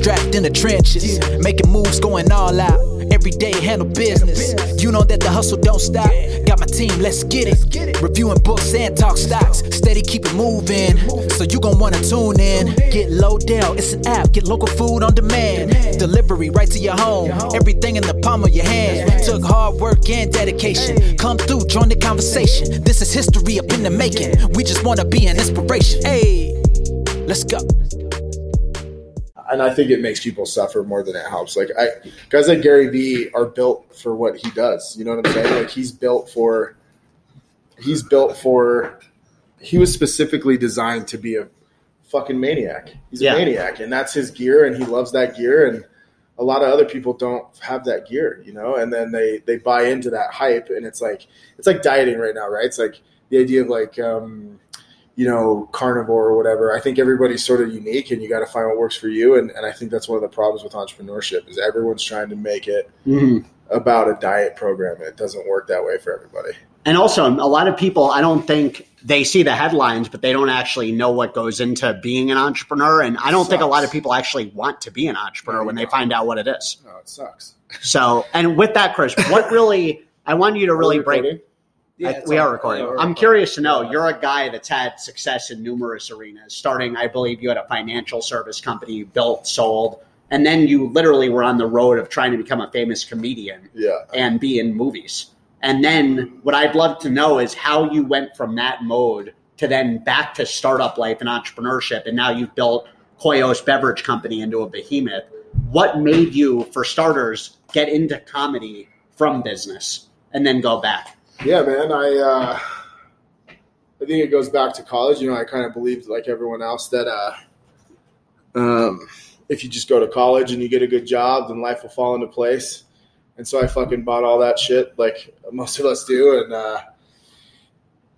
strapped in the trenches, making moves, going all out. Every day handle business. You know that the hustle don't stop. Got my team, let's get it. Reviewing books and talk stocks. Steady keep it moving. So you gon' wanna tune in. Get Lodell, it's an app. Get local food on demand. Delivery right to your home. Everything in the palm of your hand. Took hard work and dedication. Come through, join the conversation. This is history up in the making. We just wanna be an inspiration. Hey, let's go and I think it makes people suffer more than it helps. Like I, guys like Gary Vee are built for what he does. You know what I'm saying? Like he's built for, he's built for, he was specifically designed to be a fucking maniac. He's a Yeah. maniac, and that's his gear, and he loves that gear. And a lot of other people don't have that gear, you know. And then they they buy into that hype, and it's like it's like dieting right now, right? It's like the idea of like. um you know, carnivore or whatever. I think everybody's sort of unique and you got to find what works for you. And, and I think that's one of the problems with entrepreneurship is everyone's trying to make it Mhm. about a diet program. And it doesn't work that way for everybody. And also, a lot of people, I don't think they see the headlines, but they don't actually know what goes into being an entrepreneur. And I don't think a lot of people actually want to be an entrepreneur No, when they no. find out what it is. No, it sucks. So, and with that, Chris, what really, I want you to really break. Recording? I- we are recording. I'm curious to know. You're a guy that's had success in numerous arenas. Starting, I believe you had a financial service company you built, sold, and then you literally were on the road of trying to become a famous comedian Yeah. and be in movies. And then what I'd love to know is how you went from that mode to then back to startup life and entrepreneurship, and now you've built Koios Beverage Company into a behemoth. What made you, for starters, get into comedy from business and then go back? Yeah, man. I, uh, I think it goes back to college. You know, I kind of believed like everyone else that, uh, um, if you just go to college and you get a good job, then life will fall into place. And so I fucking bought all that shit like most of us do. And, uh,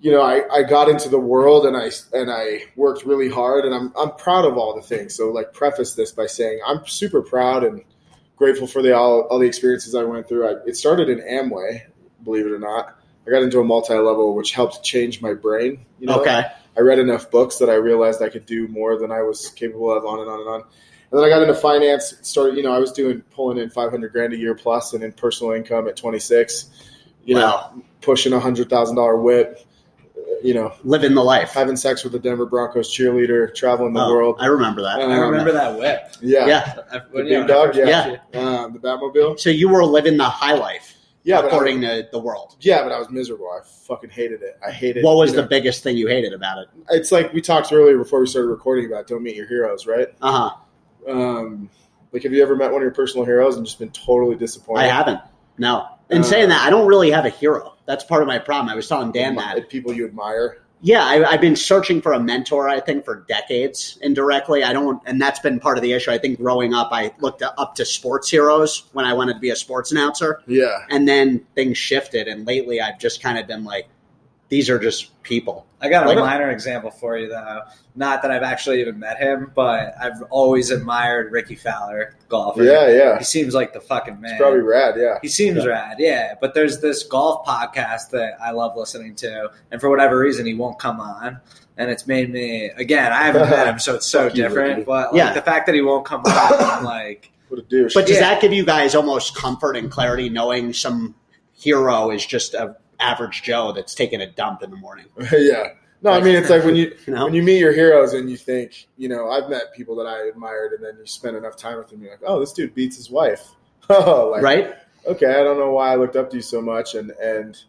you know, I, I got into the world and I, and I worked really hard and I'm, I'm proud of all the things. So like preface this by saying I'm super proud and grateful for the, all, all the experiences I went through. I, it started in Amway, believe it or not. I got into a multi-level, which helped change my brain. You know, Okay. I read enough books that I realized I could do more than I was capable of, on and on and on. And then I got into finance. Started, you know, I was doing pulling in 500 grand a year plus, and in personal income at 26. You Wow. know, pushing a hundred thousand dollar whip. uh, You know, Living the life. having sex with a Denver Broncos cheerleader, traveling the Oh, world. I remember that. Um, I remember that whip. Yeah, yeah. I- the big when dog. first Yeah, met. Um, the Batmobile. So you were living the high life, Yeah, according to the world. yeah, but I was miserable. I fucking hated it. I hated. What was you the know, biggest thing you hated about it? It's like we talked earlier before we started recording about don't meet your heroes, right? Uh huh. Um, like, have you ever met one of your personal heroes and just been totally disappointed? I haven't. No. In Uh, saying that, I don't really have a hero. That's part of my problem. I was telling Dan that. People you admire. Yeah, I, I've been searching for a mentor. I think for decades indirectly. I don't, and that's been part of the issue. I think growing up, I looked up to sports heroes when I wanted to be a sports announcer, Yeah. and then things shifted. And lately, I've just kind of been like, these are just people. I got a Like- minor example for you, though. Not that I've actually even met him, but I've always admired Rickie Fowler, golfer. Yeah, yeah. He seems like the fucking man. It's probably rad, yeah. He seems rad, yeah. But there's this golf podcast that I love listening to, and for whatever reason, he won't come on. And it's made me again. I haven't met him, so it's so Fuck you, different. Rickie. But like, Yeah. the fact that he won't come on, I'm like, What a douche. But does Yeah. that give you guys almost comfort and clarity knowing some hero is just a average Joe that's taking a dump in the morning? yeah. No, I mean it's like when you You know? when you meet your heroes and you think, you know, I've met people that I admired and then you spend enough time with them, you're like, oh, this dude beats his wife. Oh, like, right? okay, I don't know why I looked up to you so much and and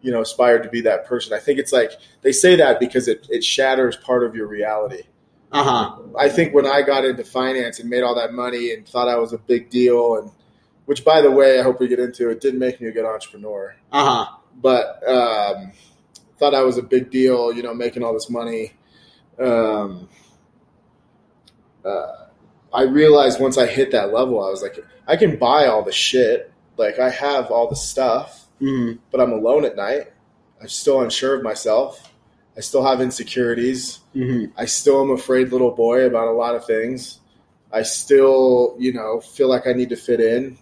you know aspired to be that person. I think it's like they say that because it it shatters part of your reality. Uh huh. I think when I got into finance and made all that money and thought I was a big deal, and which, by the way, I hope we get into, it didn't make me a good entrepreneur. Uh huh. But um, thought I was a big deal, you know, making all this money. Um, uh, I realized once I hit that level, I was like, I can buy all the shit. Like I have all the stuff, Mm. but I'm alone at night. I'm still unsure of myself. I still have insecurities. hmm I still am afraid little boy about a lot of things. I still, you know, feel like I need to fit in.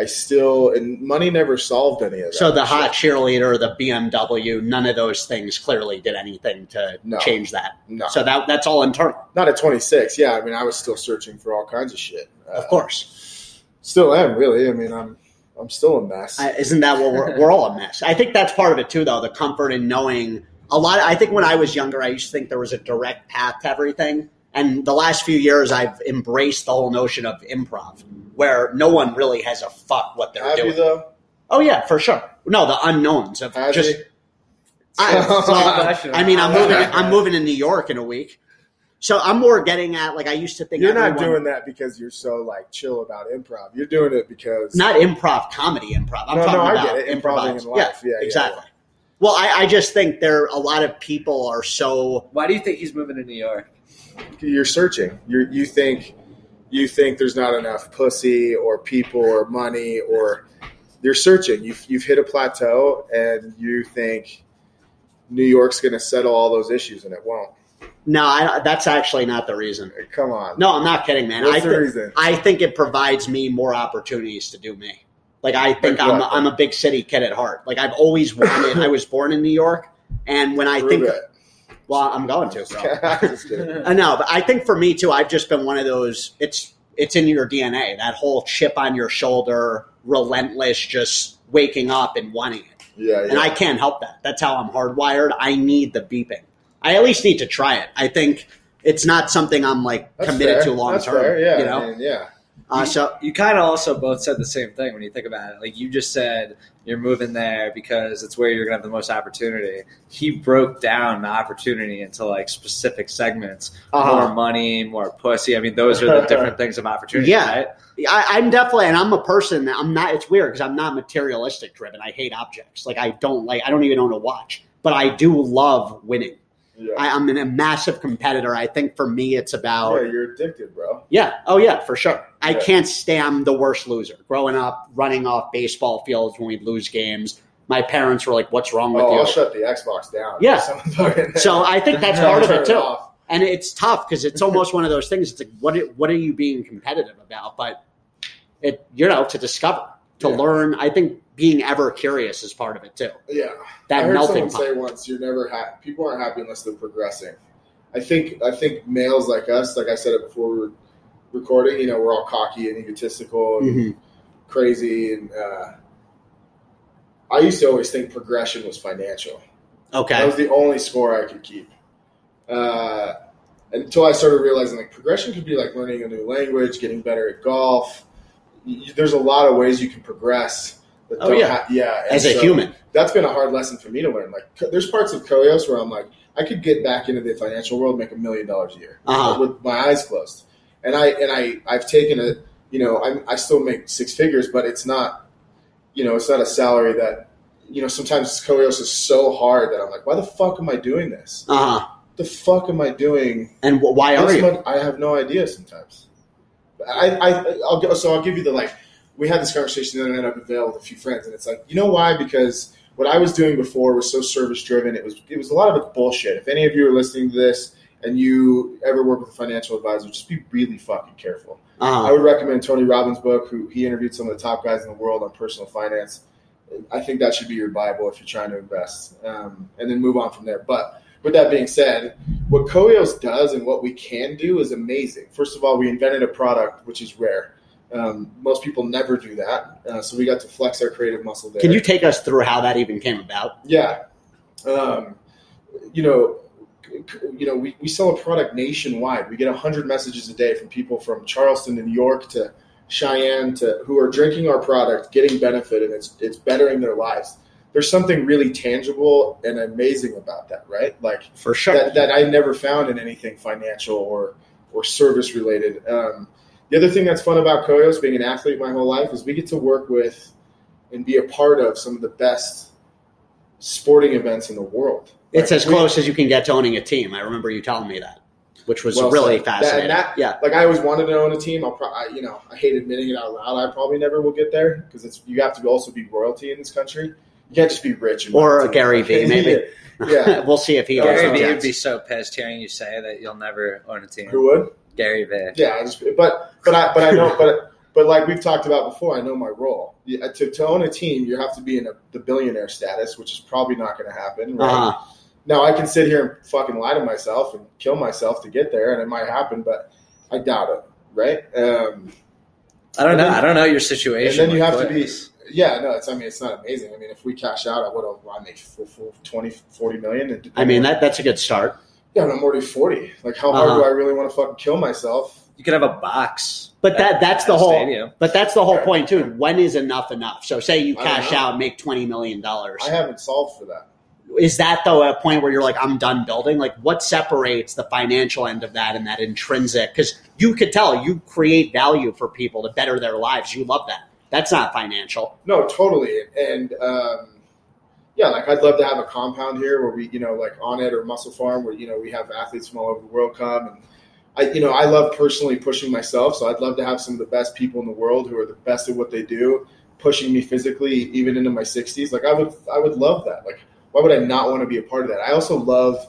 I still and money never solved any of that. So the hot cheerleader, the BMW, none of those things clearly did anything to No. change that. no, So that that's all internal, not at 26. Yeah, I mean, I was still searching for all kinds of shit. Uh, of course. still am really. I mean, I'm I'm still a mess. I, isn't that what we're, we're all a mess? I think that's part of it too, though. The comfort in knowing a lot. I think when I was younger, I used to think there was a direct path to everything. And the last few years, I've embraced the whole notion of improv, where no one really has a fuck what they're Have doing. you though? Oh yeah, for sure. No, the unknowns of Has just. he? I, well. I mean, I'm moving. I'm moving to New York in a week, so I'm more getting at like I used to think. You're not doing that because you're so like chill about improv. You're doing it because not improv comedy improv. I'm No, talking no, I about get it. Improving improv. in life. Yeah, yeah, exactly. Well, I, I just think there a lot of people are so Why do you think he's moving to New York? You're searching. You you think you think there's not enough pussy or people or money or you're searching. You've you've hit a plateau and you think New York's going to settle all those issues and it won't. no. I, that's actually not the reason. Come on. No, I'm not kidding, man. What's I the reason? I think it provides me more opportunities to do me. Like I think Like I'm what? I'm a big city kid at heart. Like I've always wanted. I was born in New York, and when I Prove think, it. Well, I'm going to. So. Just kidding. Uh, no, but I think for me too, I've just been one of those. It's it's in your DNA. That whole chip on your shoulder, relentless, just waking up and wanting it. Yeah, yeah. And I can't help that. That's how I'm hardwired. I need the beeping. I at least need to try it. I think it's not something I'm like That's committed fair. to long That's term. fair, Yeah, you know. I mean, yeah. Uh, so you kind of also both said the same thing when you think about it. Like you just said, you're moving there because it's where you're gonna have the most opportunity. He broke down the opportunity into like specific segments: Uh-huh. more money, more pussy. I mean, those are the different things of opportunity. Yeah. right? I, I'm definitely, and I'm a person that I'm not. It's weird because I'm not materialistic driven. I hate objects. Like I don't like. I don't even own a watch, but I do love winning. Yeah. I, I'm a massive competitor. I think for me, it's about yeah, you're addicted, bro. Yeah. Oh, yeah, for sure. I can't stand the worst loser. Growing up, running off baseball fields when we'd lose games, my parents were like, "What's wrong with Oh, you?" I'll shut the Xbox down. Yeah. So I think that's part of it too. off. And it's tough because it's almost one of those things. It's like, what are- what are you being competitive about? But it, you know, to discover, to Yeah. learn. I think being ever curious is part of it too. Yeah. That I heard someone pot. say once, "You're never happy. People aren't happy unless they're progressing." I think I think males like us, like I said it before we were recording, you know, we're all cocky and egotistical and Mhm. crazy, and uh, I used to always think progression was financial. Okay, that was the only score I could keep. Uh, until I started realizing like progression could be like learning a new language, getting better at golf. There's a lot of ways you can progress. Oh, don't yeah. ha- yeah. and As a so human. that's been a hard lesson for me to learn. Like, there's parts of Koios where I'm like, I could get back into the financial world, make a million dollars a year Uh-huh. with my eyes closed. And I and I I've taken a you know I'm, I still make six figures, but it's not you know it's not a salary that you know sometimes Koios is so hard that I'm like, why the fuck am I doing this? Uh huh. The fuck am I doing? And wh- why are you? much- I have no idea sometimes. I, I I'll go, so I'll give you the like we had this conversation the other night up at Vail with a few friends, and it's like you know why because what I was doing before was so service driven. It was it was a lot of it bullshit. If any of you are listening to this and you ever work with a financial advisor, just be really fucking careful. I Uh-huh. would recommend Tony Robbins' book, who he interviewed some of the top guys in the world on personal finance. I think that should be your Bible if you're trying to invest, um, and then move on from there. But with that being said, what Koios does and what we can do is amazing. First of all, we invented a product which is rare. Um, most people never do that, uh, so we got to flex our creative muscle there. Can you take us through how that even came about? Yeah. Um, you know, you know, we, we sell a product nationwide. We get hundred messages a day from people from Charleston to New York to Cheyenne to who are drinking our product, getting benefit, and it's it's bettering their lives. There's something really tangible and amazing about that, right? Like For sure. that, that I never found in anything financial or or service related. Um, the other thing that's fun about Koios, being an athlete my whole life, is we get to work with and be a part of some of the best sporting events in the world. It's as we- close as you can get to owning a team. I remember you telling me that, which was Well really. That- fascinating. and that- yeah. Like I always wanted to own a team. I'll probably, you know, I hate admitting it out loud. I probably never will get there because it's you have to also be royalty in this country. You can't just be rich. And Or. Gary Vee, maybe. Yeah. we'll see if he Gary owns Vee would be so pissed hearing you say that you'll never own a team. Who would? Gary Vee. Yeah, I just but but I but I know but But like we've talked about before, I know my role. Yeah, To, to own a team, you have to be in a, the billionaire status, which is probably not going to happen. Right? Uh-huh. Now I can sit here and fucking lie to myself and kill myself to get there, and it might happen, but I doubt it. Right? Um, I don't know. then- I don't know your and situation. then you like have to be. Quicks. Yeah, no, it's. I mean, it's not amazing. I mean, if we cash out, I would have. I make full, full 20, 40 million. I mean, that that's a good start. Yeah, but I'm already forty. Like, how hard Uh-huh. do I really want to fucking kill myself? You could have a box. But that that's the whole. stadium. But that's the whole point too. When is enough enough? So say you cash out, and make twenty million dollars. I haven't solved for that. Is that though a point where you're like, I'm done building? Like, what separates the financial end of that and that intrinsic? Because you could tell you create value for people to better their lives. You love that. That's not financial. No, totally. And um, yeah, like I'd love to have a compound here where we, you know, like on it or MusclePharm, where you know we have athletes from all over the world come. And I, you know, I love personally pushing myself, so I'd love to have some of the best people in the world who are the best at what they do, pushing me physically even into my 60s. Like I would, I would love that. Like, why would I not want to be a part of that? I also love.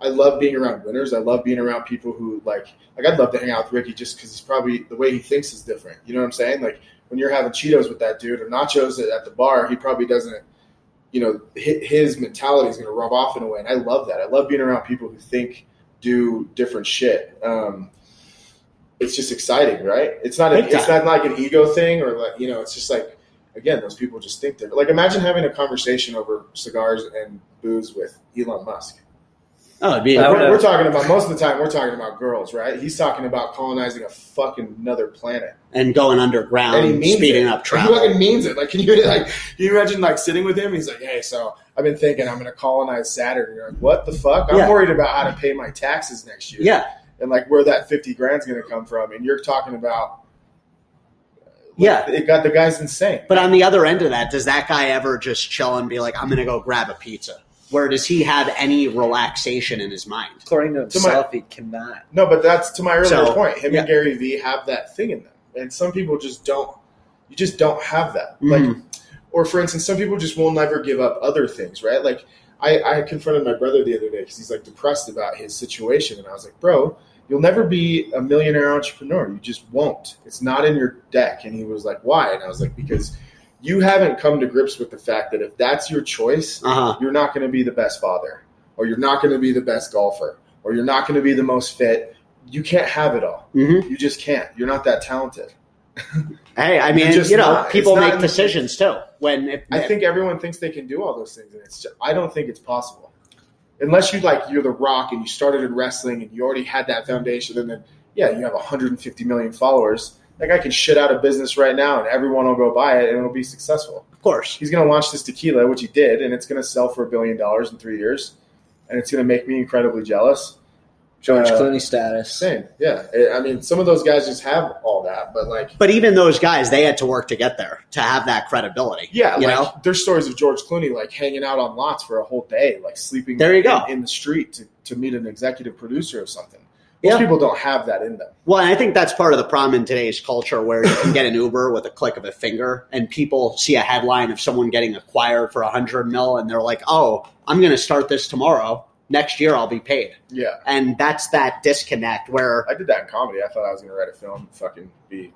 I love being around winners. I love being around people who like like I'd love to hang out with Rickie just because he's probably the way he thinks is different. You know what I'm saying? Like when you're having Cheetos with that dude or nachos at, the bar, he probably doesn't. You know, his mentality is going to rub off in a way, and I love that. I love being around people who think, do different shit. Um, it's just exciting, right? It's not. A, it's not like an ego thing, or like you know, it's just like again, those people just think they're like. Imagine having a conversation over cigars and booze with Elon Musk. Oh, it'd be We're, we're talking about most of the time. We're talking about girls, right? He's talking about colonizing a fucking another planet, and going and he underground, means speeding it. up He travel. fucking means it. Like, can you like? Can you imagine like sitting with him? He's like, "Hey, so I've been thinking I'm going to colonize Saturn." And you're like, "What the fuck?" I'm Yeah. worried about how to pay my taxes next year. Yeah, and like where that fifty grand's going to come from. And you're talking about, yeah. it got the guy's insane. But on the other end of that, does that guy ever just chill and be like, "I'm going to go grab a pizza"? Where does he have any relaxation in his mind? According to To my- he cannot. No, but that's to my earlier So, point. Him yeah. and Gary Vee have that thing in them, and some people just don't. You just don't have that. Mhm. Like, or for instance, some people just will never give up other things, right? Like, I, I confronted my brother the other day because he's like depressed about his situation, and I was like, bro, you'll never be a millionaire entrepreneur. You just won't. It's not in your deck. And he was like, why? And I was like, because you haven't come to grips with the fact that if that's your choice, Uh huh. you're not going to be the best father, or you're not going to be the best golfer, or you're not going to be the most fit. You can't have it all. hmm You just can't. You're not that talented. Hey, I mean, you know, not. people make decisions too. When if, I think everyone thinks they can do all those things, and it's. Just, I don't think it's possible, unless you like you're the Rock and you started in wrestling and you already had that foundation, and then yeah, you have 150 million followers. That guy can shit out a business right now, and everyone will go buy it, and it'll be successful. of course, He's going to launch this tequila, which he did, and it's going to sell for a billion dollars in three years, and it's going to make me incredibly jealous. George Uh, Clooney status. Same, yeah. I mean, some of those guys just have all that, but like, but even those guys, they had to work to get there to have that credibility. yeah, you like know, there's stories of George Clooney like hanging out on lots for a whole day, like sleeping. There you go. in, in the street to, to meet an executive producer or something. Most Yeah. people don't have that in them. Well, and I think that's part of the problem in today's culture where you can get an Uber with a click of a finger and people see a headline of someone getting acquired for a hundred mil and they're like, oh, I'm going to start this tomorrow. Next year I'll be paid. Yeah, And that's that disconnect where, I did that in comedy. I thought I was going to write a film, and fucking be.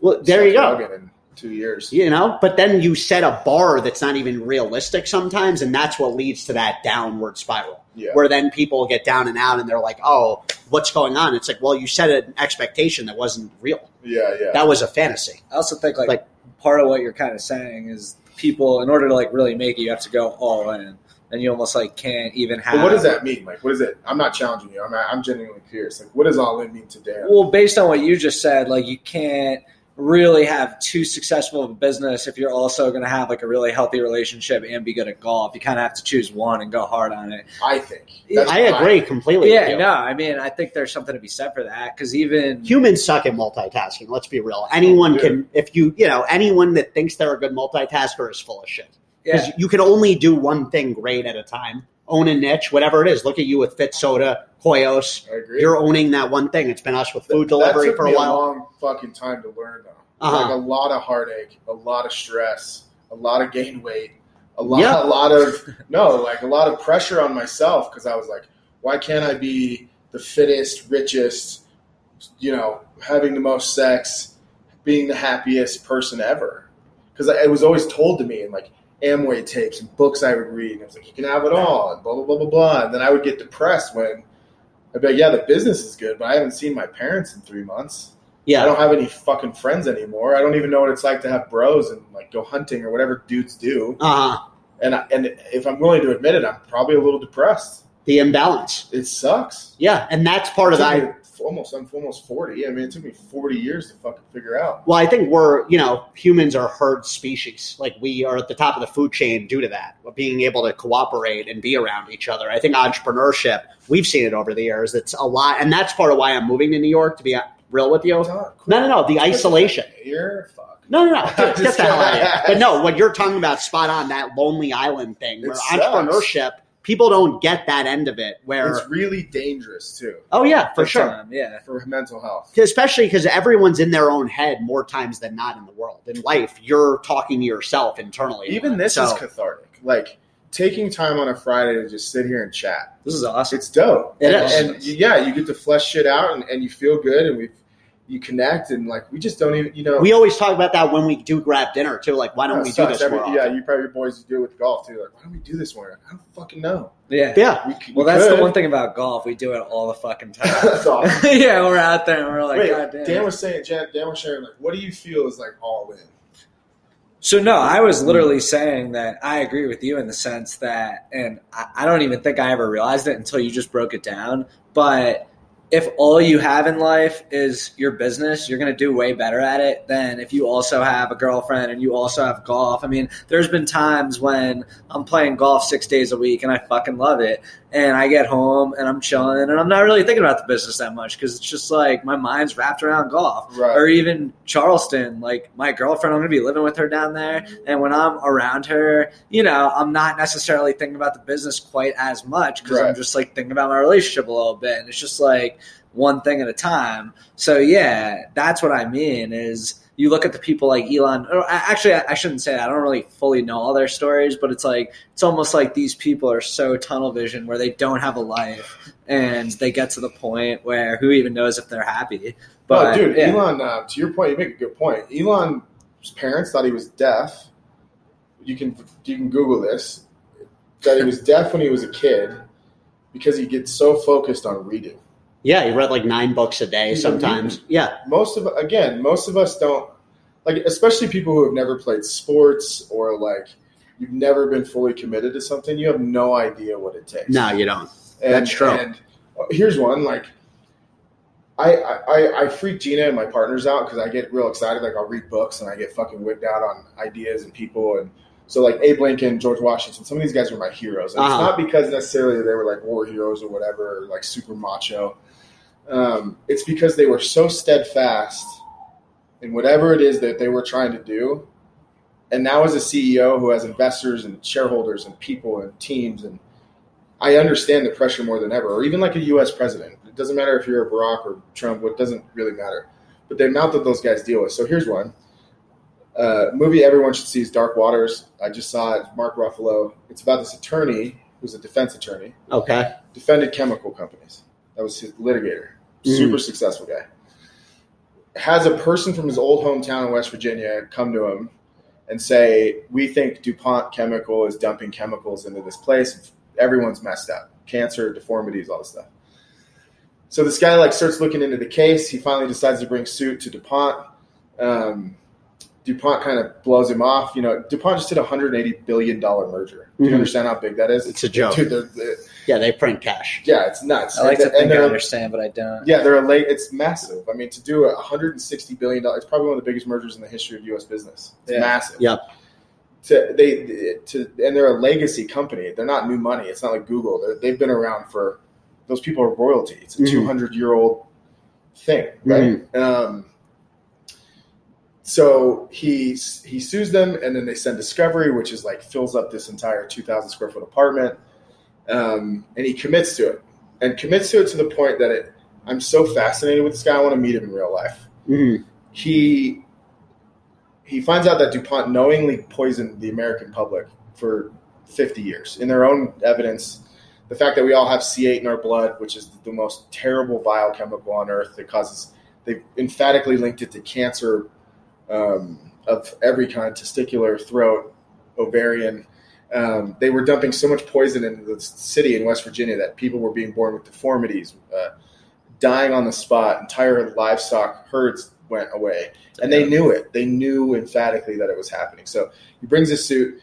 well, there you go. In two years. You know, but then you set a bar that's not even realistic sometimes, and that's what leads to that downward spiral. Yeah. Where then people get down and out and they're like, oh, what's going on? It's like, well, you set an expectation that wasn't real. Yeah, yeah. That was a fantasy. I also think like, Like- part of what you're kind of saying is people, in order to like really make it, you have to go all in, and you almost like can't even have. But what does that mean? Like, what is it? I'm not challenging you. I'm, I'm genuinely curious. Like, what does all in mean today? Well, based on what you just said, like you can't really have too successful of a business if you're also going to have like a really healthy relationship and be good at golf. You kind of have to choose one and go hard on it. I think. That's I my- agree completely. Yeah, you. no, I mean, I think there's something to be said for that because even humans suck at multitasking. Let's be real. Anyone can, if you, you know, anyone that thinks they're a good multitasker is full of shit. Because yeah, you can only do one thing great at a time. Own a niche, whatever it is. Look at you with Fit Soda, Koios. I agree. You're owning that one thing. It's been us with food That delivery took for a me while. long fucking time to learn though. Uh-huh. Like a lot of heartache, a lot of stress, a lot of gain weight, a lot, Yeah. a lot of no, like a lot of pressure on myself because I was like, why can't I be the fittest, richest, you know, having the most sex, being the happiest person ever because it was always told to me and like Amway tapes and books I would read. And it was like, you can have it all, and blah, blah, blah, blah, blah. And then I would get depressed when I'd be like, yeah, the business is good, but I haven't seen my parents in three months. Yeah. I don't have any fucking friends anymore. I don't even know what it's like to have bros and like go hunting or whatever dudes do. Uh huh. And I, and if I'm willing to admit it, I'm probably a little depressed. The imbalance. It sucks. Yeah, and that's part It of that. Almost I'm almost forty. I mean, it took me forty years to fucking figure out. Well, I think we're, you know, humans are herd species. Like we are at the top of the food chain due to that, being able to cooperate and be around each other. I think entrepreneurship, we've seen it over the years. It's a lot, and that's part of why I'm moving to New York. To be real with you, no, no, no, the isolation. You're fuck. No, no, no, get, the hell out of here. But no, what you're talking about, spot on. That lonely island thing, where It sucks. People don't get that end of it. Where, It's really dangerous too oh yeah, for Big sure. time, yeah. for mental health. especially because everyone's in their own head more times than not in the world. In life, you're talking to yourself internally. Even this So- is cathartic. Like taking time on a Friday to just sit here and chat. This is awesome. It's dope. It and, is. and yeah, you get to flesh shit out, and, and you feel good, and we you connect, and like we just don't even you know. we always talk about that when we do grab dinner too. Like, why don't we it do this Every- more? yeah, you probably your boys do it with golf too. Like, why don't we do this more? Like, I don't fucking know. yeah. yeah. We, c- Well, we that's could. the one thing about golf. We do it all the fucking time. That's awesome. yeah, we're out there and we're like, Wait, God damn. Dan was saying, Jan, Dan was sharing, like, what do you feel is like all in? So no, I was literally saying that I agree with you in the sense that, and I, I don't even think I ever realized it until you just broke it down. But if all you have in life is your business, you're going to do way better at it than if you also have a girlfriend and you also have golf. I mean, there's been times when I'm playing golf six days a week and I fucking love it. And I get home and I'm chilling and I'm not really thinking about the business that much because it's just like my mind's wrapped around golf Right. or even Charleston. Like my girlfriend, I'm going to be living with her down there. And when I'm around her, you know, I'm not necessarily thinking about the business quite as much because I'm just like thinking about my relationship a little bit. And it's just like one thing at a time. So yeah, that's what I mean is you look at the people like Elon, or actually, I I shouldn't say that. I don't really fully know all their stories, but it's like, it's almost like these people are so tunnel vision where they don't have a life and they get to the point where who even knows if they're happy. But oh, dude, yeah. Elon. Uh, to your point, you make a good point. Elon's parents thought he was deaf. You can you can Google this. That he was deaf when he was a kid because he gets so focused on reading. Yeah, he read like nine books a day sometimes. Yeah. Most of again, most of us don't like, especially people who have never played sports or like you've never been fully committed to something. You have no idea what it takes. No, you don't. And, That's true. And here's one like. I, I, I freak Gina and my partners out because I get real excited. Like I'll read books and I get fucking whipped out on ideas and people and so like Abe Lincoln, George Washington, some of these guys were my heroes. And Uh-huh. It's not because necessarily they were like war heroes or whatever, or like super macho. Um, it's because they were so steadfast in whatever it is that they were trying to do. And now as a CEO who has investors and shareholders and people and teams and I understand the pressure more than ever, or even like a U.S. president. It doesn't matter if you're a Barack or Trump; it doesn't really matter. But the amount that those guys deal with. So here's one uh, movie everyone should see is Dark Waters. I just saw it. Mark Ruffalo. It's about this attorney who's a defense attorney Okay. defended chemical companies. That was his litigator. Super successful guy. Has a person from his old hometown in West Virginia come to him and say, "We think DuPont Chemical is dumping chemicals into this place. Everyone's messed up. Cancer, deformities, all this stuff." So this guy like starts looking into the case. He finally decides to bring suit to DuPont. Um, DuPont kind of blows him off. You know, DuPont just did a hundred eighty billion dollar merger. Do you Mhm. understand how big that is? It's a joke. Dude, they're- they're- Yeah, they print cash. yeah, it's nuts. I like to think I understand, but I don't. yeah, they're a late. It's massive. I mean, to do a 160 billion dollars, it's probably one of the biggest mergers in the history of U.S. business. It's Yeah. massive. Yep. To they to and they're a legacy company. They're not new money. It's not like Google. They're, they've been around for. Those people are royalty. It's a Mhm. 200 year old thing, right? Um, so he he sues them, and then they send discovery, which is like fills up this entire 2,000 square foot apartment, um, and he commits to it, and commits to it to the point that it. I'm so fascinated with this guy. I want to meet him in real life. Mhm. He he finds out that DuPont knowingly poisoned the American public for 50 years in their own evidence. The fact that we all have C8 in our blood, which is the most terrible biochemical on earth that causes, they've emphatically linked it to cancer um, of every kind testicular, throat, ovarian. Um, they were dumping so much poison into the city in West Virginia that people were being born with deformities, uh, dying on the spot. Entire livestock herds went away, and they knew it. They knew emphatically that it was happening. So he brings a suit.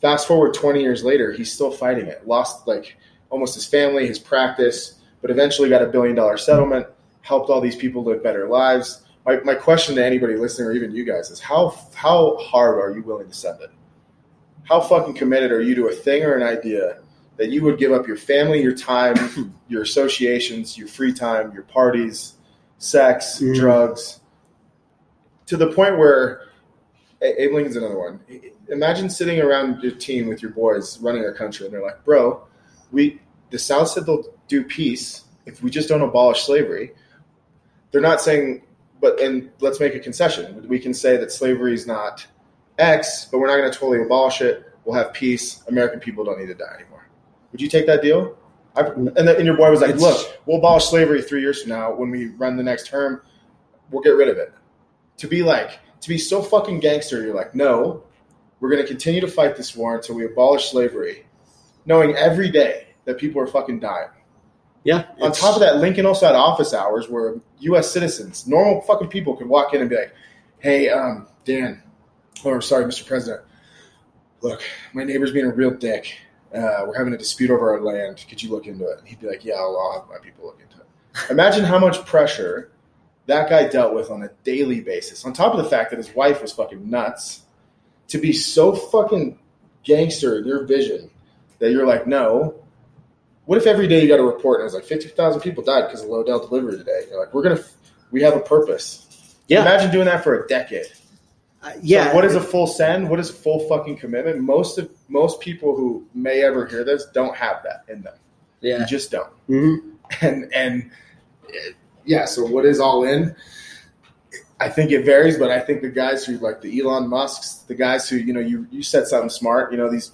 Fast forward 20 years later, he's still fighting it. Lost like almost his family, his practice, but eventually got a billion dollar settlement. Helped all these people live better lives. My, my question to anybody listening, or even you guys, is how how hard are you willing to send it? How fucking committed are you to a thing or an idea that you would give up your family, your time, your associations, your free time, your parties, sex, Mhm. drugs, to the point where Abe Lincoln's another one. Imagine sitting around your team with your boys running a country, and they're like, "Bro, we the South said they'll do peace if we just don't abolish slavery." They're not saying, but and let's make a concession. We can say that slavery is not X, but we're not going to totally abolish it. We'll have peace. American people don't need to die anymore. Would you take that deal? I, and, the, and your boy was like, "Look, we'll abolish slavery three years from now when we run the next term. We'll get rid of it." To be like, to be so fucking gangster, you're like, "No, we're going to continue to fight this war until we abolish slavery," knowing every day that people are fucking dying. Yeah. On top of that, Lincoln also had office hours where U.S. citizens, normal fucking people, could walk in and be like, "Hey, um, Dan, or sorry, Mr. President, look, my neighbor's being a real dick. Uh, we're having a dispute over our land. Could you look into it?" And he'd be like, "Yeah, I'll, I'll have my people look into it." Imagine how much pressure that guy dealt with on a daily basis. On top of the fact that his wife was fucking nuts, to be so fucking gangster in your vision that you're like, no. What if every day you got a report and it was like fifty thousand people died because of Lodell delivery today? You're like, we're gonna, we have a purpose. Yeah. Imagine doing that for a decade. Uh, yeah. So what is a full send? What is full fucking commitment? Most of most people who may ever hear this don't have that in them. Yeah. You just don't. Mhm. And and uh, yeah. So what is all in? I think it varies, but I think the guys who like the Elon Musk's, the guys who you know, you you said something smart. You know these.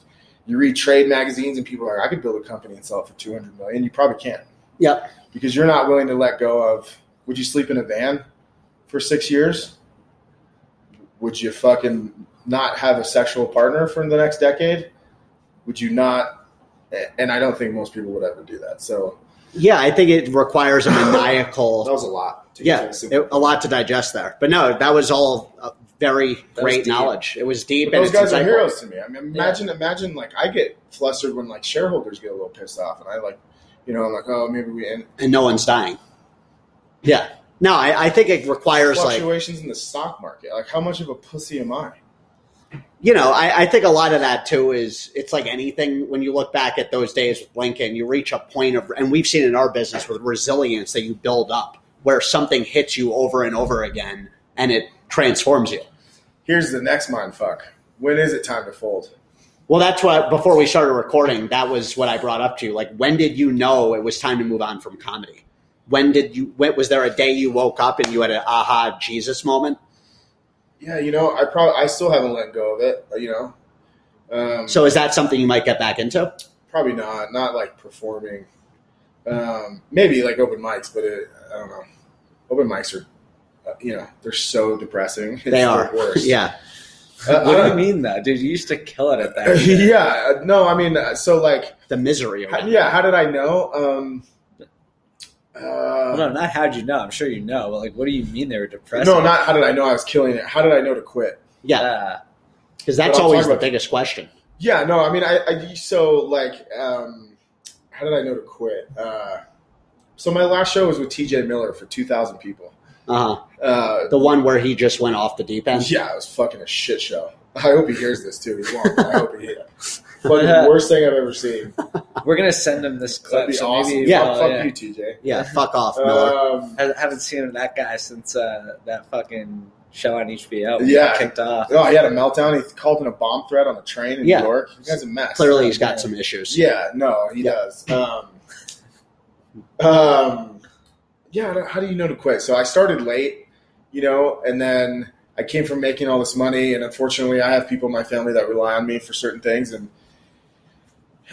You read trade magazines and people are like, I could build a company and sell it for two hundred million. You probably can't Yep. because you're not willing to let go of. Would you sleep in a van for six years? Would you fucking not have a sexual partner for the next decade? Would you not? And I don't think most people would ever do that. So Yeah, I think it requires a maniacal. that was a lot. To yeah, it- a lot to digest there. But no, that was all uh, very great deep. knowledge. It was deep. But and those it's guys are heroes to me. I mean, imagine, imagine, like I get flustered when like shareholders get a little pissed off, and I like, you know, I'm like, oh, maybe we and and no one's dying. Yeah. No, I, I think it requires like fluctuations in the stock market. Like, how much of a pussy am I? you know, I, I think a lot of that too is it's like anything when you look back at those days with Lincoln, you reach a point of, and we've seen in our business with resilience that you build up where something hits you over and over again and it transforms you. Here's the next mind fuck. When is it time to fold? Well, that's what, before we started recording, that was what I brought up to you. Like, when did you know it was time to move on from comedy? When did you, when, was there a day you woke up and you had an aha Jesus moment? Yeah, you know, I probably I still haven't let go of it. You know, um, So is that something you might get back into? probably not. Not like performing. Um, maybe like open mics, but it, I don't know. Open mics are, uh, you know, they're so depressing. It's They are. worst. Yeah. Uh, What do uh, you mean that, dude? You used to kill it at that. yeah, uh, no, I mean, uh, so like, The misery of how- yeah, how did I know? Um, uh, no, not how'd you know. I'm sure you know. But like, what do you mean they were depressed? no, not how did I know I was killing it. How did I know to quit? Yeah. Because that's always the about- biggest question. Yeah, no, I mean, I, I so like, um, how did I know to quit? Uh, so my last show was with T.J. Miller for two thousand people. Uh-huh. Uh, The one where he just went off the deep end. yeah, it was fucking a shit show. I hope he hears this too. He won't. I hope he hears. Fucking worst thing I've ever seen. We're gonna send him this clip. That'd be so awesome. maybe, Yeah, well, fuck yeah. you, TJ. Yeah, fuck off, Miller. Um, I haven't seen that guy since uh, that fucking show on HBO. Yeah. kicked off. oh, he had a meltdown. He called in a bomb threat on a train in Yeah. New York. The guy's a mess. Clearly, he's got some issues. Yeah, no, he Yeah. does. Um, um, yeah, how do you know to quit? So I started late, you know, and then I came from making all this money, and unfortunately, I have people in my family that rely on me for certain things. And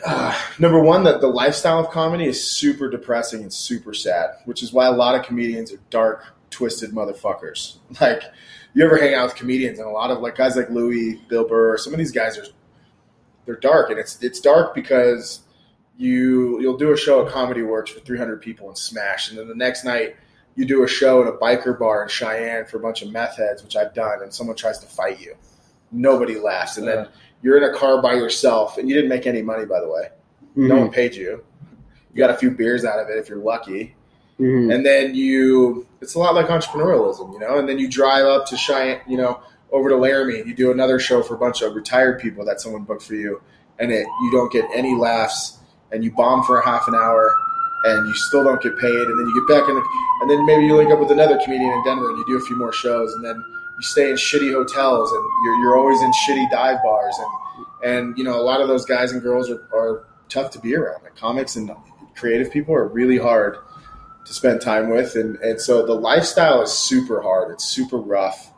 uh, number one, that the lifestyle of comedy is super depressing and super sad, which is why a lot of comedians are dark, twisted motherfuckers. Like you ever hang out with comedians and a lot of like guys like Louis, Bill Burr, some of these guys are they're dark and it's it's dark because you you'll do a show at Comedy Works for 300 people and smash, and then the next night you do a show at a biker bar in Cheyenne for a bunch of meth heads, which I've done, and someone tries to fight you. Nobody laughs, and then you're in a car by yourself, and you didn't make any money, by the way. Mm-hmm. No one paid you. You got a few beers out of it if you're lucky, Mhm. and then you. It's a lot like entrepreneurialism, you know. And then you drive up to Cheyenne, you know, over to Laramie. You do another show for a bunch of retired people that someone booked for you, and it you don't get any laughs, and you bomb for a half an hour, and you still don't get paid, and then you get back in, the, and then maybe you link up with another comedian in Denver, and you do a few more shows, and then you stay in shitty hotels, and you're you're always in shitty dive bars, and and you know a lot of those guys and girls are, are tough to be around. Like comics and creative people are really hard to spend time with, and and so the lifestyle is super hard. It's super rough.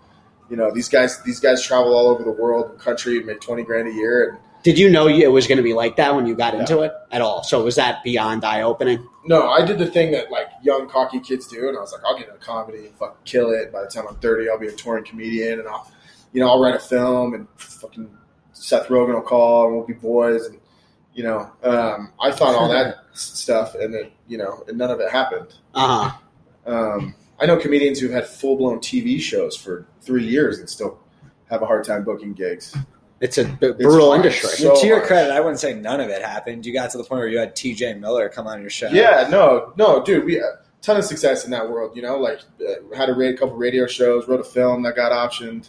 You know these guys these guys travel all over the world, country, and make twenty grand a year, and Did you know it was going to be like that when you got into it at all? So was that beyond eye opening? No, I did the thing that like young cocky kids do, and I was like, I'll get into comedy and fucking kill it. By the time I'm 30, I'll be a touring comedian, and I'll, you know, I'll write a film, and fucking Seth Rogen will call, and we'll be boys, and you know, um, I thought all that stuff, and then you know, and none of it happened. Uh huh. Um, I know comedians who've had full blown TV shows for three years and still have a hard time booking gigs. It's a b- brutal industry. So to your harsh. credit, I wouldn't say none of it happened. You got to the point where you had T.J. Miller come on your show. Yeah, no, no, dude, we a ton of success in that world. You know, like uh, had a ra- couple radio shows, wrote a film that got optioned.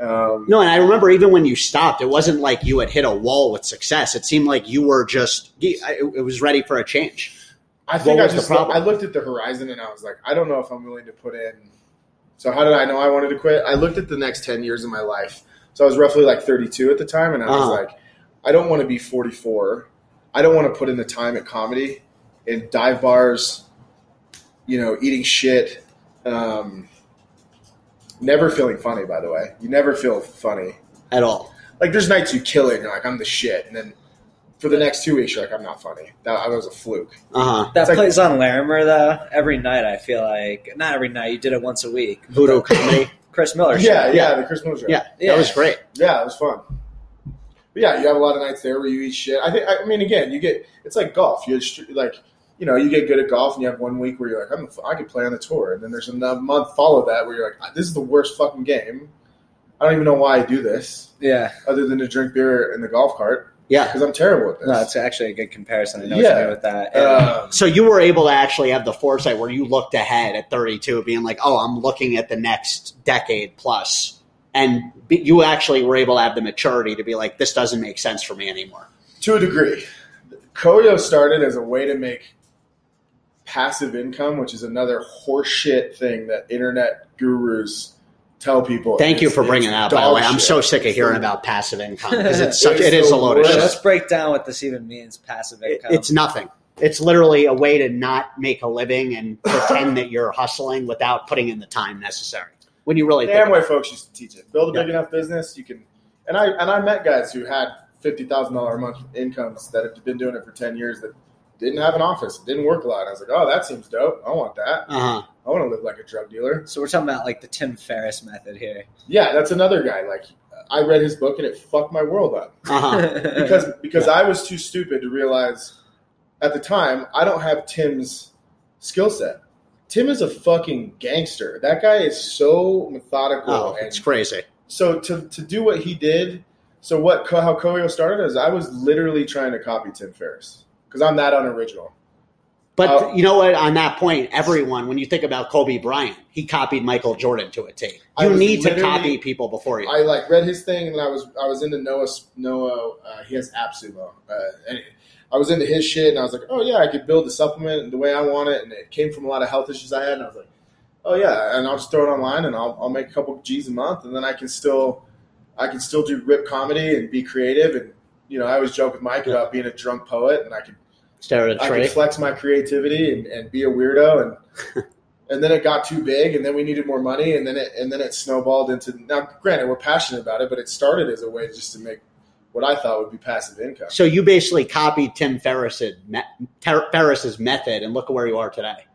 Um, No, and I remember even when you stopped, it wasn't like you had hit a wall with success. It seemed like you were just it, it was ready for a change. I think What I just problem? I looked at the horizon and I was like, I don't know if I'm willing to put in. So how did I know I wanted to quit? I looked at the next ten years of my life. So I was roughly like 32 at the time, and I was Uh-huh. like, I don't want to be 44. I don't want to put in the time at comedy in dive bars, you know, eating shit. Um, never feeling funny, by the way. You never feel funny. At all. Like there's nights you kill it, and you're like, I'm the shit, and then for the next two weeks, you're like, I'm not funny. That I was a fluke. Uh huh. That It's like- plays on Larimer though. Every night, I feel like not every night. You did it once a week. Voodoo comedy. Chris Miller. Yeah, show. yeah, the Chris Miller show. Yeah, Yeah. that was great. Yeah, it was fun. But yeah, you have a lot of nights there where you eat shit. I think. I mean, again, you get it's like golf. You just, like you know you get good at golf, and you have one week where you're like, I'm I could play on the tour, and then there's another month follow that where you're like, ah, this is the worst fucking game. I don't even know why I do this yeah. other than to drink beer in the golf cart Yeah. because I'm terrible at this. No, it's actually a good comparison. I know Yeah. what you mean with that. Um, So you were able to actually have the foresight where you looked ahead at 32, being like, "Oh, I'm looking at the next decade plus," and be- you actually were able to have the maturity to be like, "This doesn't make sense for me anymore." to a degree. Koyo started as a way to make passive income, which is another horseshit thing that internet gurus tell people. Thank you for bringing that up. By the dog way, I'm so sick of hearing about passive income because it's such. It's It is the a load of shit. let's break down what this even means. Passive It- income. It's nothing. It's literally a way to not make a living and pretend that you're hustling without putting in the time necessary. When you really The think Amway folks used to teach it. Build a big Yeah. enough business, you can. And I and I met guys who had fifty thousand dollar a month incomes that have been doing it for ten years that didn't have an office, didn't work a lot. I was like, oh, that seems dope. I want that. uh-huh. I want to live like a drug dealer. so we're talking about like the Tim Ferriss method here. Yeah, that's another guy. Like I read his book and it fucked my world up. Uh-huh. because because I was too stupid to realize at the time I don't have Tim's skill set. Tim is a fucking gangster. That guy is so methodical Oh, and it's crazy. so to to do what he did. So what how Koyo started is I was literally trying to copy Tim Ferriss because I'm that unoriginal. But Uh, you know what? On that point, everyone, when you think about Kobe Bryant, he copied Michael Jordan to a T. You need to copy people before you. I like read his thing, and I was I was into Noah Noah. Uh, he has AppSumo, uh, and I was into his shit, and I was like, oh yeah, I could build the supplement the way I want it, and it came from a lot of health issues I had, and I was like, oh yeah, and I'll just throw it online, and I'll I'll make a couple G's a month, and then I can still I can still do rip comedy and be creative, and you know I always joke with Mike about being a drunk poet, and I could Stare at a I tree. could flex my creativity and, and be a weirdo and and then it got too big and then we needed more money and then it and then it snowballed into now granted we're passionate about it but it started as a way just to make what I thought would be passive income. So you basically copied Tim Ferriss's, Ferriss's method, and look at where you are today.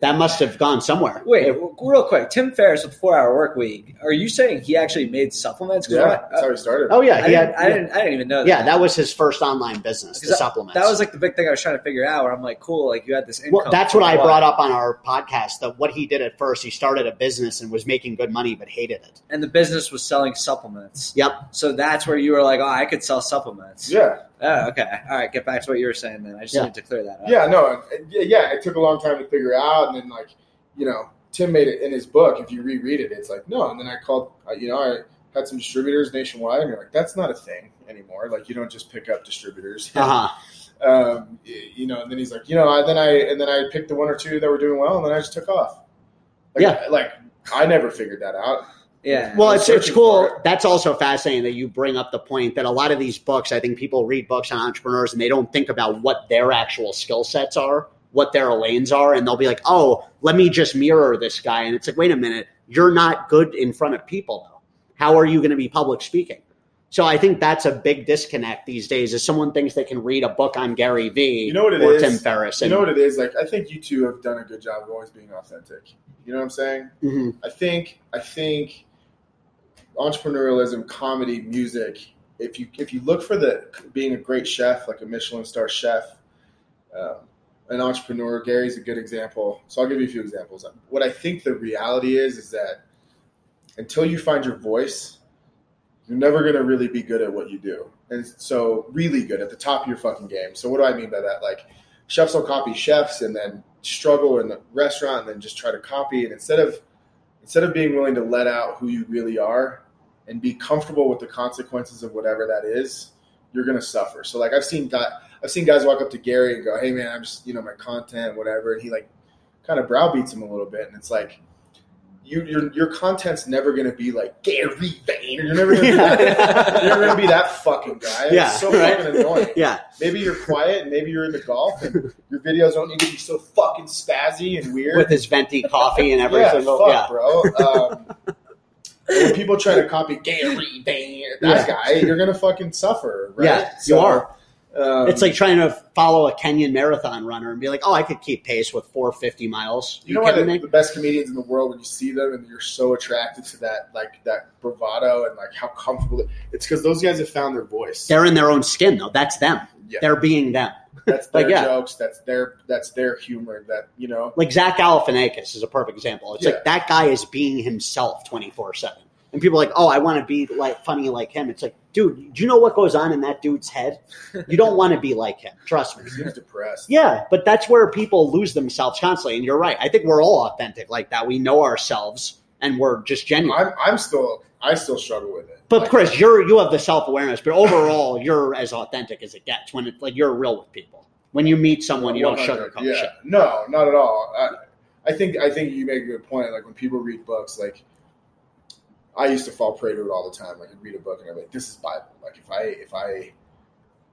That must have gone somewhere. Wait, real quick. Tim Ferriss with Four Hour Work Week. Are you saying he actually made supplements? Yeah, I- that's how he started. Oh yeah, I, he didn't, had, I didn't. I didn't even know. yeah, that was his first online business, the 'Cause that- supplements. That was like the big thing I was trying to figure out. Where I'm like, cool, like you had this income. well, that's what from I brought up on our podcast. That what he did at first, he started a business and was making good money, but hated it. and the business was selling supplements. Yep. So that's where you were like, oh, I could sell supplements. Yeah, Oh, okay. All right. Get back to what you were saying then. I just Yeah. need to clear that up. yeah, no, yeah, yeah. It took a long time to figure out, and then like, you know, Tim made it in his book. If you reread it, it's like no. And then I called, uh, you know, I had some distributors nationwide, and you're like, that's not a thing anymore. Like, you don't just pick up distributors. Uh huh. um, you know, and then he's like, you know, I, then I and then I picked the one or two that were doing well, and then I just took off. Like, Yeah. like I never figured that out. Yeah. Well, it's it's cool. it. That's also fascinating that you bring up the point that a lot of these books, I think people read books on entrepreneurs and they don't think about what their actual skill sets are, what their lanes are, and they'll be like, "Oh, let me just mirror this guy." And it's like, "Wait a minute, you're not good in front of people though. How are you going to be public speaking?" So I think that's a big disconnect these days. Is someone thinks they can read a book on Gary Vee You know what it or is? Tim Ferriss, You know what it is? Like, I think you two have done a good job of always being authentic. You know what I'm saying? Mhm. I think I think entrepreneurialism, comedy, music. If you if you look for the being a great chef, like a Michelin star chef, um, an entrepreneur, Gary's a good example. So I'll give you a few examples. What I think the reality is is that until you find your voice, you're never going to really be good at what you do. And so, really good at the top of your fucking game. So, what do I mean by that? Like, chefs will copy chefs and then struggle in the restaurant and then just try to copy. And instead of instead of being willing to let out who you really are and be comfortable with the consequences of whatever that is, you're going to suffer. So, like, I've seen guys, I've seen guys walk up to Gary and go, "Hey, man, I'm just you know my content, whatever," and he like kind of browbeats him a little bit, and it's like. You, your, your content's never going to be like Gary Vayner. You're never going to be that. You're never to be that fucking guy. Yeah, it's so right. fucking annoying. yeah, Maybe you're quiet, and maybe you're into golf, and your videos don't need to be so fucking spazzy and weird. with his venti coffee and everything. yeah, fuck, yeah. bro. Um, when people try to copy Gary Vayner, that guy, you're gonna fucking suffer, right? Yeah, you are. Um, It's like trying to follow a Kenyan marathon runner and be like, "Oh, I could keep pace with 450 miles." you know why kidding the, the best comedians in the world when you see them and you're so attracted to that like that bravado and like how comfortable it, it's because those guys have found their voice. They're in their own skin, though. That's them. Yeah. They're being them. That's like, their yeah. jokes. That's their that's their humor. That you know. Like Zach Galifianakis is a perfect example. It's Yeah. like that guy is being himself 24 seven, and people are like, "Oh, I want to be like funny like him." It's like, dude, do you know what goes on in that dude's head? You don't want to be like him. Trust me. He seems depressed. Yeah, but that's where people lose themselves constantly. And you're right. I think we're all authentic like that. We know ourselves and we're just genuine. I'm I'm still I still struggle with it. But Like, Chris, you're you have the self awareness, but overall, you're as authentic as it gets. When it, like you're real with people. When you meet someone, you don't 100, sugarcoat yeah. shit. No, not at all. I, I think I think you make a good point. Like when people read books, like I used to fall prey to it all the time. Like I'd read a book and I'm like, "This is Bible." Like if I if I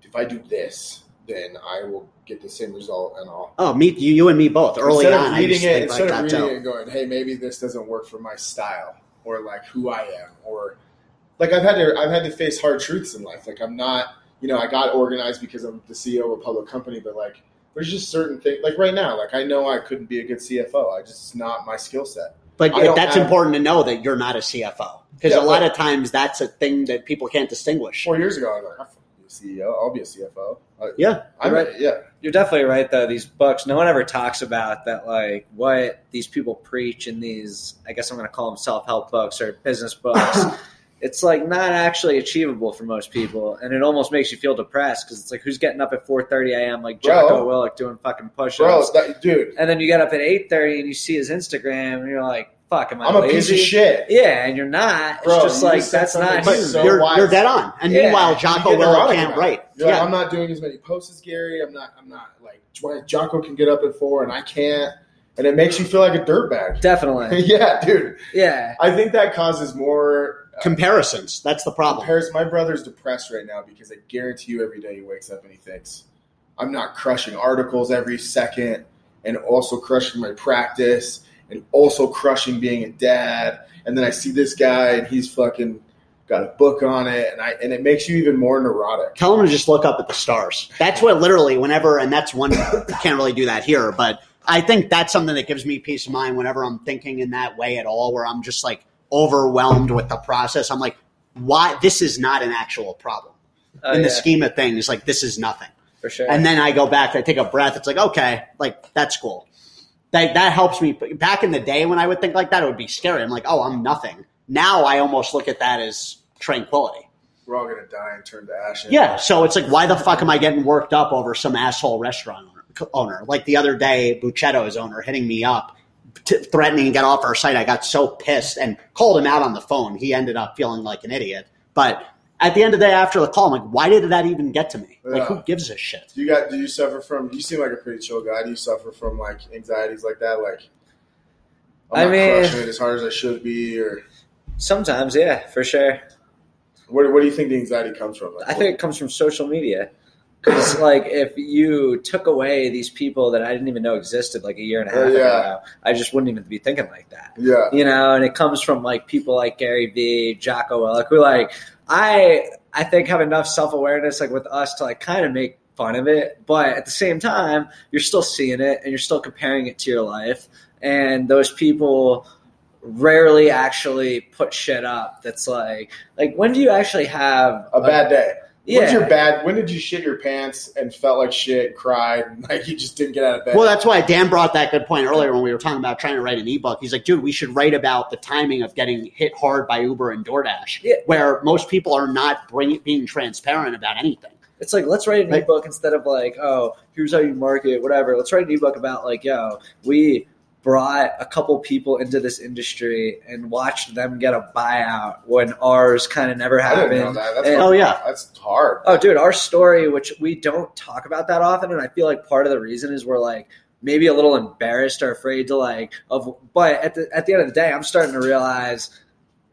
if I do this, then I will get the same result and all. Oh, me, you, you and me both. Early instead on, of I reading used to it, instead like of reading it and going, "Hey, maybe this doesn't work for my style," or like who I am, or like I've had to I've had to face hard truths in life. Like I'm not, you know, I got organized because I'm the CEO of a public company, but like there's just certain things. Like right now, like I know I couldn't be a good CFO. I just it's not my skill set. But that's have- important to know that you're not a CFO because Yeah, a lot but- of times that's a thing that people can't distinguish. Four years ago, I was like, I'll be a CEO. I'll be a CFO. I, Yeah, I'm Right. yeah. You're definitely right though. These books, no one ever talks about that. Like what these people preach in these, I guess I'm going to call them self help books or business books. it's like not actually achievable for most people, and it almost makes you feel depressed because it's like who's getting up at 4:30 a.m. like. Jocko Willink doing fucking push Bro, that, dude, and then you get up at 8:30 and you see his Instagram, and you're like, "Fuck, am I I'm a lazy?" piece of shit. Yeah, and you're not. Bro, it's just you like just that's not but so you're, you're dead on. And Yeah. meanwhile, You Jocko get Willow can't about write. You're like, Yeah. I'm not doing as many posts as Gary. I'm not. I'm not like Jocko can get up at four and I can't, and it makes you feel like a dirtbag. Definitely. yeah, dude. Yeah. I think that causes more uh, Comparisons. That's the problem. comparison. My brother's depressed right now because I guarantee you, every day he wakes up and he thinks, "I'm not crushing articles every second, and also crushing my practice, and also crushing being a dad." And then I see this guy and he's fucking got a book on it, and I and it makes you even more neurotic. Tell them to just look up at the stars. That's what literally, whenever, and that's one, you can't really do that here, but I think that's something that gives me peace of mind whenever I'm thinking in that way at all, where I'm just like overwhelmed with the process. I'm like, why? This is not an actual problem Oh, in the scheme of things. Like this is nothing. for sure. And then I go back, I take a breath. It's like, okay, like that's cool. That that helps me. Back in the day when I would think like that, it would be scary. I'm like, oh, I'm nothing. Now I almost look at that as tranquility. We're all gonna die and turn to ash. Yeah. So it's like, why the fuck am I getting worked up over some asshole restaurant owner? owner? Like the other day, Buccetto's owner hitting me up, t- threatening to get off our site. I got so pissed and called him out on the phone. He ended up feeling like an idiot. But at the end of the day, after the call, I'm like, why did that even get to me? Like, who gives a shit? Do you got? Do you suffer from? You seem like a pretty chill guy. Do you suffer from like anxieties like that? Like, I'm I not mean- crushing it as hard as I should be, or Sometimes, yeah, for sure. what? What do you think the anxiety comes from? Like, I think it comes from social media. Because, like, if you took away these people that I didn't even know existed like a year and a oh, half Oh, yeah. ago, I just wouldn't even be thinking like that. Yeah, You know, and it comes from like people like Gary Vee, Jocko Willink, who like I I think have enough self awareness like with us to like kind of make fun of it, but at the same time, you're still seeing it and you're still comparing it to your life. And those people rarely actually put shit up that's like like when do you actually have a bad day. Yeah When's your bad? When did you shit your pants and felt like shit, cried, and like you just didn't get out of bed? Well, that's why Dan brought that good point earlier when we were talking about trying to write an ebook. He's like, dude, we should write about the timing of getting hit hard by Uber and DoorDash, Yeah. where most people are not bring, being transparent about anything. It's like let's write an Right. ebook instead of like, oh, here's how you market, whatever. Let's write an ebook about like, yo, we brought a couple people into this industry and watched them get a buyout when ours kind of never I didn't know happened. that. That's And- Oh, yeah. that's hard. Oh, dude, our story, which we don't talk about that often, and I feel like part of the reason is we're like maybe a little embarrassed or afraid to like of. But at the at the end of the day, I'm starting to realize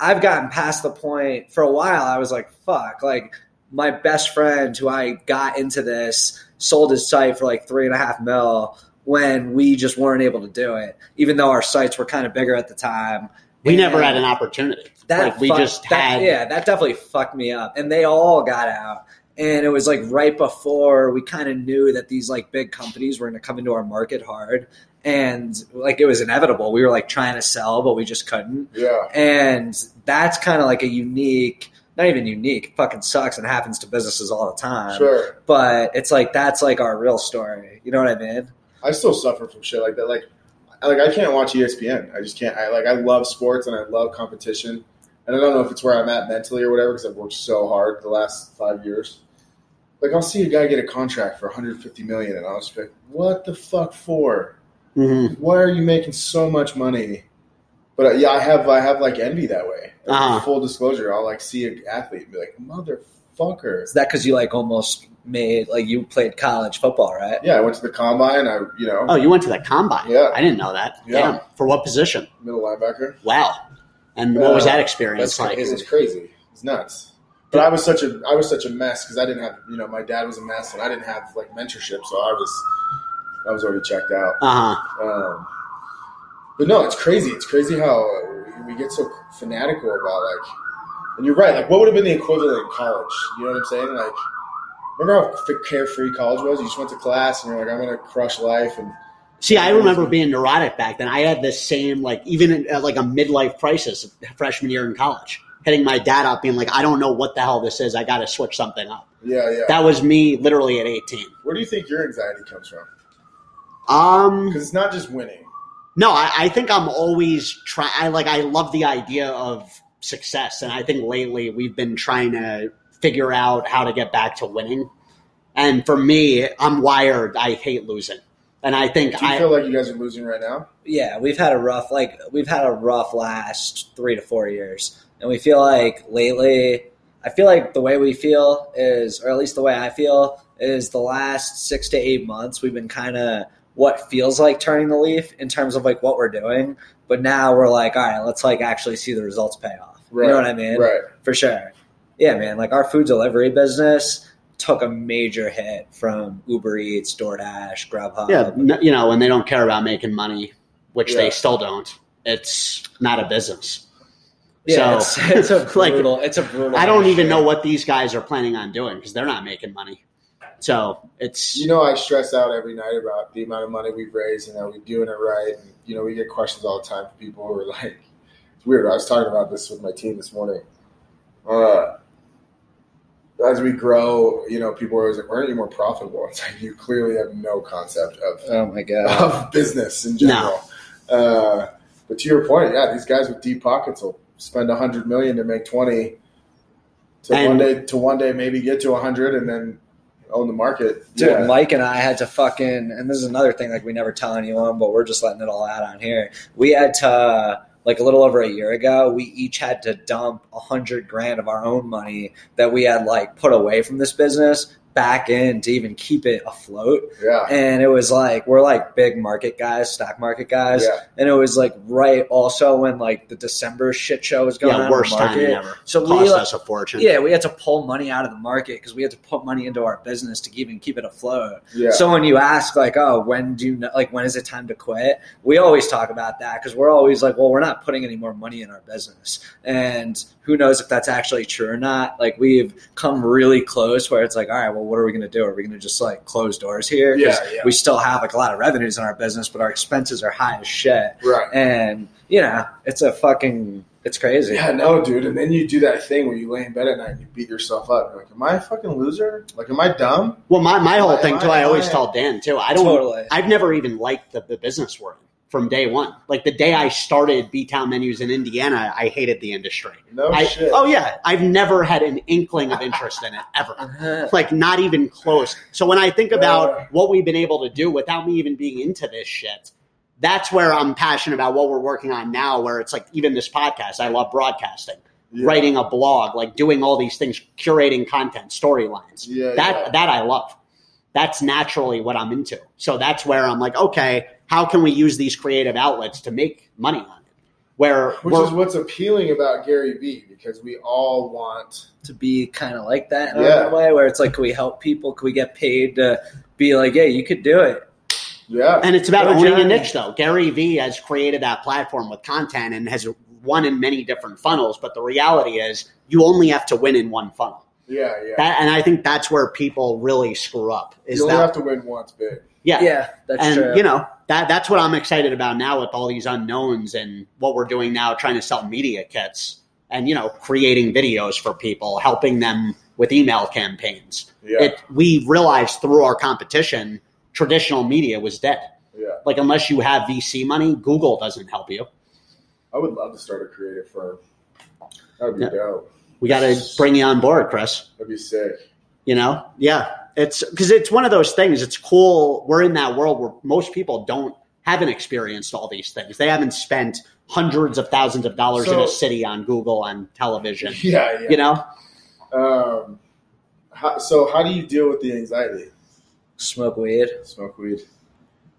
I've gotten past the point. For a while, I was like, "Fuck!" Like my best friend, who I got into this, sold his site for like three and a half mil when we just weren't able to do it, even though our sites were kind of bigger at the time. We never had an opportunity. that like we fuck- just that- had. yeah that definitely fucked me up and they all got out and it was like right before we kind of knew that these like big companies were going to come into our market hard and like it was inevitable we were like trying to sell but we just couldn't Yeah, and that's kind of like a unique not even unique it fucking sucks and happens to businesses all the time sure. but it's like that's like our real story you know what i mean I still suffer from shit like that. Like, I- like I can't watch ESPN. I just can't. I like I love sports and I love competition, and I don't know if it's where I'm at mentally or whatever because I've worked so hard the last five years. Like I'll see a guy get a contract for 150 million, and I'll just be like, "What the fuck for? Mhm. Why are you making so much money?" But uh, yeah, I have I have like envy that way. Like, Uh-huh. Full disclosure, I'll like see an athlete and be like, "Motherfucker." is that because you like almost made like you played college football right Yeah, I went to the combine. I you know Oh, you went to the combine. Yeah. I didn't know that. Yeah. Damn. For what position? middle linebacker. Wow. And what was Uh, that experience That's like? crazy. It's crazy. It's nuts. But I was such a I was such a mess because I didn't have you know my dad was a mess and I didn't have like mentorship, so I was I was already checked out. Uh huh. Um, but no, it's crazy. It's crazy how we get so fanatical about like. And you're right. Like, what would have been the equivalent in college? You know what I'm saying? Like, remember how carefree college was? You just went to class and you're like, I'm gonna crush life and See, I remember being neurotic back then. I had the same, like, even in, at like a midlife crisis freshman year in college, hitting my dad up, being like, I don't know what the hell this is. I got to switch something up. yeah, yeah. That was me literally at 18. Where do you think your anxiety comes from? Um, Because it's not just winning. no, I, I think I'm always trying. I like, I love the idea of success. And I think lately we've been trying to figure out how to get back to winning. And for me, I'm wired. I hate losing. And I think Do you I, feel like you guys are losing right now? yeah, we've had a rough like we've had a rough last three to four years, and we feel like lately, I feel like the way we feel is, or at least the way I feel is, the last six to eight months we've been kind of what feels like turning the leaf in terms of like what we're doing, but now we're like, all right, let's like actually see the results pay off. You know what I mean? Right. For sure. Yeah, man. Like our food delivery business took a major hit from Uber Eats, DoorDash, Grubhub. Yeah, you know, when they don't care about making money, which Yeah. they still don't, it's not a business. Yeah, So, it's, it's a like, brutal. it's a brutal. I don't even know what these guys are planning on doing because they're not making money. So it's You know, I stress out every night about the amount of money we've raised and that we're doing it right. And, you know, we get questions all the time from people who are like, it's weird. I was talking about this with my team this morning. Uh, as we grow, you know, people are always like, why aren't you more profitable? It's like, you clearly have no concept of, Oh my god. of business in general. Uh, but to your point, yeah, these guys with deep pockets will spend a hundred million to make 20 to And- one day, to one day maybe get to a hundred and then own the market. Dude, yeah. Mike and I had to fucking, and this is another thing like we never tell anyone, but we're just letting it all out on here. We had to, like a little over a year ago, we each had to dump a hundred grand of our own money that we had like put away from this business back in to even keep it afloat. yeah. And it was like we're like big market guys, stock market guys, Yeah. and it was like right also when like the December shit show was going yeah, on worst the time ever. So we Cost like, us a fortune. yeah, we had to pull money out of the market because we had to put money into our business to even keep it afloat. Yeah. So when you ask like, oh, when do you know, like when is it time to quit? We always talk about that because we're always like, well, we're not putting any more money in our business, and who knows if that's actually true or not. Like we've come really close where it's like, all right, well, what are we going to do? Are we going to just like close doors here? 'Cause Yeah, yeah. We still have like a lot of revenues in our business, but our expenses are high as shit, right. and you know, it's a fucking, it's crazy. Yeah, no, dude. And then you do that thing where you lay in bed at night and you beat yourself up. You're like, am I a fucking loser? Like, am I dumb? Well, my, my whole Am thing am too, I- I always I- tell Dan too. I don't. Totally. I've never even liked the, the business we're in from day one. Like the day I started B Town Menus in Indiana, I hated the industry. No I, shit. oh yeah, I've never had an inkling of interest in it ever. Uh-huh. Like not even close. So when I think about what we've been able to do without me even being into this shit, that's where I'm passionate about what we're working on now. Where it's like even this podcast, I love broadcasting, Yeah. writing a blog, like doing all these things, curating content, storylines. Yeah, that yeah. that I love. That's naturally what I'm into. So that's where I'm like, okay, how can we use these creative outlets to make money on it? Where Which is what's appealing about Gary Vee because we all want. to be kind of like that in Yeah. a way where it's like, can we help people? Can we get paid to be like, yeah, you could do it. Yeah. and it's about Go, owning a niche though. Gary Vee has created that platform with content and has won in many different funnels. But the reality is, you only have to win in one funnel. yeah, yeah. That, and I think that's where people really screw up. Is you only that have to win once big. Yeah, Yeah, that's and true. you know that that's what I'm excited about now with all these unknowns and what we're doing now, trying to sell media kits and you know creating videos for people, helping them with email campaigns. Yeah. It we realized through our competition, traditional media was dead. Yeah. Like unless you have VC money, Google doesn't help you. I would love to start a creative firm. That would be Yeah. dope. We got to bring you on board, Chris. That'd be sick. You know, yeah, it's because it's one of those things. It's cool. We're in that world where most people don't haven't experienced all these things. They haven't spent hundreds of thousands of dollars in a city on Google on television. Yeah, yeah. You know, Um, how, so how do you deal with the anxiety? Smoke weed. Smoke weed.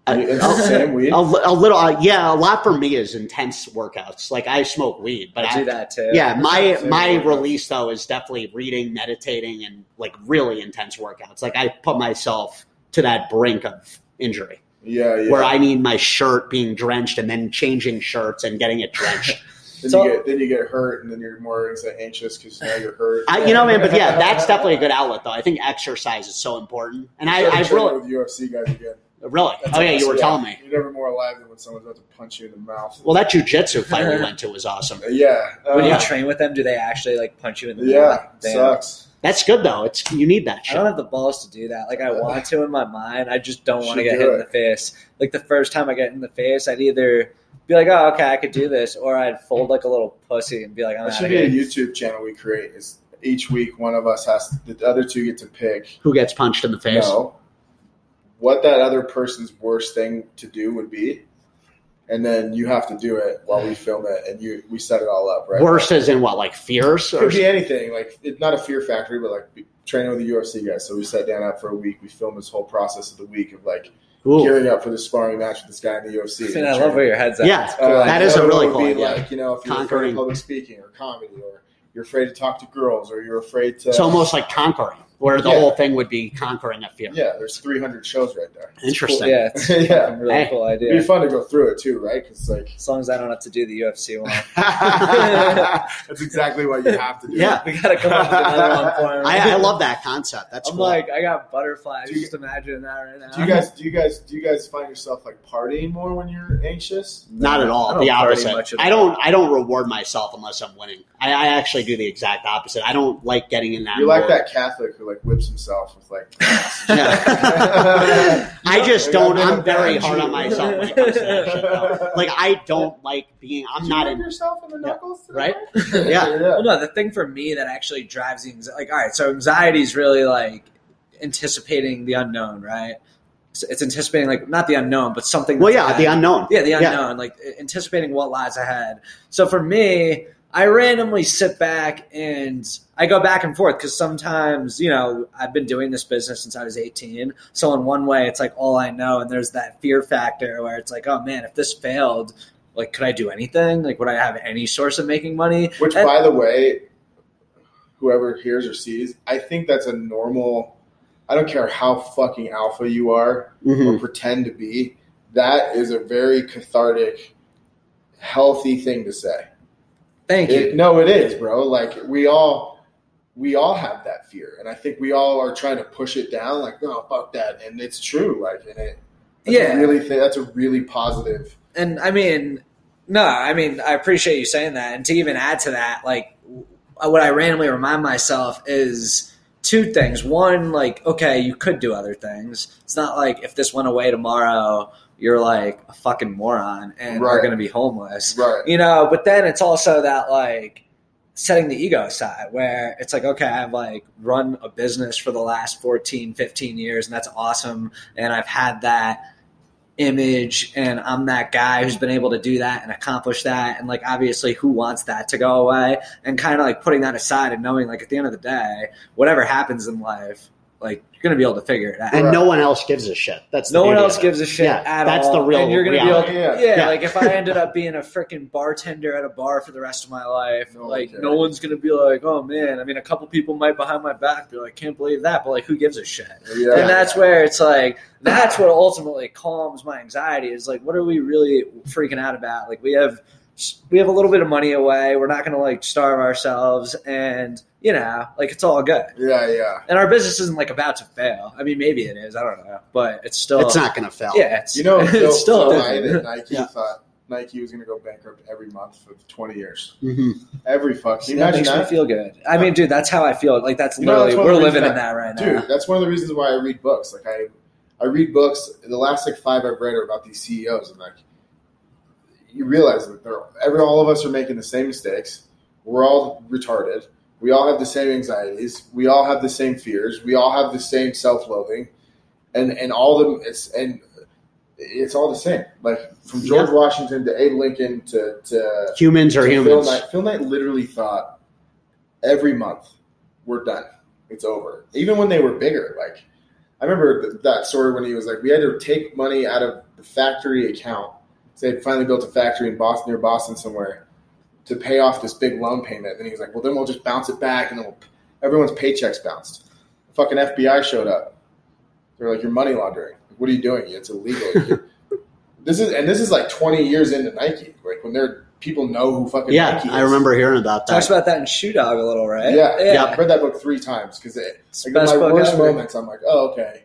a, a little, uh, yeah, a lot for me is intense workouts. Like I smoke weed, but I I, do that too. yeah, my my release though is definitely reading, meditating, and like really intense workouts. Like I put myself to that brink of injury. Yeah, yeah. where I need my shirt being drenched and then changing shirts and getting it drenched. then So- you get then you get hurt, and then you're more anxious because now you're hurt. I, you know, man, but yeah, that's definitely a good outlet, though. I think exercise is so important, and I, training really, with UFC guys again. Really, That's oh yeah, you were telling me. You're never more alive than when someone's about to punch you in the mouth. Well, that jujitsu fight we went to was awesome. yeah, When uh, you train with them, do they actually like punch you in the yeah, mouth? Damn. sucks. That's good though. It's you need that I don't have the balls to do that. Like I want to in my mind, I just don't want to get do hit in the face. Like the first time I get in the face, I'd either be like, "Oh, okay, I could do this," or I'd fold like a little pussy and be like, "I'm That should of be a. YouTube channel we create. Is each week one of us has to, the other two get to pick Who gets punched in the face? no, what that other person's worst thing to do would be, and then you have to do it while we film it, and you we set it all up right. Worse as in what, like fierce? Or, Could be anything. Like it's not a fear factory, but like training with the UFC guys. So we sat down up for a week. We filmed this whole process of the week of like Ooh. gearing up for the sparring match with this guy in the UFC. And I love where your head's at. Yeah, cool. Uh, That is a really cool be idea. Like you know, if you're afraid Conquering. of public speaking or comedy, or you're afraid to talk to girls, or you're afraid to. It's almost like conquering. Where the Yeah. whole thing would be conquering a fear. Yeah, there's 300 shows right there. Interesting. Yeah, it's Yeah. really Hey. cool idea. It'd be fun to go through it too, right? Because like As long as I don't have to do the UFC one. that's exactly what you have to do. Yeah. we gotta come up with another one for him. I, I love that concept. That's I'm cool. like, I got butterflies. Do you- just imagine that right now. Do you guys do you guys do you guys find yourself like partying more when you're anxious? Not at all. The party opposite. much at I don't. I don't reward myself unless I'm winning. I, I actually do the exact opposite. I don't like getting in that. You're like that Catholic who like whips himself with like. Yeah. I just don't. I'm very bad hard on myself when it comes to that shit. Though. Like I don't like being. I'm Did not you in. yourself in the knuckles, today? Right? Yeah. Yeah. Well, no, the thing for me that actually drives the anxiety, like, all right, so anxiety is really like anticipating the unknown, right? It's, it's anticipating like not the unknown, but something. Well, yeah, ahead. the unknown. Yeah, the Yeah. unknown, like anticipating what lies ahead. So for me, I randomly sit back and I go back and forth because sometimes, you know, I've been doing this business since I was 18. So in one way, it's like all I know, and there's that fear factor where it's like, oh man, if this failed, like, could I do anything? Like, would I have any source of making money? Which, And- by the way, whoever hears or sees, I think that's a normal. I don't care how fucking alpha you are Mhm. or pretend to be. That is a very cathartic, healthy thing to say. Thank you. It, no, it is, bro. Like we all, we all have that fear, and I think we all are trying to push it down. Like, no, fuck that, and it's true. Like, and it, Yeah. really, th- that's a really positive. And I mean, no, I mean, I appreciate you saying that. And to even add to that, like, what I randomly remind myself is two things. One, like, okay, you could do other things. It's not like if this went away tomorrow, you're like a fucking moron and Right. are going to be homeless. Right. You know, but then it's also that, like, setting the ego aside where it's like okay i've like run a business for the last 14 15 years and that's awesome and i've had that image and I'm that guy who's been able to do that and accomplish that and like obviously who wants that to go away and kind of like putting that aside and knowing like at the end of the day whatever happens in life like you're gonna be able to figure it out And Right. no one else gives a shit. That's the no one else gives a shit Yeah, at that's all. That's the real and you're gonna reality. be able to, Yeah, yeah, yeah. like if I ended up being a freaking bartender at a bar for the rest of my life, No like cares. no one's gonna be like, oh man. I mean, a couple people might behind my back be like, can't believe that, but like, who gives a shit? Yeah. and that's where it's like that's what ultimately calms my anxiety is like what are we really freaking out about like we have we have a little bit of money away we're not going to like starve ourselves and you know like it's all good yeah, yeah. and our business isn't like about to fail i mean maybe it is i don't know but it's still It's not going to fail. yeah it's You know, Phil, it's still Phil Nike Yeah. thought Nike was going to go bankrupt every month for 20 years. hmm Every fuck. Can you that imagine makes me feel good i mean dude that's how i feel like that's You know, literally that's we're living reasons in that right now Dude, that's one of the reasons why I read books. Like I, I read books. The last like five I've read are about these CEOs, and like you realize that they're every all of us are making the same mistakes. We're all retarded. We all have the same anxieties. We all have the same fears. We all have the same self-loathing, and and all them it's and it's all the same. Like from George Washington to Abe Lincoln to to Humans are Phil humans. Knight. Phil Knight literally thought every month we're done. It's over. Even when they were bigger, like I remember th- that story when he was like, we had to take money out of the factory account. So they finally built a factory in Boston, near Boston somewhere, to pay off this big loan payment. And he was like, well, then we'll just bounce it back, and then we'll, everyone's paychecks bounced. The fucking FBI showed up. They're like, you're money laundering. Like, what are you doing? It's illegal. this is and this is like 20 years into Nike. Like when they're people know who fucking Yeah, Nike is. I remember hearing about that. talks about that in shoe dog a little right Yeah, yeah I've read that book three times because like It's in my worst ever. moments, I'm like, oh, okay.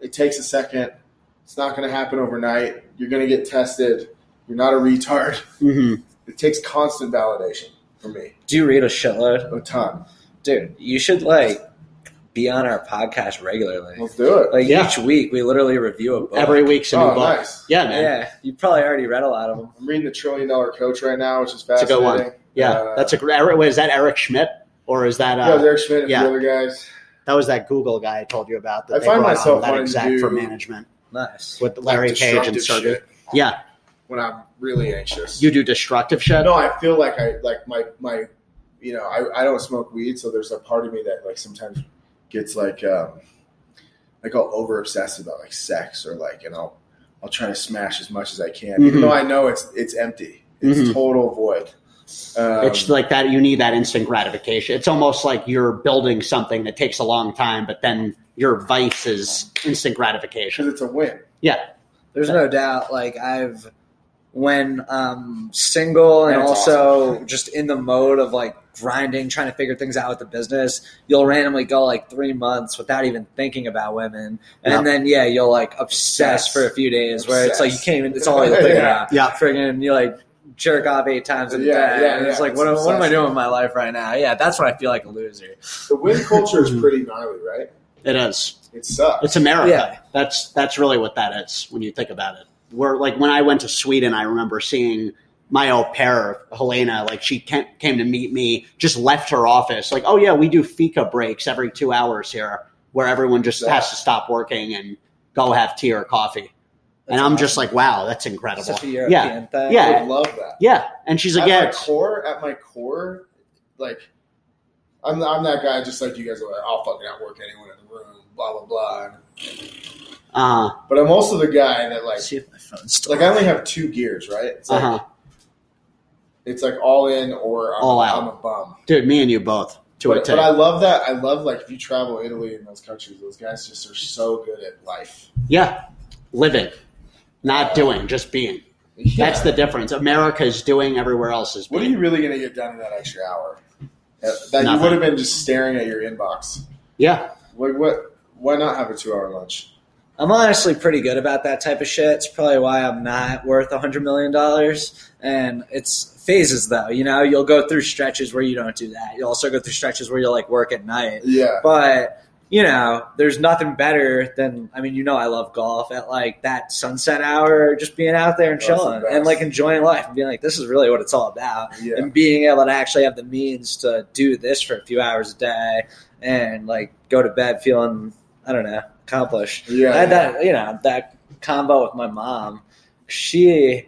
It takes a second. It's not going to happen overnight. You're going to get tested. You're not a retard. hmm It takes constant validation for me. do you read a shitload A ton. dude, you should like be on our podcast regularly. Let's do it. Like Yeah. each week, we literally review a book. Every week's a new oh, book. nice. Yeah, man. yeah, you probably already read a lot of them. I'm reading the Trillion Dollar Coach right now, which is It's a fascinating. good one. Yeah, Uh, that's a great. Eric- Wait, is that Eric Schmidt or is that yeah, uh, Derek Schmidt and yeah. the other guys. that was that Google guy I told you about? That I they find myself on that wanting to exec for management Nice. with Larry like, Page and destructive Sergey. Yeah, when I'm really anxious. you do destructive shit. No, I feel like I like my my you know I, I don't smoke weed, so there's a part of me that like sometimes gets like um like I'll over obsess about like sex or like and I'll I'll try to smash as much as I can, even Mhm. though I know it's it's empty, it's Mhm. total void. Um, it's like that. You need that instant gratification. It's almost like you're building something that takes a long time, but then your vice is instant because gratification. it's a win. Yeah, There's no doubt. Like I've when um single and That's also just in the mode of like grinding, trying to figure things out with the business, you'll randomly go like three months without even thinking about women, and Yep. then yeah, you'll like obsess Obsess. for a few days where it's like you can't even. It's all you'll think Yeah. about. Yeah. friggin' you like jerk off eight times a day. Yeah, yeah, it's yeah. like, what, It's what am I doing with my life right now? Yeah, that's when I feel like a loser. The win culture is pretty gnarly, right? It is. It sucks. It's America. Yeah. That's that's really what that is when you think about it. Where like when I went to Sweden, I remember seeing my au pair Helena. Like she came, came to meet me, just left her office. Like, oh yeah, we do fika breaks every two hours here, where everyone just Yeah. has to stop working and go have tea or coffee. and I'm awesome. just like, wow, that's incredible. Such a yeah, European thing. Yeah. I would love that. yeah. And she's like, at yeah, my core, at my core, like I'm, I'm that guy, just like you guys are. Like, I'll fucking outwork anyone in the room, blah blah blah. uh, But I'm also the guy that like, see if my phone's still. like I only have two gears, right? It's like uh huh. it's like all in or I'm, All out. I'm a bum. Dude, me and you both to But, but I love that. I love like if you travel Italy and those countries, those guys just are so good at life. yeah, living, not doing, just being. That's the difference. America is doing, everywhere else is What are you really going to get done in that extra hour? That, that you would have been just staring at your inbox. yeah, Like what? Why not have a two-hour lunch? I'm honestly pretty good about that type of shit. It's probably why I'm not worth a hundred million dollars. And it's phases though. You know, you'll go through stretches where you don't do that. You'll also go through stretches where you'll like work at night. Yeah, But you know, there's nothing better than I mean, you know, I love golf at like that sunset hour, just being out there and That's chilling best. and like enjoying life and being like, this is really what it's all about. yeah. And being able to actually have the means to do this for a few hours a day and like go to bed feeling, I don't know, accomplished. Yeah, I had yeah. that, you know, that combo with my mom. She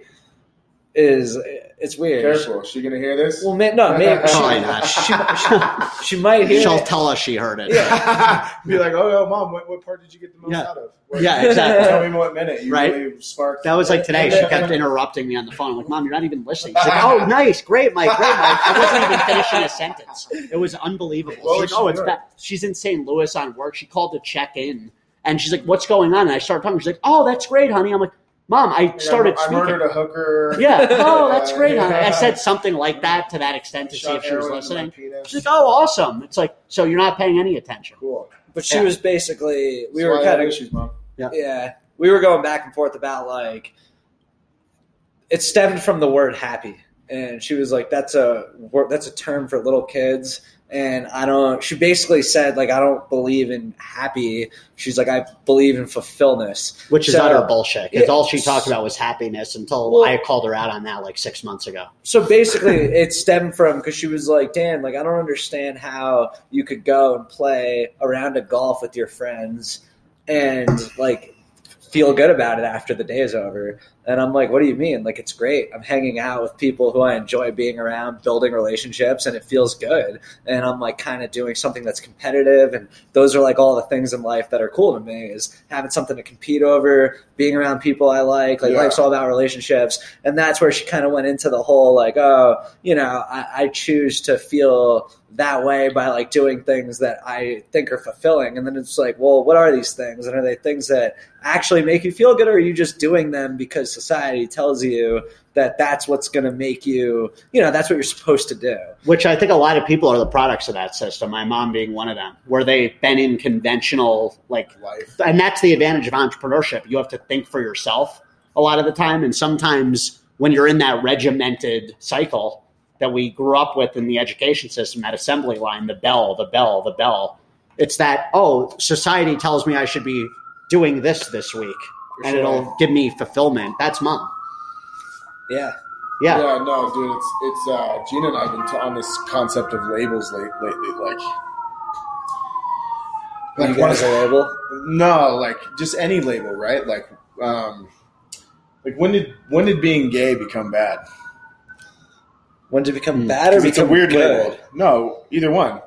is, it's weird. Careful, is she gonna hear this? Well, ma- no, maybe Probably she, not. she, she might hear She'll it. tell us she heard it. Yeah. Be like, oh, yo, mom, what, what part did you get the most Yeah. out of? What- Yeah, exactly. Tell me what minute you Right. really sparked. That was like today. She kept interrupting me on the phone. I'm like, Mom, you're not even listening. She's like, Oh, nice, great, Mike, great, Mike. I wasn't even finishing a sentence. It was unbelievable. What She's was like, Oh, it's bad. She's in St. Louis on work. She called to check in, and she's like, What's going on? And I started talking. She's like, Oh, that's great, honey. I'm like, Mom, I started I, I murdered a hooker. Yeah. Oh, that's great, honey. I said something like that to that extent to see if she was heroin into my listening. She's like, Oh, awesome. It's like, so you're not paying any attention. cool. But she Yeah. was basically, we That's were why kind of, issues, mom. Yeah. yeah, we were going back and forth about like, it stemmed from the word happy. And she was like, that's a that's a term for little kids. And I don't, she basically said, like, I don't believe in happy. She's like, I believe in fulfillment. Which is So- utter bullshit. Because all she talked about was happiness until Well- I called her out on that like six months ago. So basically, it stemmed from because she was like, Dan, like, I don't understand how you could go and play around a golf with your friends and like feel good about it after the day is over. And I'm like, what do you mean? Like, it's great. I'm hanging out with people who I enjoy being around, building relationships, and it feels good. And I'm like, kind of doing something that's competitive. And those are like all the things in life that are cool to me is having something to compete over, being around people I like. Like, Yeah. life's all about relationships. And that's where she kind of went into the whole, like, oh, you know, I, I choose to feel that way by like doing things that I think are fulfilling. And then it's like, well, what are these things? And are they things that actually make you feel good, or are you just doing them because society tells you that that's what's going to make you, you know, that's what you're supposed to do? which I think a lot of people are the products of that system. My mom being one of them, where they've been in conventional like, Life. and that's the advantage of entrepreneurship. You have to think for yourself a lot of the time, and sometimes when you're in that regimented cycle that we grew up with in the education system, that assembly line, the bell, the bell, the bell. It's that oh, society tells me I should be doing this this week, For and sure. it'll give me fulfillment. That's mom. Yeah. Yeah. Yeah, no, dude, it's it's uh, Gina and I have been t- on this concept of labels late, lately. Like, like one guys a label? no, like just any label, right? Like, um, like when did when did being gay become bad? When did it become Hmm. bad or 'Cause it's a weird good? label. No, either one.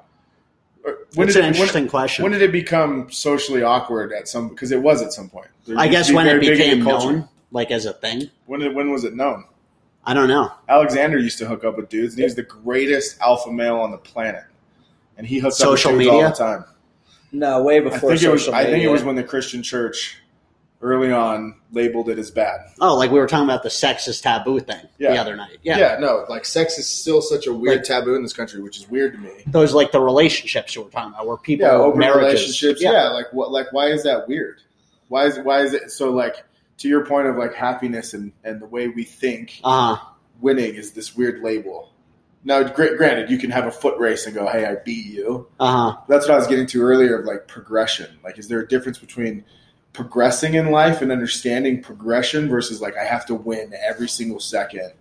When It's did an it, interesting when, question. when did it become socially awkward at some? Because it was at some point. There I guess be when it very big in became known, like as a thing. When did, when was it known? I don't know. Alexander used to hook up with dudes, and he was the greatest alpha male on the planet. And he hooked Social up with dudes media? all the time. No, way I before think it was. social I think it was when the Christian Church, early on, labeled it as bad. Oh, like we were talking about the sexist taboo thing yeah. the other night. Yeah. Yeah. no, like sex is still such a weird Like- taboo in this country, which is weird to me. Those like the relationships you were talking about, where people Yeah, open marriages. relationships. Yeah. like what? Like why is that weird? Why is why is it so? Like to your point of like happiness and and the way we think, Uh, winning is this weird label. Now, gr- granted, you can have a foot race and go, "Hey, I beat you." Uh-huh. That's what I was getting to earlier of like progression. Like, is there a difference between progressing in life and understanding progression versus like I have to win every single second?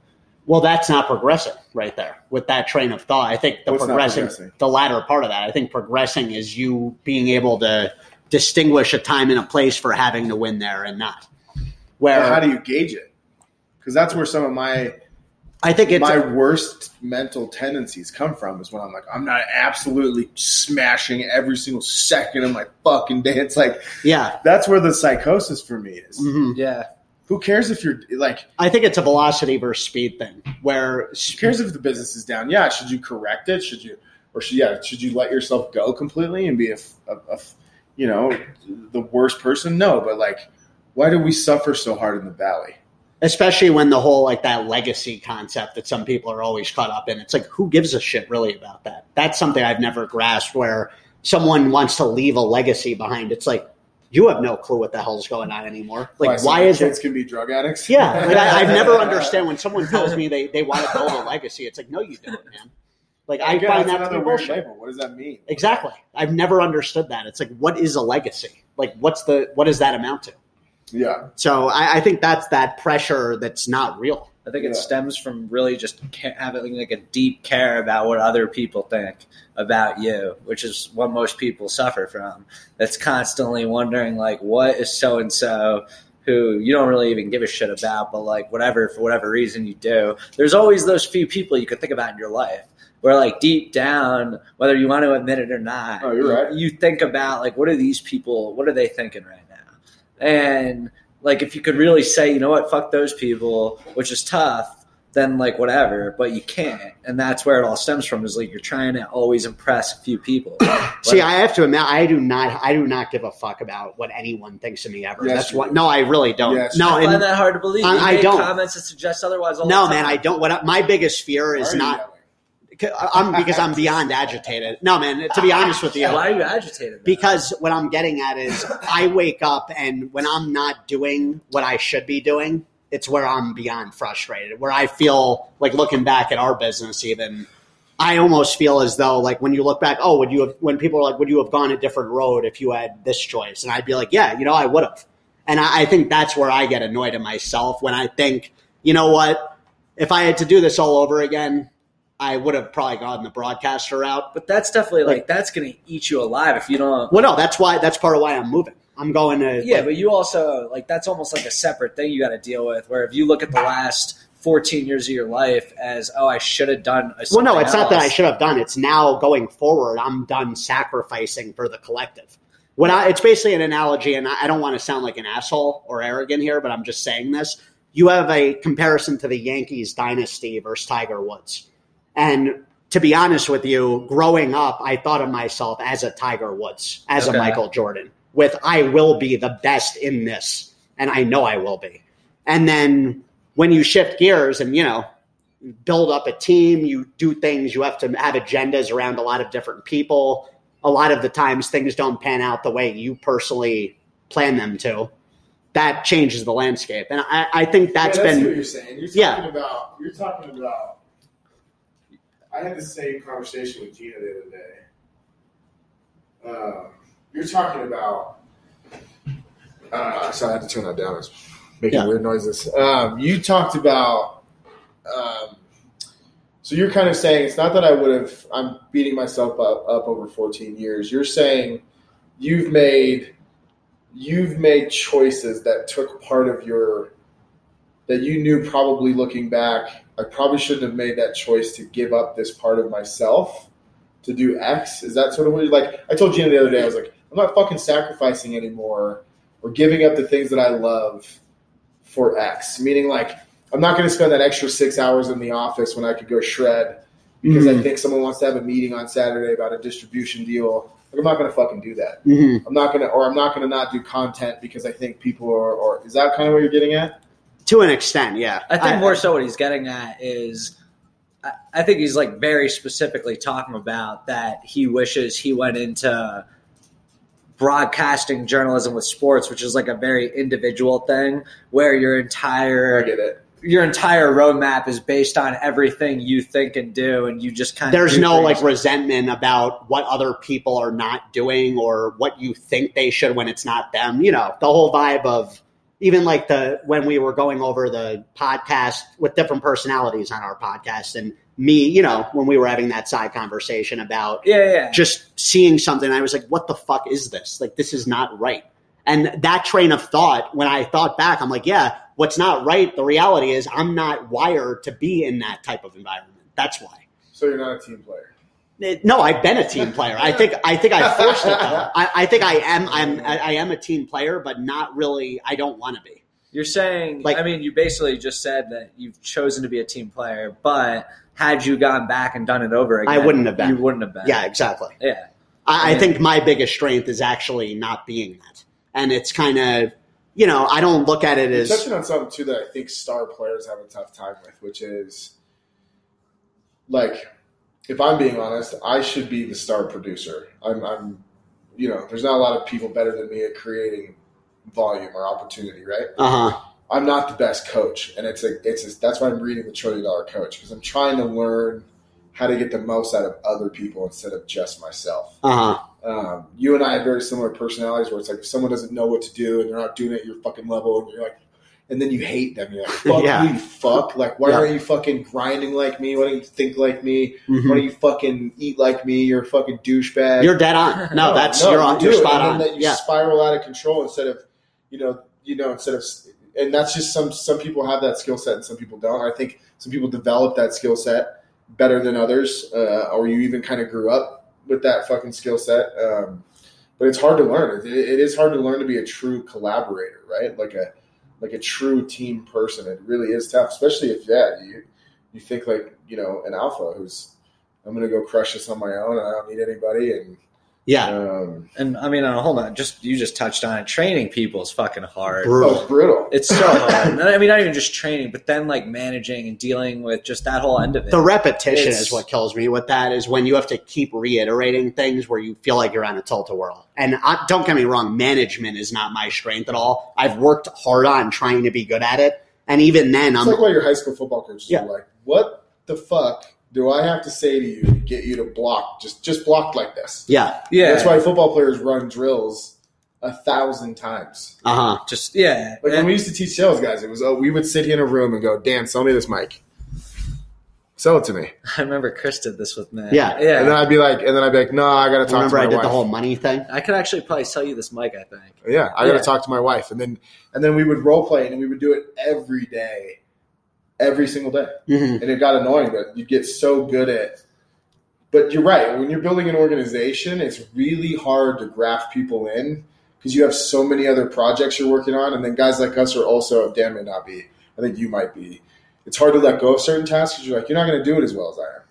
well, that's not progressing right there with that train of thought. I think the What's progressing, progressing? the latter part of that, I think progressing is you being able to distinguish a time and a place for having to win there and not. Where Well, how do you gauge it? Because that's where some of my I think it's my worst mental tendencies come from is when I'm like, I'm not absolutely smashing every single second of my fucking day. It's like yeah. that's where the psychosis for me is. Mhm. Yeah. Who cares if you're like? I think it's a velocity versus speed thing where Who cares if the business is down? Yeah, should you correct it? Should you, or should yeah, should you let yourself go completely and be a, a, a you know, the worst person? No, but like, why do we suffer so hard in the valley? Especially when the whole like that legacy concept that some people are always caught up in. It's like who gives a shit really about that? That's something i've never grasped where someone wants to leave a legacy behind. It's like you have no clue what the hell's going on anymore. Like some why is kids it can be drug addicts? yeah like I, i've never understand when someone tells me they, they want to build a legacy it's like no you don't man. Like i Again, find that to be bullshit. label. What does that mean? exactly. I've never understood that. It's like what is a legacy? Like what's the what does that amount to Yeah, so i, I think that's that pressure that's not real I think it Yeah. stems from really just having like a deep care about what other people think about you, which is what most people suffer from. That's constantly wondering like, what is so and so who you don't really even give a shit about, but like whatever for whatever reason you do. There's always those few people you could think about in your life where like deep down, whether you want to admit it or not, Oh, you're right. you think about like what are these people, what are they thinking right now, and like if you could really say, you know what, fuck those people, which is tough, then like whatever, but you can't, and that's where it all stems from. Is like you're trying to always impress a few people. See, I have to admit, I do not, I do not give a fuck about what anyone thinks of me ever. Yes, That's what. do. No, I really don't. Yes, no, I find and, that hard to believe. I- You I make don't. comments that suggest otherwise. All no, the time. Man, I don't. What I- my biggest fear is are you not. I'm because I'm beyond agitated. No, man. To be honest with you, Why are you agitated? though? because what I'm getting at is I wake up and when I'm not doing what I should be doing, it's where I'm beyond frustrated. Where I feel like looking back at our business, even I almost feel as though like when you look back, oh, would you have? When people are like, would you have gone a different road if you had this choice? And I'd be like, yeah, you know, I would have. And I, I think that's where I get annoyed at myself when I think, you know what, if I had to do this all over again, I would have probably gone the broadcaster route. but that's definitely like, Like- that's going to eat you alive if you don't. Well, no, that's why. That's part of why I'm moving. I'm going to. Yeah, like, but you also like that's almost like a separate thing you got to deal with. Where if you look at the last 14 years of your life as, oh, I should have done. well, no, it's something not that I should have done. It's now going forward. I'm done sacrificing for the collective. What I, it's basically an analogy, and I I don't want to sound like an asshole or arrogant here, but I'm just saying this. You have a comparison to the Yankees dynasty versus Tiger Woods, and to be honest with you, growing up, I thought of myself as a Tiger Woods, as Okay. a Michael Jordan, with I will be the best in this, and I know I will be. And then when you shift gears and, you know, build up a team, you do things, you have to have agendas around a lot of different people. A lot of the times things don't pan out the way you personally plan them to. That changes the landscape. And I, I think that's yeah, that's been what you're saying. You're Yeah. about. You're talking about. I had the same conversation with Gina the other day. Um, you're talking about. Uh, so I had to turn that down. It's making Yeah. weird noises. Um, you talked about. Um, so you're kind of saying it's not that I would have. I'm beating myself up, up over 14 years. You're saying you've made you've made choices that took part of your that you knew probably looking back i probably shouldn't have made that choice to give up this part of myself to do x is that sort of what you're like i told gina the other day i was like i'm not fucking sacrificing anymore or giving up the things that i love for x meaning like I'm not going to spend that extra six hours in the office when I could go shred because I Mhm. think someone wants to have a meeting on Saturday about a distribution deal. Like, I'm not going to fucking do that. Mhm. I'm not going to, or I'm not going to not do content because I think people are, or is that kind of what you're getting at? To an extent, yeah. I think more so what he's getting at is I, I think he's like very specifically talking about that he wishes he went into broadcasting journalism with sports, which is like a very individual thing where your I entire get it. your entire roadmap is based on everything you think and do and you just kind of There's no things- like resentment about what other people are not doing or what you think they should when it's not them. You know, the whole vibe of even like the when we were going over the podcast with different personalities on our podcast and me, you know, when we were having that side conversation about yeah, yeah. just seeing something, I was like, what the fuck is this? Like, this is not right. And that train of thought, when I thought back, I'm like, yeah, what's not right? The reality is, I'm not wired to be in that type of environment. That's why. So you're not a team player. It- no, I've been a team player. I think I think I forced it though. I, I think I am I'm I I am a team player, but not really. I don't want to be. You're saying, Like- I mean, you basically just said that you've chosen to be a team player, but had you gone back and done it over again, I wouldn't have been. You wouldn't have been. Yeah, exactly. yeah. I, I think my biggest strength is actually not being that, and it's kind of you know I don't look at it You're as touching on something too that I think star players have a tough time with, which is like, if I'm being honest, I should be the star producer. I'm, I'm, you know, there's not a lot of people better than me at creating volume or opportunity, right? uh huh I'm not the best coach, and it's a, it's a, that's why I'm reading the Trillion Dollar Coach because I'm trying to learn how to get the most out of other people instead of just myself. uh huh Um, you and I have very similar personalities where it's like if someone doesn't know what to do and they're not doing it at your fucking level, and you're like, and then you hate them. You're like, fuck Yeah. you, fuck. Like, why Yeah. aren't you fucking grinding like me? Why don't you think like me? Why Mhm. don't you fucking eat like me? You're a fucking douchebag. You're dead on. No, that's no, you're on. You're spot on. That you Yeah. spiral out of control instead of, you know, you know, instead of, and that's just some some people have that skill set and some people don't. I think some people develop that skill set better than others, uh, or you even kind of grew up with that fucking skill set. Um, but it's hard to learn. It, it is hard to learn to be a true collaborator, right? Like a like a true team person. It really is tough, especially if yeah, you you think like you know an alpha who's I'm gonna go crush this on my own and I don't need anybody and Yeah. um, And I mean, uh, hold on, just you just touched on it. Training people is fucking hard. oh, Brutal. it's brutal. It's so hard. I mean, not even just training, but then like managing and dealing with just that whole end of it. The repetition It's- is what kills me with that. Is when you have to keep reiterating things where you feel like you're on a tilt a whirl. And I, don't get me wrong, management is not my strength at all. I've worked hard on trying to be good at it, and even then, It's I'm like why your high school football coaches Yeah. like, "What the fuck do I have to say to you to get you to block? Just just block like this." yeah, yeah, That's why football players run drills a thousand times. uh huh. just yeah. Like when we used to teach sales guys, it was oh, we would sit in a room and go, "Dan, sell me this mic. Sell it to me." I remember Chris did this with me. Yeah. yeah. And then I'd be like, and then I'd be like, "No, I got to talk Remember, to my wife. I did wife." the whole money thing. I could actually probably sell you this mic. I think. Yeah, I got to Yeah. talk to my wife, and then and then we would role play, and we would do it every day, every single day, hmm and it got annoying. But you get so good at. But you're right. When you're building an organization, it's really hard to graft people in because you have so many other projects you're working on, and then guys like us are also. Dan may not be. I think you might be. It's hard to let go of certain tasks because you're like, you're not going to do it as well as I am.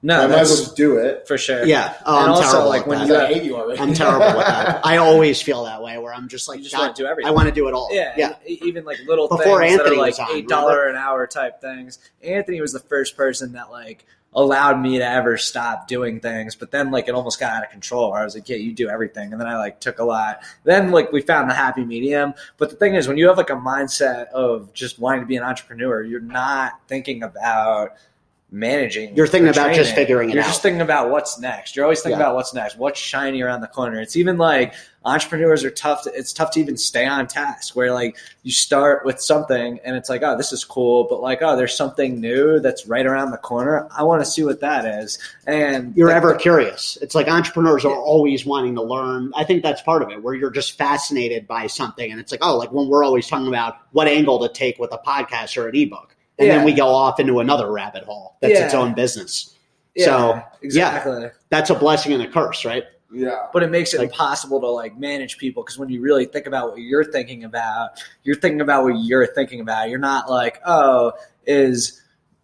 No, I might as well just do it. for sure. Yeah. Oh, And I'm also, terrible like, when that. you I have- hate you already. I'm terrible with that. I always feel that way, where I'm just like, You just want to do everything. I want to do it all. Yeah, yeah. even like little Before things Anthony that are like on, eight dollar an hour type things. Anthony was the first person that like allowed me to ever stop doing things, but then like it almost got out of control. Where I was like, yeah, you do everything, and then I like took a lot. Then like we found the happy medium. But the thing is, when you have like a mindset of just wanting to be an entrepreneur, you're not thinking about managing. You're thinking about just training. figuring it out. You're just thinking about what's next. You're always thinking Yeah. about what's next, what's shiny around the corner. It's even like entrepreneurs are tough. To, it's tough to even stay on task. Where like you start with something and it's like, oh, this is cool, but like, oh, there's something new that's right around the corner. I want to see what that is. And You're like, ever curious. It's like entrepreneurs are always wanting to learn. I think that's part of it, where you're just fascinated by something, and it's like, oh, like when we're always talking about what angle to take with a podcast or an ebook, and Yeah. then we go off into another rabbit hole that's its own business. yeah, so, exactly. That's a blessing and a curse, right? Yeah. but it makes it Like- impossible to like manage people because when you really think about what you're thinking about, you're thinking about what you're thinking about. You're not like, oh, is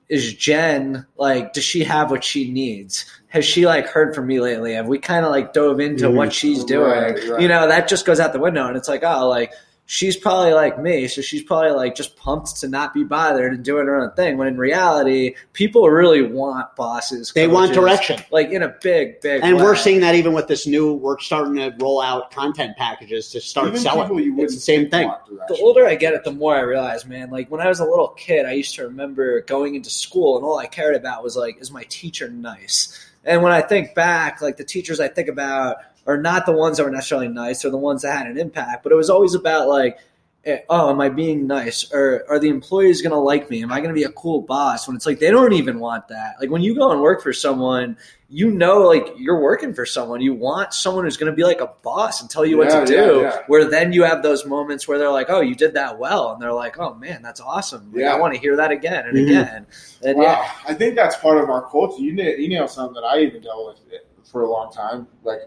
is Jen like? Does she have what she needs? Has she like heard from me lately? Have we kind of like dove into Mhm. what she's doing? Right, right. You know, that just goes out the window, and it's like, oh, like she's probably like me, so she's probably like just pumped to not be bothered and doing her own thing. When in reality, people really want bosses. They want direction. like in a big, big. And we're seeing that even with this new, we're starting to roll out content packages to start Even selling. people you It's the same thing. the older I get it, the more I realize, man, like when I was a little kid, I used to remember going into school and all I cared about was like, is my teacher nice? And when I think back, like the teachers I think about are not the ones that were necessarily nice or the ones that had an impact, but it was always about like, eh, oh, am I being nice? Or are the employees going to like me? Am I going to be a cool boss? When it's like, they don't even want that. Like when you go and work for someone, you know, like you're working for someone. You want someone who's going to be like a boss and tell you what to yeah, do. yeah. Where then you have those moments where they're like, "Oh, you did that well," and they're like, "Oh man, that's awesome! Like, Yeah. I want to hear that again and Mhm. again." And Wow, yeah, I think that's part of our culture. You nail, you nail something that I even dealt with for a long time. Like,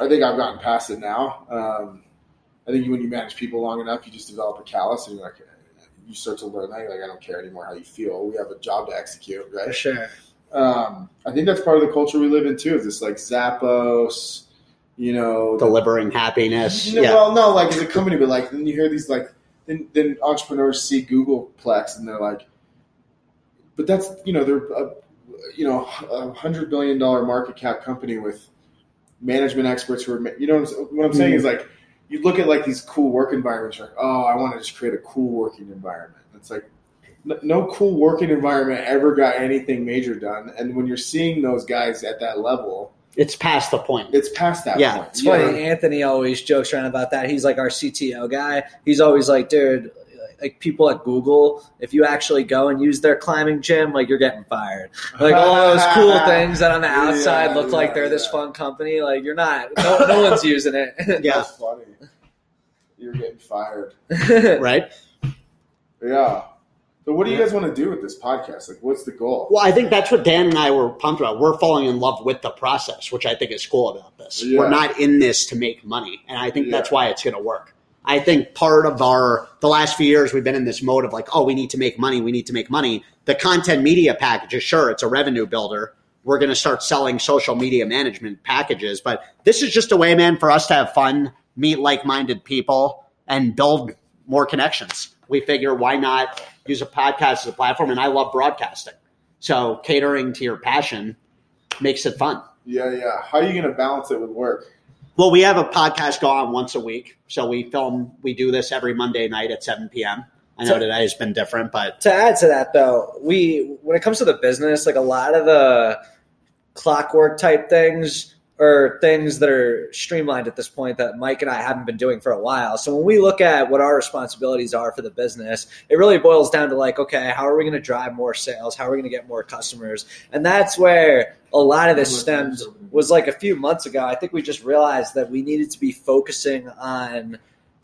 I think I've gotten past it now. Um, I think when you manage people long enough, you just develop a callus, and you're like, you start to learn that. You're like, I don't care anymore how you feel. We have a job to execute, for right? sure. Um, I think that's part of the culture we live in too. Is this like Zappos, you know, the- Delivering happiness. No, Yeah. Well, no, like as a company, but like then you hear these like then then entrepreneurs see Googleplex and they're like, but that's you know they're a you know a hundred billion dollar market cap company with management experts who are you know what I'm, what I'm saying Mhm. is like you look at like these cool work environments you're like oh I want to just create a cool working environment. It's like no cool working environment ever got anything major done, and when you're seeing those guys at that level, It's past the point. it's past that Yeah. point. It's You funny. know? Anthony always jokes around about that. He's like our CTO guy. He's always like, dude. Like people at Google, if you actually go and use their climbing gym, like you're getting fired. Like all those cool things that on the outside Yeah, look like they're this fun company, like you're not. No, no one's using it. Yeah. That's funny. You're getting fired. Right? Yeah. So what do you guys want to do with this podcast? Like, what's the goal? Well, I think that's what Dan and I were pumped about. We're falling in love with the process, which I think is cool about this. Yeah. We're not in this to make money, and I think Yeah. that's why it's going to work. I think part of our the last few years we've been in this mode of like, oh, we need to make money, we need to make money. The content media packages, sure, it's a revenue builder. We're going to start selling social media management packages, but this is just a way, man, for us to have fun, meet like-minded people, and build more connections. We figure why not use a podcast as a platform, and I love broadcasting. So catering to your passion makes it fun. Yeah, yeah. How are you going to balance it with work? Well, we have a podcast go on once a week. So we film, we do this every Monday night at 7 p.m. I know So- today has been different, but to add to that though we when it comes to the business like a lot of the clockwork type things are things that are streamlined at this point that mike and i haven't been doing for a while so when we look at what our responsibilities are for the business it really boils down to like okay how are we going to drive more sales how are we going to get more customers and that's where a lot of this stems was like a few months ago i think we just realized that we needed to be focusing on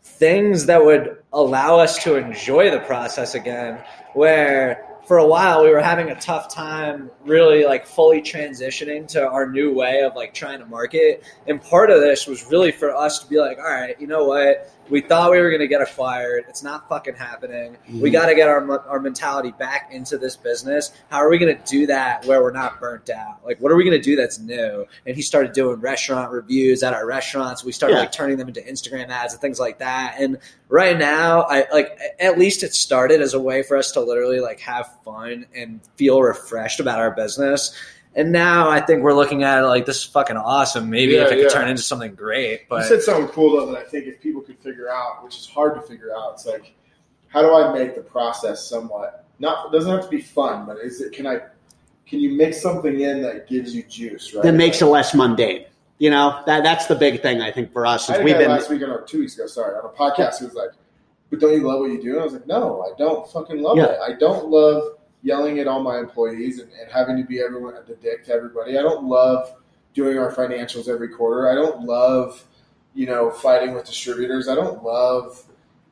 things that would allow us to enjoy the process again where for a while we were having a tough time really like fully transitioning to our new way of like trying to market. And part of this was really for us to be like all right you know what we thought we were going to get acquired. It's not fucking happening. We Mhm. got to get our, our mentality back into this business. How are we going to do that where we're not burnt out? Like what are we going to do that's new? And he started doing restaurant reviews at our restaurants. We started Yeah. like turning them into instagram ads and things like that. And right now i like at least it started as a way for us to literally like have fun and feel refreshed about our business and now i think we're looking at it like this is fucking awesome maybe Yeah, if it could turn into something great you said something cool though that I think if people could figure out, which is hard to figure out, it's like, how do I make the process somewhat not? It doesn't have to be fun, but is it? Can I? Can you mix something in that gives you juice? Right. that makes it less mundane. You know, that that's the big thing I think for us I is had we've been last week or two weeks ago. Sorry, on a podcast, he was like, "But don't you love what you do?" And I was like, "No, I don't fucking love Yeah. it. I don't love yelling at all my employees and, and having to be everyone at the dick to everybody. I don't love doing our financials every quarter. I don't love, you know, fighting with distributors. I don't love."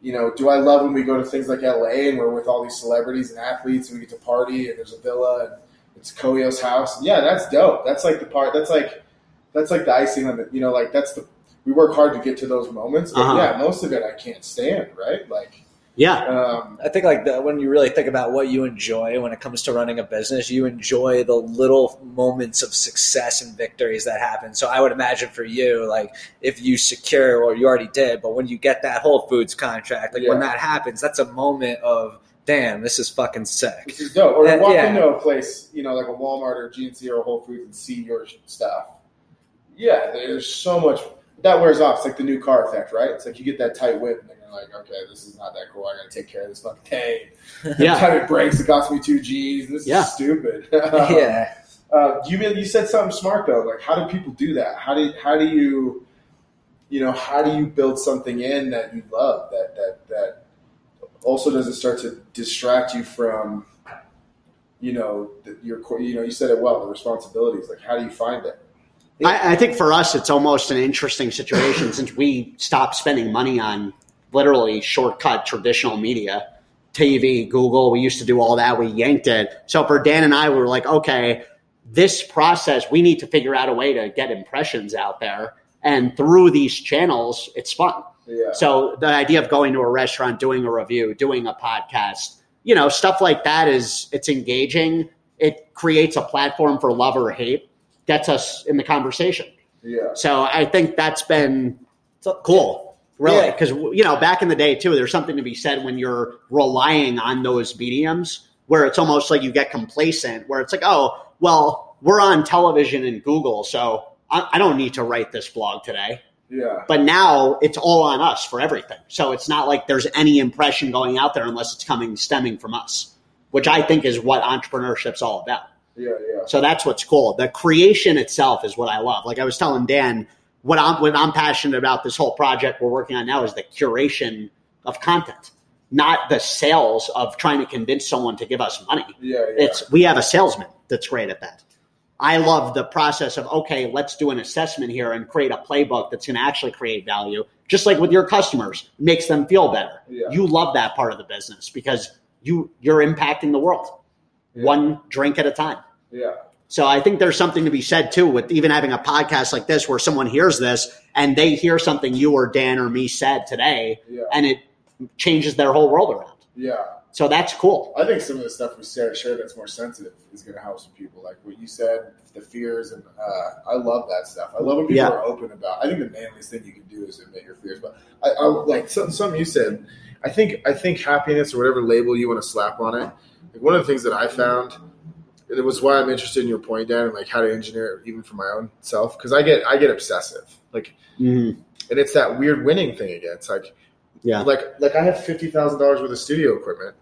You know, do I love when we go to things like LA and we're with all these celebrities and athletes and we get to party and there's a villa and it's Koyo's house? Yeah, that's dope. That's like the part. That's like that's like the icing on the you know like that's the we work hard to get to those moments. But Uh-huh. yeah, most of it I can't stand. Right, like Yeah. um, I think like the, when you really think about what you enjoy when it comes to running a business, you enjoy the little moments of success and victories that happen. So I would imagine for you, like if you secure, or you already did, but when you get that Whole Foods contract, like when that happens, that's a moment of damn, this is fucking sick. This is dope. Or Uh, walk yeah. into a place, you know, like a Walmart or GNC or Whole Foods and see your stuff. Yeah, there's so much that wears off. It's like the new car effect, right? It's like you get that tight whip and then you're like, okay, this is not that cool. I got to take care of this fucking thing. Yeah. Time it breaks, it costs me two G's. This Yeah. is stupid. yeah. Uh, you you said something smart though. Like, how do people do that? How do how do you, you know, how do you build something in that you love that that that also doesn't start to distract you from, you know, the, your you know you said it well the responsibilities. Like, how do you find it? I, I think for us, it's almost an interesting situation since we stopped spending money on literally shortcut traditional media, TV, Google. We used to do all that. We yanked it. So for Dan and I, we were like, okay, this process, we need to figure out a way to get impressions out there. And through these channels, it's fun. Yeah. So the idea of going to a restaurant, doing a review, doing a podcast, you know, stuff like that is it's engaging. It creates a platform for love or hate, gets us in the conversation. yeah. So I think that's been cool, really, Yeah. because you know, back in the day too, there's something to be said when you're relying on those mediums where it's almost like you get complacent, where it's like, oh, well, we're on television and Google, so I, I don't need to write this blog today. Yeah. But now it's all on us for everything. So it's not like there's any impression going out there unless it's coming stemming from us, which I think is what entrepreneurship's all about. Yeah. Yeah. So that's what's cool. The creation itself is what I love. Like I was telling Dan, what I'm what I'm passionate about this whole project we're working on now is the curation of content, not the sales of trying to convince someone to give us money. Yeah. Yeah. It's we have a salesman that's great at that. I love the process of okay, let's do an assessment here and create a playbook that's going to actually create value. Just like with your customers, makes them feel better. Yeah. You love that part of the business because you you're impacting the world Yeah. one drink at a time. Yeah. So I think there's something to be said too with even having a podcast like this where someone hears this and they hear something you or Dan or me said today Yeah. and it changes their whole world around. Yeah. So that's cool. I think some of the stuff we share, share that's more sensitive is going to help some people. Like what you said, the fears, and uh, I love that stuff. I love when people Yeah. are open about. I think the manliest thing you can do is admit your fears. But I, I like something, something you said. I think I think happiness or whatever label you want to slap on it. Like one of the things that I found, it was why I'm interested in your point, Dan, and like how to engineer it even for my own self because I get I get obsessive. Like, Mhm. and it's that weird winning thing again. It's like Yeah. like like I have fifty thousand dollars worth of studio equipment.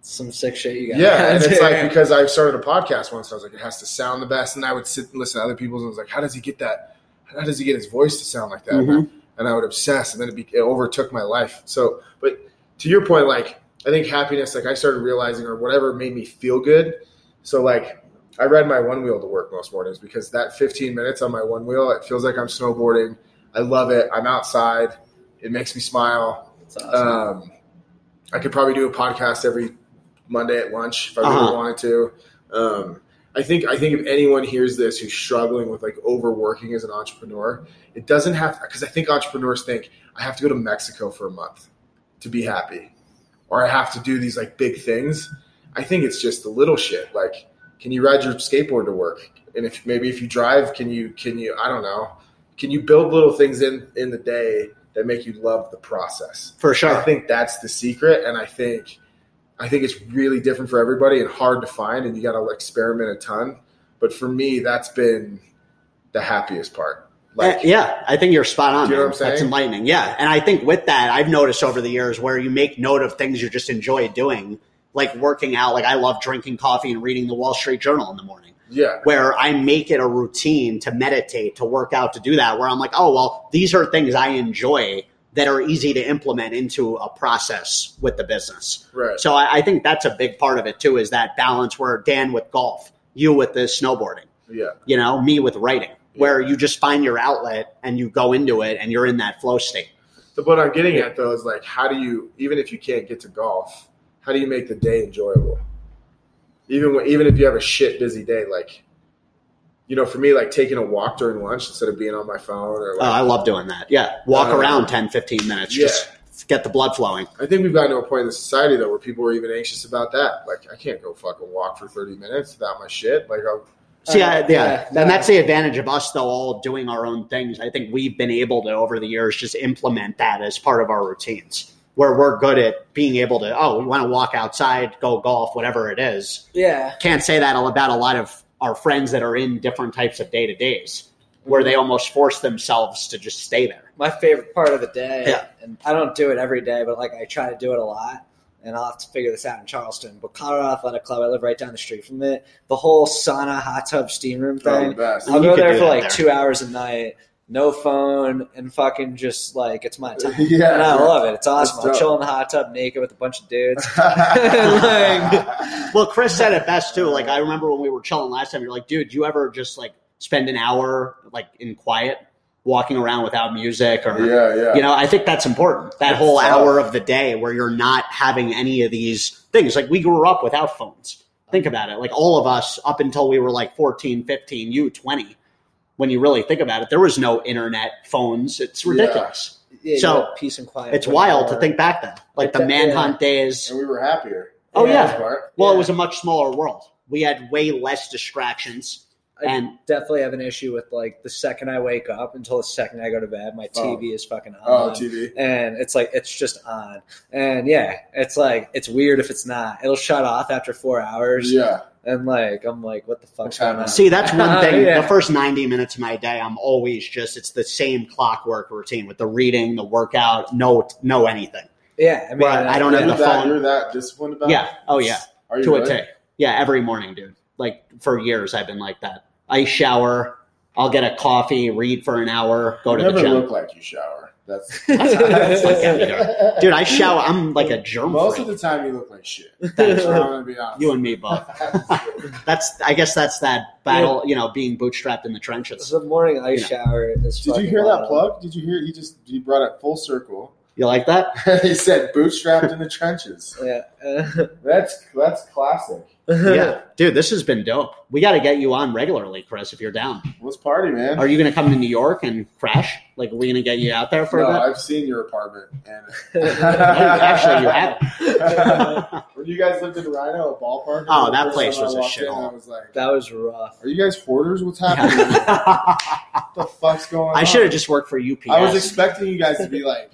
Some sick shit you got. Yeah, and it's like because I started a podcast once, I was like, it has to sound the best, and I would sit and listen to other people's, and I was like, how does he get that? How does he get his voice to sound like that? Mhm. And I would obsess, and then it, be, it overtook my life. So, but to your point, like I think happiness, like I started realizing, or whatever made me feel good. So, like I ride my one wheel to work most mornings because that 15 minutes on my one wheel, it feels like I'm snowboarding. I love it. I'm outside. It makes me smile. Awesome. Um, I could probably do a podcast every Monday at lunch if I Uh-huh. really wanted to. Um, I think I think if anyone hears this who's struggling with like overworking as an entrepreneur, it doesn't have to because I think entrepreneurs think I have to go to Mexico for a month to be happy, or I have to do these like big things. I think it's just the little shit. Like, can you ride your skateboard to work? And if maybe if you drive, can you can you I don't know, can you build little things in in the day that make you love the process? For sure. I think that's the secret, and I think I think it's really different for everybody and hard to find, and you got to experiment a ton. But for me, that's been the happiest part. Like, Uh, yeah, I think you're spot on. You know what I'm That's enlightening. Yeah, and I think with that, I've noticed over the years where you make note of things you just enjoy doing, like working out. Like I love drinking coffee and reading the Wall Street Journal in the morning. yeah, where I make it a routine to meditate, to work out, to do that, where I'm like, oh, well, these are things I enjoy that are easy to implement into a process with the business. right. So I, I think that's a big part of it too, is that balance where Dan with golf, you with the snowboarding, yeah, you know, me with writing, where you just find your outlet and you go into it and you're in that flow state. but what I'm getting at though is like, how do you, even if you can't get to golf, how do you make the day enjoyable? Even when, even if you have a shit busy day, like you know, for me, like taking a walk during lunch instead of being on my phone or Oh, I love doing that. Yeah, walk Uh, around 10, 15 minutes. yeah. Just get the blood flowing. I think we've gotten to a point in the society though where people are even anxious about that. Like, I can't go fucking walk for thirty minutes without my shit. Like, I'll, See, I, yeah, yeah, and yeah. that's the advantage of us, though, all doing our own things. I think we've been able to, over the years, just implement that as part of our routines, where we're good at being able to, oh, we want to walk outside, go golf, whatever it is. Yeah. Can't say that about a lot of our friends that are in different types of day to days, where they almost force themselves to just stay there. my favorite part of the day. Yeah. And I don't do it every day, but like I try to do it a lot. And I'll have to figure this out in Charleston. But Colorado Athletic Club, I live right down the street from it. The whole sauna, hot tub, steam room oh, thing. best. I'll You go there for like there. two hours a night, no phone, and fucking just like it's my time. yeah, And I yeah. love it. It's awesome. That's I'll dope. chill in the hot tub naked with a bunch of dudes. Well, Chris said it best too. Like I remember when we were chilling last time, you're like, dude, do you ever just like spend an hour like in quiet, walking around without music or yeah, yeah. you know, I think that's important. That It's whole tough. hour of the day where you're not having any of these things. Like we grew up without phones. Think about it. Like all of us up until we were like 14, 15, you 20. When you really think about it, there was no internet, phones. It's ridiculous. Yeah, So, peace and quiet. It's wild to think back then. Like the manhunt days. and we were happier. Oh, yeah. Well, it was a much smaller world. We had way less distractions. I And definitely have an issue with like the second I wake up until the second I go to bed, my Oh. TV is fucking on. Oh, TV. and it's like it's just on and yeah it's like it's weird if it's not it'll shut off after four hours Yeah, and like i'm like what the fuck's going on see, that's one thing. Yeah. The first 90 minutes of my day, I'm always just, it's the same clockwork routine with the reading, the workout, no, no anything. yeah i mean Right, I don't have you're the that, phone. you're that disciplined about. Yeah. it? Oh, yeah. Are you to a really? T. Yeah, every morning, dude. Like for years, I've been like that. I shower. I'll get a coffee, read for an hour, go You to never the gym. look like you shower. That's, That's like that, dude. Dude, I shower. I'm like a germ most free. of the time you look like shit. Thanks, I'm gonna be honest. You and me both. That's. I guess that's that battle. You know, being bootstrapped in the trenches. the morning i You shower is Did you fucking hear that plug? Did you hear? He just he brought it full circle. You like that? he said bootstrapped in the trenches. yeah That's that's classic. yeah, dude. This has been dope. We got to get you on regularly, Chris. If you're down, Let's party, man. are you going to come to New York and crash? Like, are we going to get you out there for no, a bit? I've seen your apartment. And Actually, you haven't. when you guys lived in Rhino, a ballpark. Oh, that place was a walked in, shithole. I was like, that was rough "Are you guys hoarders? What's happening? what the fuck's going on?" I should have just worked for UPS. I was expecting you guys to be like,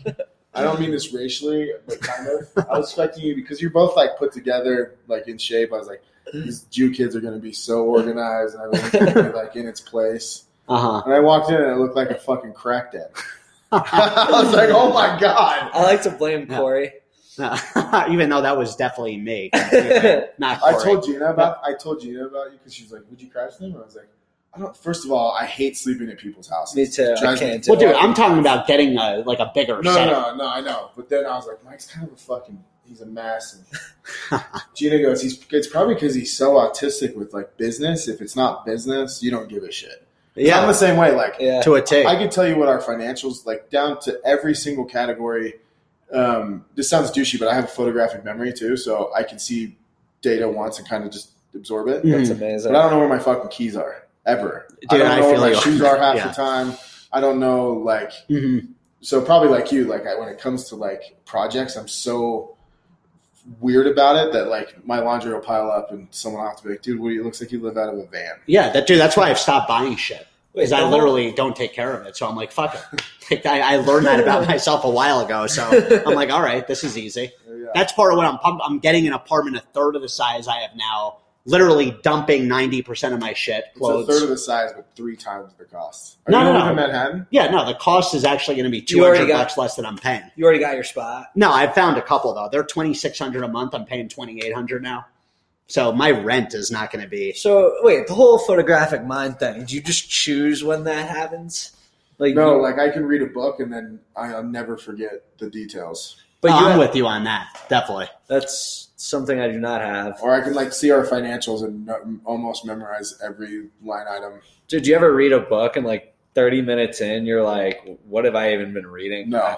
I don't mean this racially, but kind of. I was expecting you because you're both like put together, like in shape. I was like, these Jew kids are going to be so organized and everything's going to be like in its place. uh huh. And I walked in and it looked like a fucking crack den. I was like, oh my god. i like to blame Yeah. corey Even though that was definitely me, not I told Gina about I told Gina about you because she was like, "Would you crash them?" And I was like, "I don't." First of all, I hate sleeping at people's houses. me too i can't do Well, dude, it. I'm talking about getting a like a bigger No, setup. no, no, I know. But then I was like, Mike's kind of a fucking, he's a mess. And Gina goes, he's, it's probably because he's so autistic with like business. If it's not business, you don't give a shit. Yeah, I'm the same way. Like, yeah to a T. I can tell you what our financials, like down to every single category. Um, this sounds douchey, but I have a photographic memory too. So I can see data once and kind of just absorb it. that's Mhm. amazing But I don't know where my fucking keys are ever. I don't I know feel where my shoes are half Yeah. the time. I don't know like Mhm. so probably like you like I, when it comes to like projects i'm so weird about it that like my laundry will pile up and someone will have to be like dude what do you, it looks like you live out of a van Yeah, that dude. That's why I've stopped buying shit Wait, I literally don't take care of it. So I'm like, fuck it. Like, I, I learned that about myself a while ago. So I'm like, all right, this is easy. yeah. That's part of what I'm pumped. I'm getting an apartment a third of the size I have now. Literally dumping ninety percent of my shit, it's a third of the size but three times the cost are No, you no, living no. in manhattan yeah, no, the cost is actually going to be two You already hundred got- bucks less than I'm paying. you already got your spot No, I've found a couple though. They're twenty six hundred a month. I'm paying twenty eight hundred now. So my rent is not going to be. so wait the whole photographic mind thing do you just choose when that happens like no you- like i can read a book and then i'll never forget the details but Oh, I'm have- with you on that. Definitely. that's something i do not have or i can like see our financials and no, almost memorize every line item Did you ever read a book and like 30 minutes in, you're like, what have I even been reading? no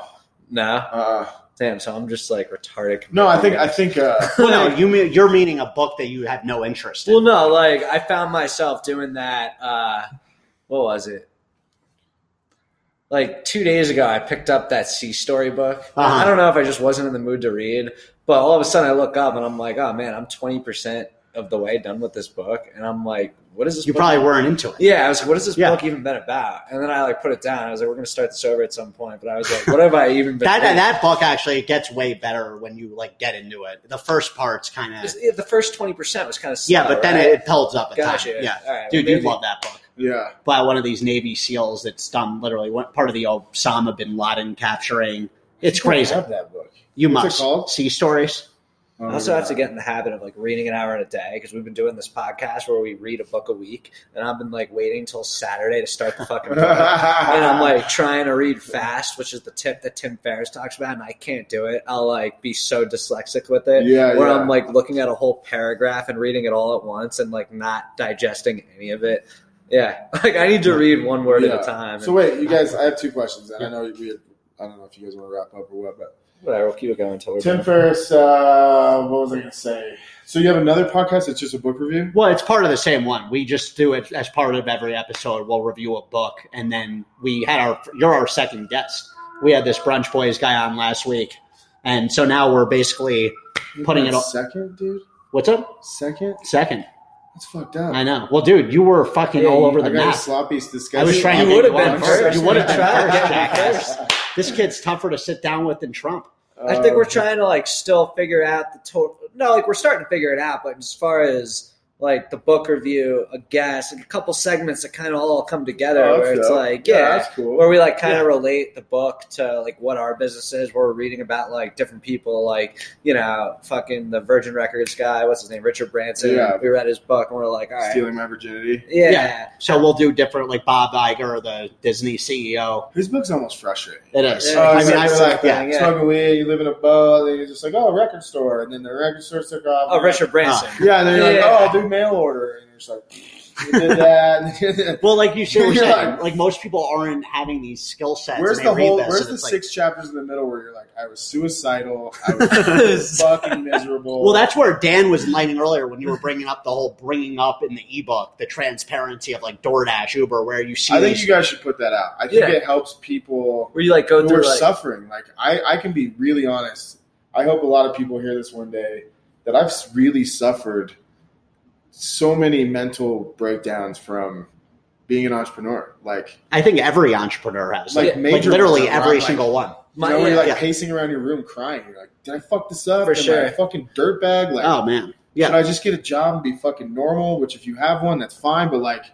No, Uh, damn. So I'm just like retarded. no, I think I think uh, Well, no, you mean, you're meaning a book that you have no interest in. Well, no, like I found myself doing that. Uh, what was it? Like two days ago, I picked up that Sea Story book. Uh-huh. I don't know if I just wasn't in the mood to read, but all of a sudden I look up and I'm like, oh man, I'm 20% of the way done with this book. And I'm like, what is this you book probably about? weren't into it. Yeah, I was like, what has this Yeah. book even been about? And then I like put it down. I was like, we're going to start this over at some point. But I was like, what have I even been That reading? that book actually gets way better when you like get into it. The first part's kind of Yeah, the first 20% was kind of yeah, but then right? it, it builds up a Gotcha. time. Yeah, All right, dude, well, you love that book. yeah. By one of these Navy SEAls that's done literally one, part of the Osama bin Laden capturing. It's I crazy. have that book. You What's it must called? Sea Stories. I also have to get in the habit of like reading an hour in a day because we've been doing this podcast where we read a book a week, and I've been like waiting until Saturday to start the fucking book. and I'm like trying to read fast, which is the tip that Tim Ferriss talks about, and I can't do it. I'll like be so dyslexic with it, Yeah, where yeah. I'm like looking at a whole paragraph and reading it all at once and like not digesting any of it. Yeah, like I need to read one word Yeah. at a time. So wait, you guys, I have two questions, and I know we. Had, I don't know if you guys want to wrap up or what, but whatever, we'll keep it going until we're Tim done. Ferriss. Uh, what was I going to say? So you have another podcast? It's just a book review. Well, it's part of the same one. We just do it as part of every episode. We'll review a book, and then we had our. You're our second guest. We had this brunch boys guy on last week, and so now we're basically putting it. on. second, dude. What's up? Second. Second. That's fucked up. I know. Well, dude, you were fucking all over the I got a map. sloppy discussion. I was trying to You make would've been first. You would have You tried would've to been first. first. This kid's tougher to sit down with than Trump. I think we're trying to like still figure out the total. No, like we're starting to figure it out, but as far as like the book review, a guest, like a couple segments that kind of all come together, Oh, where it's dope. like, Yeah, yeah, that's cool. where we like kind of Yeah. relate the book to like what our business is. Where we're reading about like different people, like you know, fucking the Virgin Records guy, what's his name, Richard Branson. Yeah. We read his book, and we're like, all right, Stealing my virginity. yeah. Yeah. So we'll do different, like Bob Iger, the Disney CEO. His book's almost frustrating. It is. Yeah, Oh, I mean, I it's like, yeah. yeah. smoking weed, you live in a boat, and you're just like, oh, record store, and then the record store took off. Oh, Richard Branson. Yeah, and then you're Yeah. like, oh, I'll do mail order, and you're just like, you did that. Well, like you said, You're saying, like- like, most people aren't having these skill sets. where's the whole? this Where's the it's like- six chapters in the middle where you're like, I was suicidal, I was fucking miserable. Well, that's where Dan was enlightening earlier when you were bringing up the whole bringing up in the ebook the transparency of like DoorDash, Uber, where you see. I think you guys should put that out. I think Yeah. it helps people Where you like go through like, suffering. Like I, I can be really honest. I hope a lot of people hear this one day that I've really suffered so many mental breakdowns from being an entrepreneur. Like, I think every entrepreneur has, like like, major literally ones, every like- single one. you know, when you're like yeah. pacing around your room crying. You're like, did I fuck this up? For Am I sure. a fucking dirtbag? Like, Oh man, Can yeah, I just get a job and be fucking normal? Which, if you have one, that's fine. But like,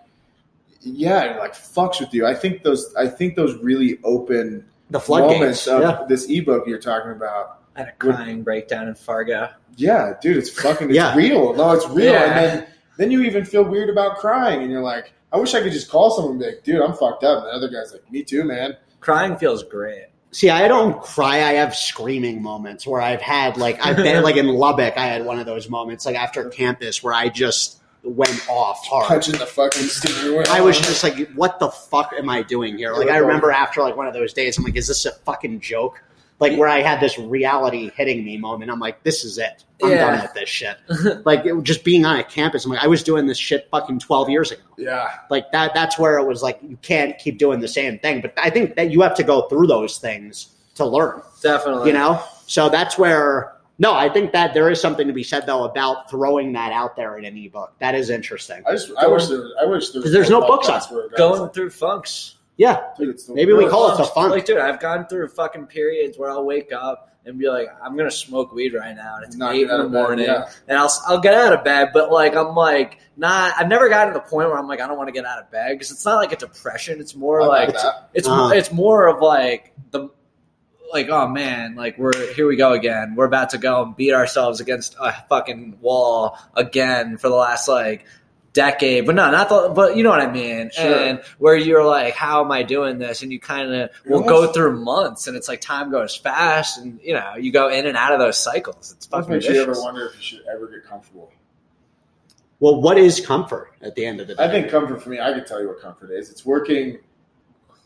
yeah, it like fucks with you. I think those. I think those really open the moments floodgates. of Yeah. this ebook you're talking about. I had a crying breakdown in Fargo. Yeah, dude, it's fucking. It's Yeah. real. No, it's real. Yeah. And then then you even feel weird about crying, and you're like, I wish I could just call someone and be like, dude, I'm fucked up. And the other guy's like, me too, man. Crying feels great. See, I don't cry. I have screaming moments where I've had like I've been like in Lubbock. I had one of those moments like after campus where I just went off hard. Punching the fucking steering wheel. I was just like, what the fuck am I doing here? Like, I remember after like one of those days, I'm like, is this a fucking joke? Like, where I had this reality hitting me moment. I'm like, this is it. I'm Yeah. done with this shit. like, it, just being on a campus, I'm like, I was doing this shit fucking 12 years ago. yeah. Like, that. that's where it was like, you can't keep doing the same thing. But I think that you have to go through those things to learn, Definitely. you know? So that's where. No, I think that there is something to be said though about throwing that out there in an ebook. That is interesting. I just I wish there I wish there was There's no books on going through funks. Yeah, dude, it's the Maybe we call it the fun. Like, dude, I've gone through fucking periods where I'll wake up and be like, I'm gonna smoke weed right now, and it's Not eight in the of bed, morning, yeah. and I'll I'll get out of bed, but like I'm like not. I've never gotten to the point where I'm like I don't want to get out of bed because it's not like a depression. It's more I like like it's Uh-huh. it's more of like the like oh man like we're here we go again we're about to go and beat ourselves against a fucking wall again for the last like decade but no not the but you know what i mean Sure. and where you're like how am i doing this and you kind of You're will go through months and it's like time goes fast and you know you go in and out of those cycles it's That fucking makes you ever wonder if you should ever get comfortable. Well, what is comfort at the end of the day? I think comfort for me, I can tell you what comfort is. It's working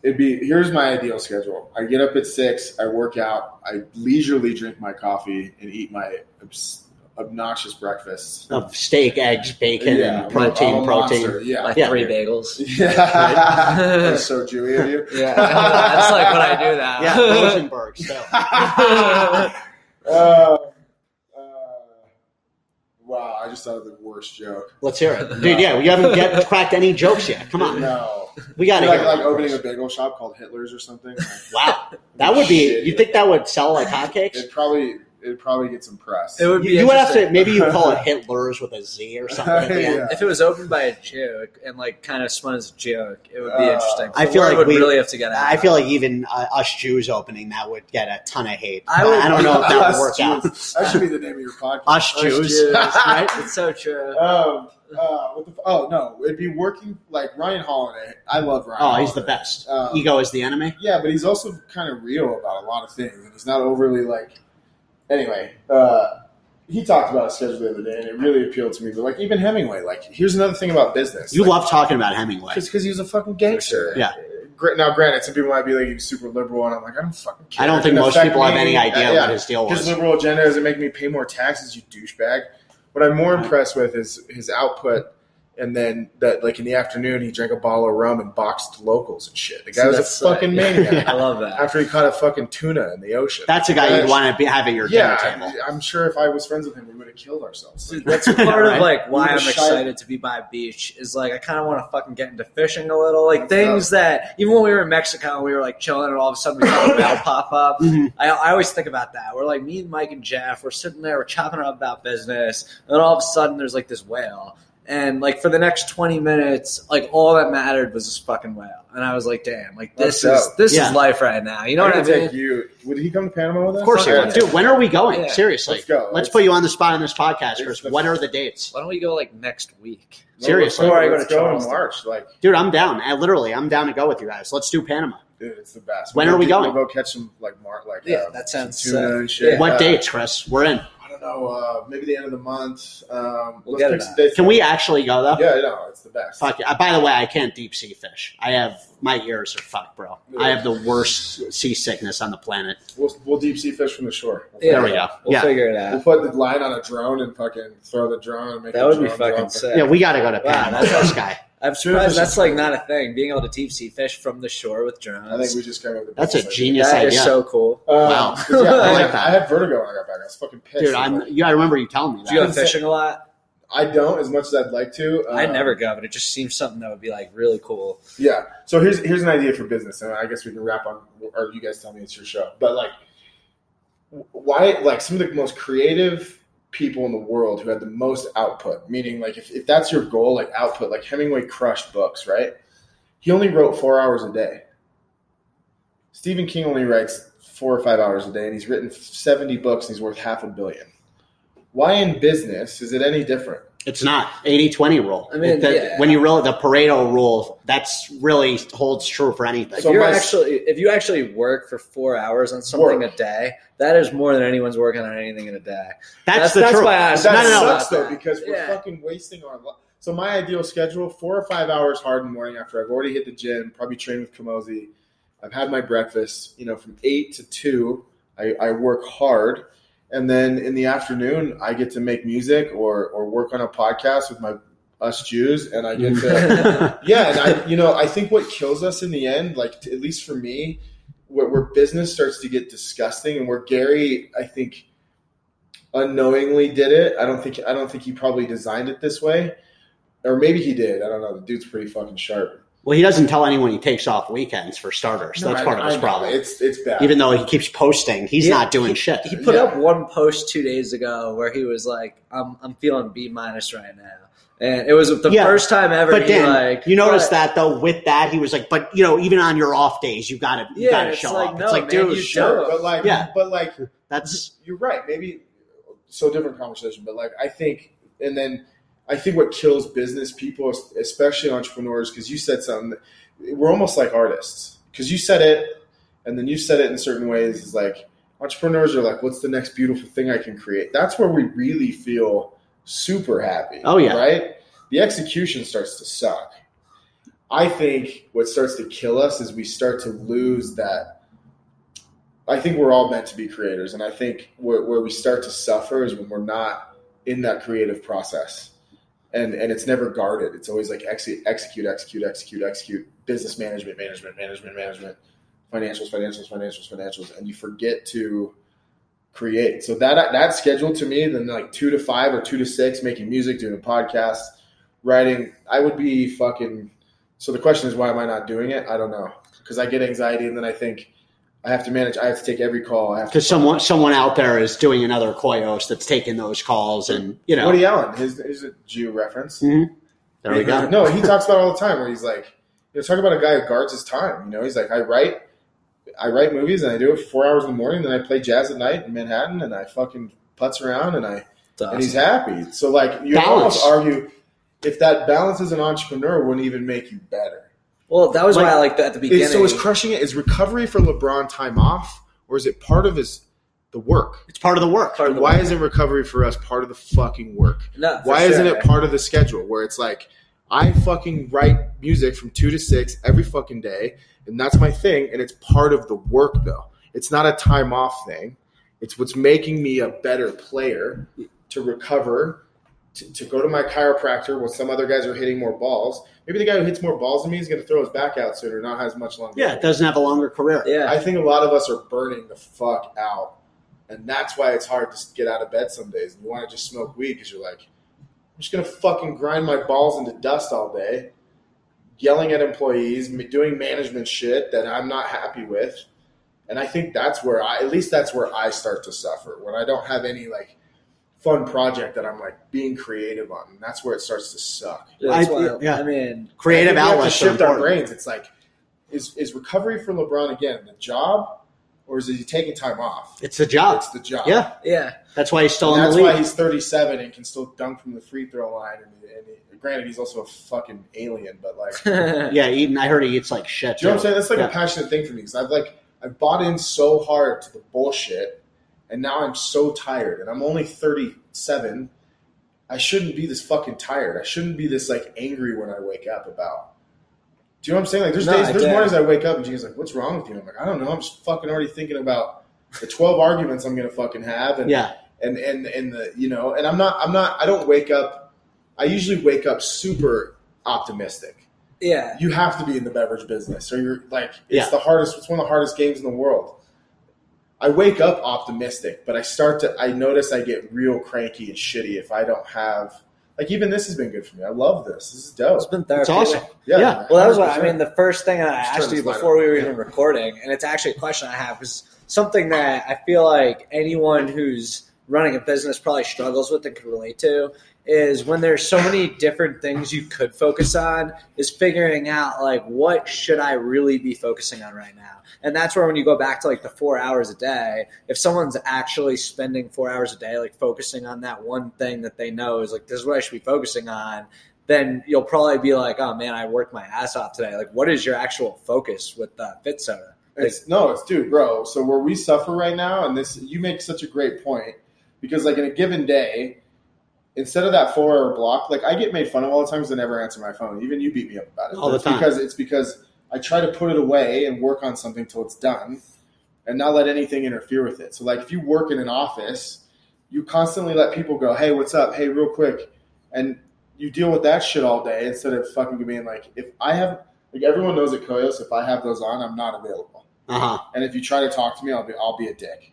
it'd be here's my ideal schedule. I get up at six, I work out, I leisurely drink my coffee and eat my obs- obnoxious breakfast. Of steak, eggs, bacon, Yeah, and protein, I'm protein. monster, Yeah. Like Yeah. three bagels. Yeah. That's so Jewy of you. Yeah, that's like when I do that. Yeah, Rosenberg still. Uh, uh, wow, I just thought of the worst joke. Let's hear it, dude. Yeah, we haven't get, cracked any jokes yet. Come on, No. we got to like, like opening a bagel shop called Hitler's or something. Like, Wow, that would be. Shit, You think that would sell like hotcakes? It'd probably it'd probably get some press. It would be You, you would have to maybe you call it Hitler's with a Z or something. At the end. Yeah. If it was opened by a joke and like kind of spun as a joke, it would be Uh, interesting. I feel like would we- really have to get out. I feel like even uh, us Jews opening that would get a ton of hate. I I, don't know if that Us would work out. That should be the name of your podcast. Us Us Jews, Jews, right? It's so true. Um, uh, the, oh no, it'd be working like Ryan Holiday. I love Ryan. Oh, he's the best. Um, Ego is the enemy. Yeah, but he's also kind of real about a lot of things, and he's not overly like. Anyway, uh, he talked about a schedule the other day, and it really appealed to me. But like even Hemingway, like here's another thing about business. You like, love talking about Hemingway. just because he was a fucking gangster. Yeah. Now, granted, some people might be like he's super liberal, and I'm like, I don't fucking care. I don't think most people have any idea Uh, yeah. what his deal His was. liberal agenda doesn't make me pay more taxes, you douchebag. What I'm more impressed with is his output, and then that like in the afternoon he drank a bottle of rum and boxed locals and shit. The guy See, was a that's sick. fucking maniac. I love that. After he caught a fucking tuna in the ocean. That's a guy Uh, you'd want to be, have at your yeah, dinner table. I, am sure if I was friends with him, we would have killed ourselves. Like, That's part Right? of like why I'm were shy- excited to be by a beach is like I kind of want to fucking get into fishing a little, like things that even when we were in Mexico, we were like chilling, and all of a sudden we saw a whale pop up. Mhm. I, I always think about that. We're like me and Mike and Jeff, we're sitting there, we're chopping up about business, and then all of a sudden there's like this whale. And like for the next twenty minutes, like all that mattered was this fucking whale, and I was like, "Damn, like this That's is dope. this Yeah. is life right now." You know I'm what I gonna mean? take you. Would he come to Panama with us? Of course he would. Dude, when are we going? Yeah. Seriously. Let's go. Let's put you on the spot on this podcast, It's Chris. the- When are the dates? Why don't we go like next week? No, Seriously. let's Before I go to go in March. Like, Dude, I'm down. I, literally, I'm down to go with you guys. Let's do Panama. dude, it's the best. When We'll are we do- going? We'll go catch some like Mark, like Yeah, uh, that sounds tuna sick. and shit. Yeah. What Uh, dates, Chris? We're in. I know. Uh, maybe the end of the month. Um, We'll let's get pick it some Can we actually go though? Yeah, no, it's the best. Fuck yeah. Uh, By the way, I can't deep sea fish. I have my ears are fucked, bro. I have the worst seasickness on the planet. We'll, we'll deep sea fish from the shore. We'll Yeah. There we go. We'll Yeah. figure it out. We'll put the line on a drone and fucking throw the drone. And make That the would be fucking sick. Yeah, we got to go to Wow, that's with this guy. I'm surprised that's like not a thing. Being able to deep sea fish from the shore with drones. I think we just came up with That's a business idea. genius that is idea. so cool. Um, Wow. 'cause, yeah, I I, like had, that. I had vertigo when I got back. I was fucking pissed. Dude, I'm. Yeah, I remember you telling me Do you that. go fishing a lot? I don't as much as I'd like to. I Um, never go, but it just seems something that would be like really cool. Yeah. So here's here's an idea for business, and I guess we can wrap on, or you guys tell me it's your show. But like, why like some of the most creative people in the world who had the most output, meaning like if, if that's your goal, like output, like Hemingway crushed books, right? He only wrote four hours a day. Stephen King only writes four or five hours a day, and he's written seventy books, and he's worth half a billion. Why in business is it any different? It's not 80-20 rule. I mean, The- yeah. when you really the Pareto rule, that's really holds true for anything. If So you're my- actually if you actually work for four hours on something Work. a day, that is more than anyone's working on anything in a day. that's, that's- the that's truth. why I. That no, no, no. sucks though because we're Yeah. fucking wasting our. Li- so my ideal schedule: four or five hours hard in the morning after I've already hit the gym, probably trained with Kamosi. I've had my breakfast. You know, from eight to two, I, I work hard, and then in the afternoon, I get to make music or or work on a podcast with my us Jews, and I get to yeah, and I, you know, I think what kills us in the end, like at least for me, where, where business starts to get disgusting, and where Gary, I think, unknowingly did it. I don't think I don't think he probably designed it this way, or maybe he did. I don't know. The dude's pretty fucking sharp. Well, he doesn't tell anyone he takes off weekends for starters. No, that's I- part of his know. problem. It's it's bad. Even though he keeps posting, he's Yeah, not doing shit. He put Yeah. up one post two days ago where he was like, "I'm I'm feeling B minus right now," and it was the Yeah. first time ever. But he then like you notice but- that though with that he was like, but you know, even on your off days, you gotta you Yeah, gotta show like, up. no, it's like, man, dude, you sure, don't. but like, Yeah. but like, that's you're right. Maybe so different conversation, but like I think, and then I think what kills business people, especially entrepreneurs, because you said something. We're almost like artists because you said it, and then you said it in certain ways. Is like entrepreneurs are like, what's the next beautiful thing I can create? That's where we really feel super happy. Oh, yeah. right. The execution starts to suck. I think what starts to kill us is we start to lose that. I think we're all meant to be creators, and I think where, where we start to suffer is when we're not in that creative process, and and it's never guarded. It's always like execute, execute, execute, execute, execute. Business management, management, management, management, financials, financials, financials, financials, and you forget to create. So that that schedule to me, then like two to five or two to six, making music, doing a podcast, writing. I would be fucking. So the question is, why am I not doing it? I don't know because I get anxiety, and then I think I have to manage. I have to take every call. I have Because someone someone out there is doing another Koios that's taking those calls, and you know, Woody Allen, his is a Jew reference. Mhm. there we go. No, he talks about it all the time where he's like, you know, talk about a guy who guards his time. You know, he's like, I write, I write movies and I do it four hours in the morning, then I play jazz at night in Manhattan, and I fucking putz around and I It's and he's happy. So like you Balance. almost argue if that balance as an entrepreneur wouldn't even make you better. Well, that was Like- why I liked that at the beginning. Is, so is crushing it is recovery for LeBron time off, or is it part of his the work? It's part of the work. Of the Why work. isn't recovery for us part of the fucking work? No, for Why isn't it part of the schedule where it's like I fucking write music from two to six every fucking day, and that's my thing, and it's part of the work though. It's not a time off thing. It's what's making me a better player to recover, to, to go to my chiropractor when some other guys are hitting more balls. Maybe the guy who hits more balls than me is going to throw his back out sooner, not has much longer. Yeah, it doesn't have a longer career. Yeah. I think a lot of us are burning the fuck out. And that's why it's hard to get out of bed some days. And you want to just smoke weed because you're like, I'm just going to fucking grind my balls into dust all day, yelling at employees, doing management shit that I'm not happy with. And I think that's where I, at least that's where I start to suffer when I don't have any like fun project that I'm like being creative on. And that's where it starts to suck. That's I- why, yeah. I mean, Creative outlet. think we to shift our brains. It's like, is is recovery for LeBron again the job, or is he taking time off? It's a job. It's the job. Yeah, yeah. that's why he's still And in that's why he's 37 and can still dunk from the free throw line. And, and he, granted, he's also a fucking alien, but like, yeah, Eden. I heard he eats like shit. you know what I'm saying? That's like Yeah. a passionate thing for me because I've like I've bought in so hard to the bullshit, and now I'm so tired, and I'm only 37. I shouldn't be this fucking tired. I shouldn't be this like angry when I wake up about. Do you know what I'm saying? Like, there's No, days, I there's mornings I wake up and she's like, "What's wrong with you?" I'm like, "I don't know. I'm just fucking already thinking about the 12 arguments I'm gonna fucking have, and Yeah, and and and the you know, and I'm not, I'm not, I don't wake up. I usually wake up super optimistic. yeah. You have to be in the beverage business, or you're like, it's Yeah. the hardest. It's one of the hardest games in the world. I wake up optimistic, but I start to. I notice I get real cranky and shitty if I don't have. Like even this has been good for me. I love this. This is dope. It's been it's awesome. Yeah. Yeah. Well, that was what I mean. The first thing I Just asked you before we were Yeah. even recording, and it's actually a question I have, is something that I feel like anyone who's running a business probably struggles with and can relate to is when there's so many different things you could focus on is figuring out like what should I really be focusing on right now. And that's where when you go back to like the four hours a day, if someone's actually spending four hours a day like focusing on that one thing that they know is like this is what I should be focusing on, then you'll probably be like, oh man, I worked my ass off today. Like, what is your actual focus with uh, Fit Soda? Like, It's no, it's dude, bro. So where we suffer right now, and this you make such a great point because like in a given day, instead of that four hour block, like I get made fun of all the times I never answer my phone. Even you beat me up about it. All But the time. because it's because I try to put it away and work on something till it's done, and not let anything interfere with it. So like if you work in an office, you constantly let people go, "Hey, what's up? Hey, real quick," and you deal with that shit all day instead of fucking being like, if I have like everyone knows at Koios, if I have those on, I'm not available. Uh huh. And if you try to talk to me, I'll be I'll be a dick.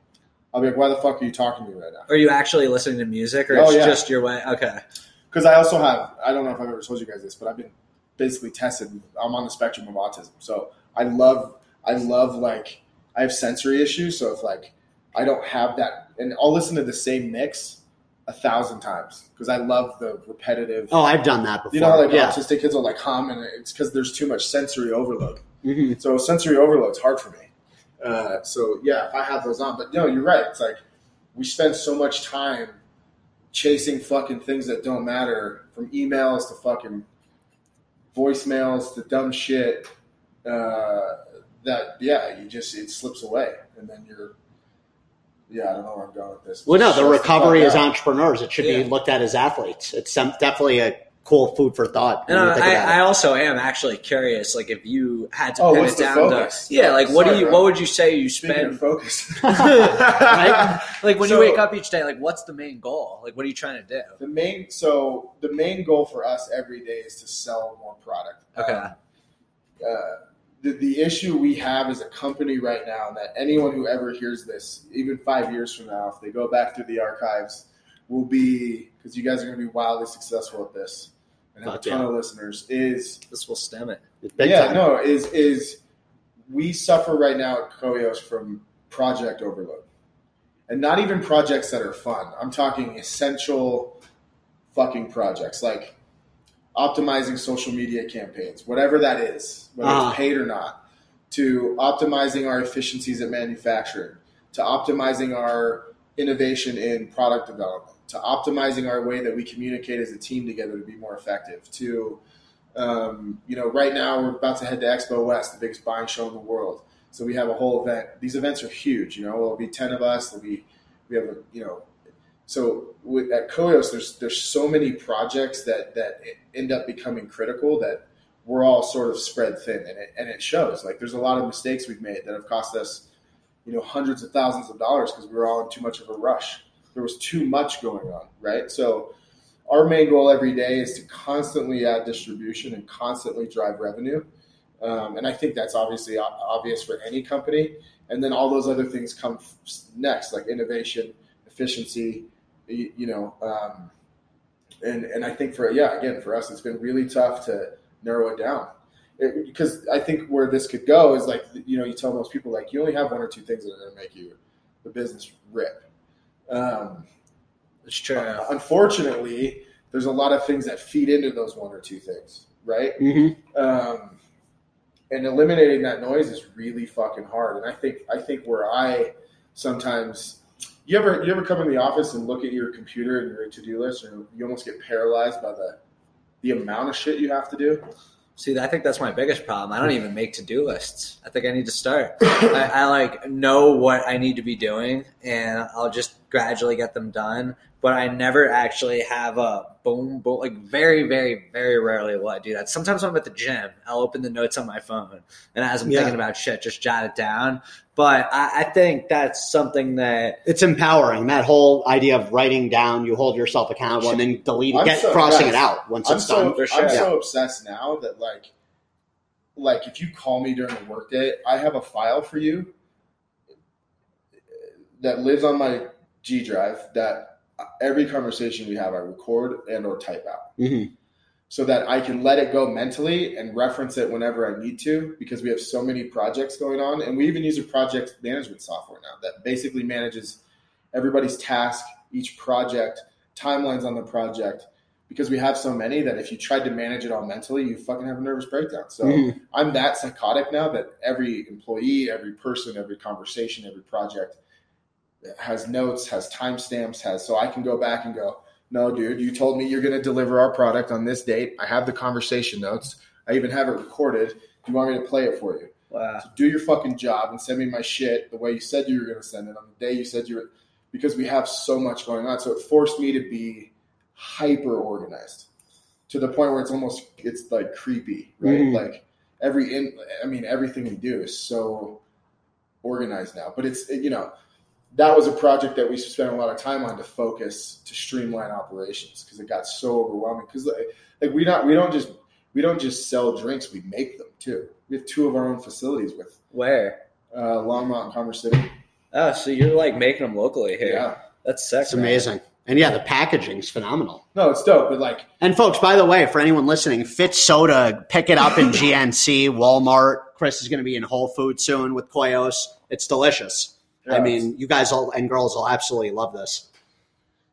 I'll be like, why the fuck are you talking to me right now? are you actually listening to music or Oh, it's yeah. just your way? Okay. Because I also have I don't know if I've ever told you guys this, but I've been basically tested. I'm on the spectrum of autism, so I love I love like I have sensory issues. So if like I don't have that, and I'll listen to the same mix a thousand times because I love the repetitive. Oh, I've done that before. You know, how, like yeah. autistic kids will like hum, and it's because there's too much sensory overload. Mhm. So sensory overload's hard for me. Uh, so yeah, if I have those on, but no, you're right. It's like we spend so much time chasing fucking things that don't matter, from emails to fucking voicemails to dumb shit. Uh, that yeah, you just it slips away, and then you're yeah, I don't know where I'm going with this. Well, no, the recovery fuck is out. entrepreneurs. It should Yeah. be looked at as athletes. It's some, definitely a cool food for thought. when And uh, I. I also am actually curious, like if you had to Oh, pin what's it the down focus? to, yeah, like what do you, bro. what would you say you Speaking spend, of focus, right? Like when So- you wake up each day, like what's the main goal? Like what are you trying to do? the main so the main goal for us every day is to sell more product. Okay. Um, uh, the, the issue we have as a company right now that anyone who ever hears this, even five years from now, if they go back through the archives, will be because you guys are going to be wildly successful at this and have Fuck a ton yeah. of listeners. Is This will stem it. It's big yeah, time. no, is is we suffer right now at Koios from project overload, and not even projects that are fun. I'm talking essential fucking projects like optimizing social media campaigns, whatever that is, whether Uh-huh. it's paid or not, to optimizing our efficiencies at manufacturing, to optimizing our innovation in product development, to optimizing our way that we communicate as a team together to be more effective, to um, you know, right now we're about to head to Expo West, the biggest buying show in the world. So we have a whole event. These events are huge. You know, there'll be ten of us. There'll be we have a you know. So with, at Koios, there's there's so many projects that that end up becoming critical that we're all sort of spread thin, and it and it shows. Like there's a lot of mistakes we've made that have cost us, you know, hundreds of thousands of dollars because we were all in too much of a rush. There was too much going on, right? So our main goal every day is to constantly add distribution and constantly drive revenue. Um, and I think that's obviously obvious for any company. And then all those other things come next, like innovation, efficiency, you, know. Um, and and I think for yeah, again for us, it's been really tough to narrow it down because I think where this could go is like you know you tell most people like you only have one or two things that are going to make you the business rip. Um, It's true. uh, unfortunately, there's a lot of things that feed into those one or two things, right? Mm-hmm. Um, and eliminating that noise is really fucking hard. And I think I think where I sometimes you ever you ever come in the office and look at your computer and your to do list, and you almost get paralyzed by the the amount of shit you have to do. See, I think that's my biggest problem. I don't even make to do lists. I think I need to start. I, I like know what I need to be doing, and I'll just gradually get them done. But I never actually have a boom, boom. Like very, very, very rarely will I do that. Sometimes when I'm at the gym, I'll open the notes on my phone, and as I'm Yeah. thinking about shit, just jot it down. But I, I think that's something that It's empowering. That whole idea of writing down, you hold yourself accountable, and then delete, I'm get so- crossing guys, it out once I'm it's so done. for sure. I'm so obsessed now that like like if you call me during the workday, I have a file for you that lives on my G drive that every conversation we have I record and or type out Mhm. so that I can let it go mentally and reference it whenever I need to because we have so many projects going on and we even use a project management software now that basically manages everybody's task, each project, timelines on the project because we have so many that if you tried to manage it all mentally, you fucking have a nervous breakdown. So Mhm. I'm that psychotic now that every employee, every person, every conversation, every project has notes, has timestamps, has so I can go back and go, no, dude, you told me you're going to deliver our product on this date. I have the conversation notes. I even have it recorded. Do you want me to play it for you? wow. So do your fucking job and send me my shit the way you said you were going to send it on the day you said you were, because we have so much going on. So it forced me to be hyper organized to the point where it's almost it's like creepy, right? Mhm. Like every in, I mean, everything we do is so organized now. But it's you know that was a project that we spent a lot of time on to focus to streamline operations because it got so overwhelming. Because like, like we not we don't just we don't just sell drinks, we make them too. We have two of our own facilities with Where? uh, Longmont and Commerce City. Oh, so you're like making them locally here. Yeah, That's sick. It's amazing. And yeah, the packaging's phenomenal. no, it's dope. But like, And folks, by the way, for anyone listening, Fit Soda, pick it up in GNC, Walmart. Chris is going to be in Whole Foods soon with Koios. It's delicious. I mean, you guys all and girls will absolutely love this.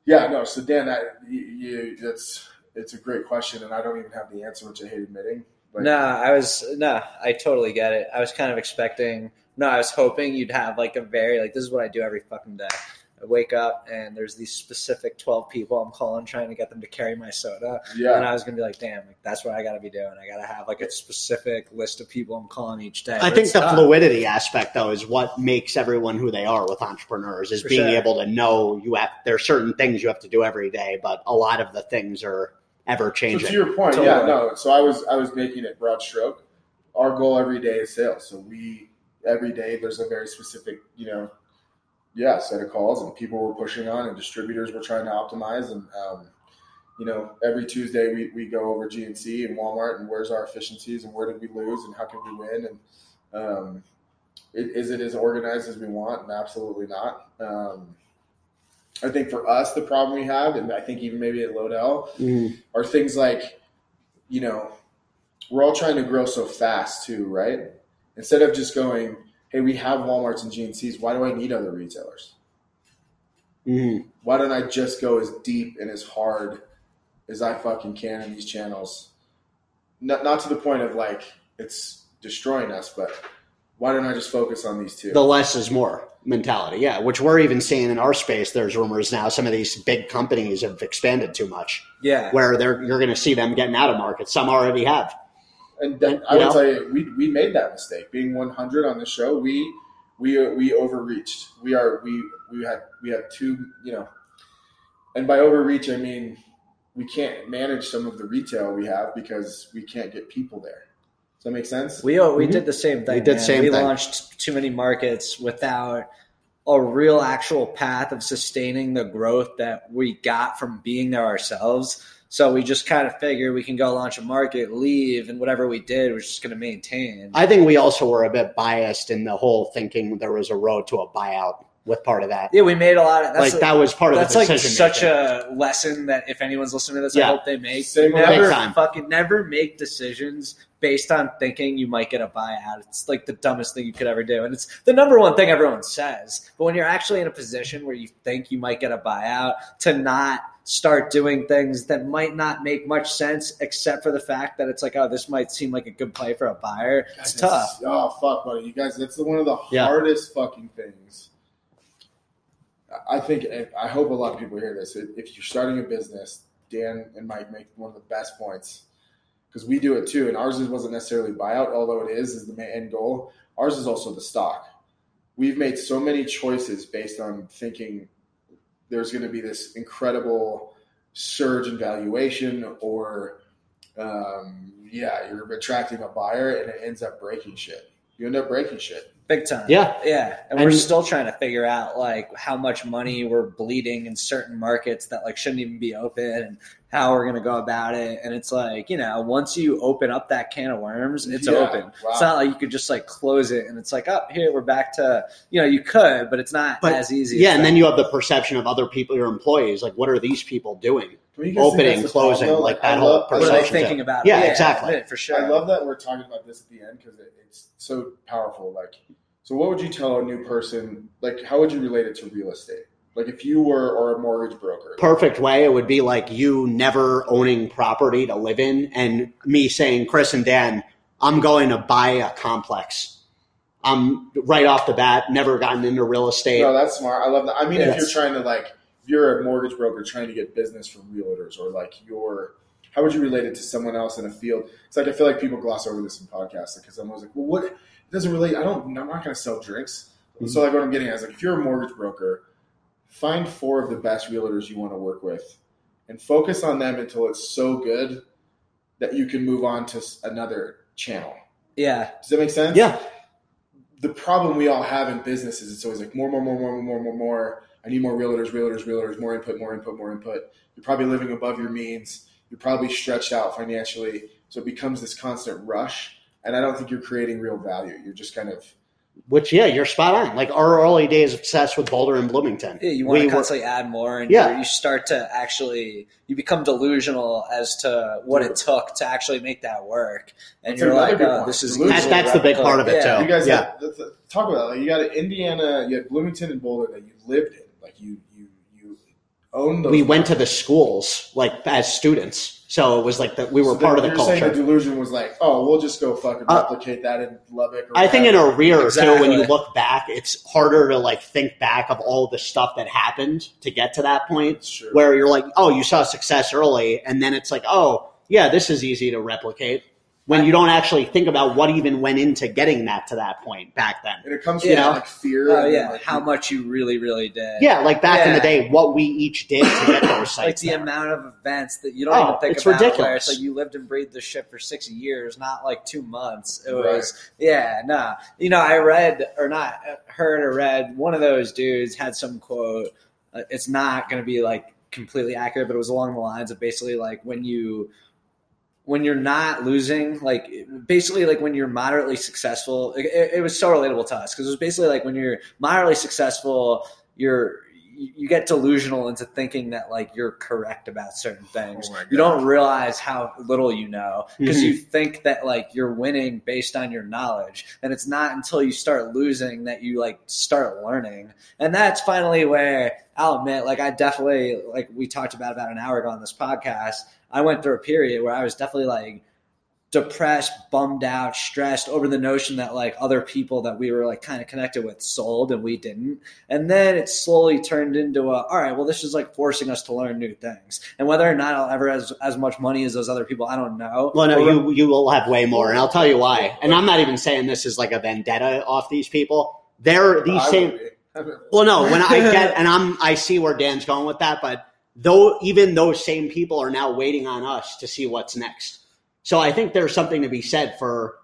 yeah, no. So Dan, that you, you it's it's a great question, and I don't even have the answer, which I hate admitting. But No, I was no, I totally get it. I was kind of expecting. No, I was hoping you'd have like a very like this is what I do every fucking day. I wake up and there's these specific twelve people I'm calling trying to get them to carry my soda, Yeah. and I was gonna be like, damn, like that's what I got to be doing. I got to have like a specific list of people I'm calling each day. I think the tough. fluidity aspect, though, is what makes everyone who they are with entrepreneurs. Is For being sure. able to know you have there are certain things you have to do every day, but a lot of the things are ever changing. So changing. to your point, yeah, no. So I was I was making it broad stroke. Our goal every day is sales. So we every day there's a very specific, you know, yeah, set of calls and people we're pushing on and distributors we're trying to optimize and um, you know, every Tuesday we, we go over GNC and Walmart and where's our efficiencies and where did we lose and how can we win and um, is it as organized as we want? And absolutely not. Um, I think for us, the problem we have, and I think even maybe at Lodell, Mhm. are things like, you know, we're all trying to grow so fast too, right? Instead of just going, hey, we have Walmarts and GNCs, why do I need other retailers? Mhm. Why don't I just go as deep and as hard as I fucking can in these channels? Not, not to the point of like it's destroying us, but why don't I just focus on these two? The less is more mentality, yeah, which we're even seeing in our space. There's rumors now some of these big companies have expanded too much, Yeah. where they're you're going to see them getting out of market. Some already have. And that, You I would know? tell you, we, we made that mistake. Being 100 on the show, we we we overreached. We are we we had we had two, you know, and by overreach I mean we can't manage some of the retail we have because we can't get people there. Does that make sense? We we mm-hmm. did the same thing. We did man. same We thing. launched too many markets without a real actual path of sustaining the growth that we got from being there ourselves. So we just kind of figured we can go launch a market, leave, and whatever we did was just going to maintain. I think we also were a bit biased in the whole thinking there was a road to a buyout with part of that. yeah, we made a lot of that's like that was part of that's the like such making. a lesson that if anyone's listening to this, I hope they make. Same with never fucking never make decisions based on thinking you might get a buyout. It's like the dumbest thing you could ever do, and it's the number one thing everyone says. But when you're actually in a position where you think you might get a buyout, to not start doing things that might not make much sense, except for the fact that it's like, oh, this might seem like a good play for a buyer. It's tough. Oh fuck, buddy! You guys, that's one of the Yeah. hardest fucking things. I think I hope a lot of people hear this. If you're starting a business, Dan and Mike make one of the best points because we do it too. And ours wasn't necessarily buyout, although it is is the main end goal. Ours is also the stock. We've made so many choices based on thinking there's going to be this incredible surge in valuation, or um, yeah, you're attracting a buyer and it ends up breaking shit. You end up breaking shit. Big time. Yeah. Yeah. And, we're still trying to figure out like how much money we're bleeding in certain markets that like shouldn't even be open and how we're gonna go about it. And it's like, you know, once you open up that can of worms, it's Yeah. open. Wow. It's not like you could just like close it and it's like, oh, here we're back to you know, you could, but it's not But- as easy. Yeah, as and that. then you have the perception of other people, your employees. Like, what are these people doing? Don't you guys think Opening, that's the problem, closing, like I that whole love- I what are they love- perception. thinking about? Yeah, it? exactly. yeah, for sure. I love that we're talking about this at the end because it, it's so powerful. Like, so what would you tell a new person? Like, how would you relate it to real estate? Like, if you were or a mortgage broker, perfect way it would be like you never owning property to live in and me saying chris and dan i'm going to buy a complex i'm right off the bat never gotten into real estate no, that's smart. I love that. I mean, if you're trying to like, if you're a mortgage broker trying to get business from realtors, or like you're, how would you relate it to someone else in a field? It's like I feel like people gloss over this in podcasts because I'm always like, well, what? It doesn't relate. I don't. I'm not going to sell drinks. Mm-hmm. So like what I'm getting at is like if you're a mortgage broker, find four of the best realtors you want to work with, and focus on them until it's so good that you can move on to another channel. yeah. Does that make sense? yeah the problem we all have in business is it's always like more, more, more, more, more, more, more. I need more realtors, realtors, realtors, more input, more input, more input. You're probably living above your means. You're probably stretched out financially. So it becomes this constant rush. And I don't think you're creating real value. You're just kind of which yeah you're spot on like our early days of success with boulder and bloomington Yeah, you want We to were- constantly add more, and Yeah. you you start to actually you become delusional as to what it took to actually make that work, and That's you're like, oh, this is Delusional. That- that's the big part of it Yeah. too you guys yeah had, talk about that. Like you got Indiana, you had Bloomington and Boulder that you lived in. Like you, you, you owned those. we went to the schools like as students so it was like that we were So part of the culture the delusion was like, oh, we'll just go fucking Uh, replicate that in Lubbock. Or I think in whatever. a rear too, when you look back, it's harder to like think back of all the stuff that happened to get to that point true. where you're like, oh, you saw success early, and then it's like, oh, yeah, this is easy to replicate. When you don't actually think about what even went into getting that to that point back then. And it comes Yeah. from like fear. Oh and, yeah, like, how much you really, really did. Yeah, like back in the day, what we each did to get those like sites. the there. amount of events that you don't Oh, even think it's about. Where ridiculous. it's like you lived and breathed this shit for six years, not like two months. It Right. was yeah, no. You know, I read or not uh, heard or read one of those dudes had some quote. Uh, it's not going to be like completely accurate, but it was along the lines of basically like when you when you're not losing, like basically like when you're moderately successful, it, it- was so relatable to us because it was basically like when you're moderately successful, you're you get delusional into thinking that like you're correct about certain things. Oh you don't realize how little you know because Mhm. you think that like you're winning based on your knowledge, and it's not until you start losing that you like start learning. And that's finally where Oh, I'll admit, like I definitely like we talked about about an hour ago on this podcast. I went through a period where I was definitely like depressed, bummed out, stressed over the notion that like other people that we were like kind of connected with sold and we didn't. And then it slowly turned into a all right, well this is like forcing us to learn new things. And whether or not I'll ever as as much money as those other people, I don't know. Well, no, you you will have way more, and I'll tell you why. And I'm not even saying this is like a vendetta off these people. They're these same. Would be. I would- Well, no, when I get and I'm I see where Dan's going with that, but though even those same people are now waiting on us to see what's next. So I think there's something to be said for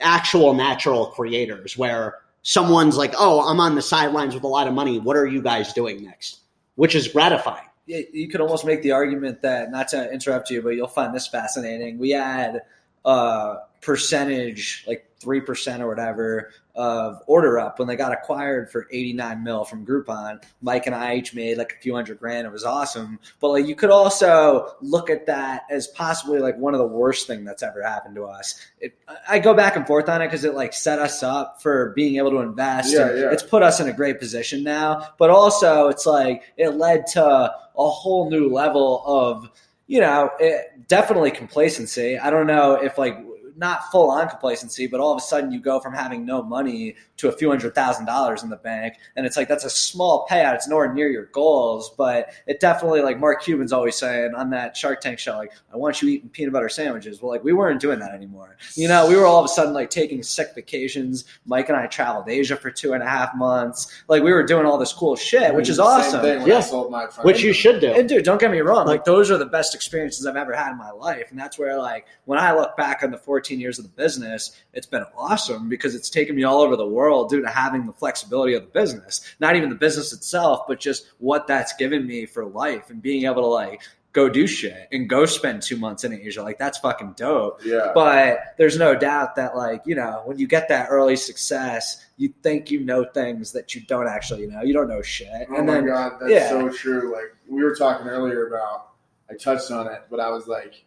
actual natural creators where someone's like, "Oh, I'm on the sidelines with a lot of money. What are you guys doing next?" Which is gratifying. Yeah, you could almost make the argument that not to interrupt you, but you'll find this fascinating. We had a percentage, like three percent or whatever, of OrderUp when they got acquired for eighty nine mil from Groupon. Mike and I each made like a few hundred grand. It was awesome. But like you could also look at that as possibly like one of the worst thing that's ever happened to us. It, I go back and forth on it because it like set us up for being able to invest. Yeah, yeah. It's put us in a great position now. But also, it's like it led to a whole new level of you know it, definitely complacency. I don't know if like not full on complacency, but all of a sudden you go from having no money to a few hundred thousand dollars in the bank, and it's like that's a small payout. It's nowhere near your goals, but it definitely like Mark Cuban's always saying on that Shark Tank show, like I want you eating peanut butter sandwiches. Well, like we weren't doing that anymore. You know, we were all of a sudden like taking sick vacations. Mike and I traveled Asia for two and a half months. Like we were doing all this cool shit, which is awesome. thing when Yeah. I sold my Which you should do. And dude, don't get me wrong. Like those are the best experiences I've ever had in my life, and that's where like when I look back on the 14 years of the business, it's been awesome because it's taken me all over the world due to having the flexibility of the business. Not even the business itself, but just what that's given me for life and being able to like go do shit and go spend two months in Asia. Like that's fucking dope. Yeah. But there's no doubt that, like, you know, when you get that early success, you think you know things that you don't actually know. You don't know shit. Oh and my then, god, that's yeah. so true. Like we were talking earlier about, I touched on it, but I was like,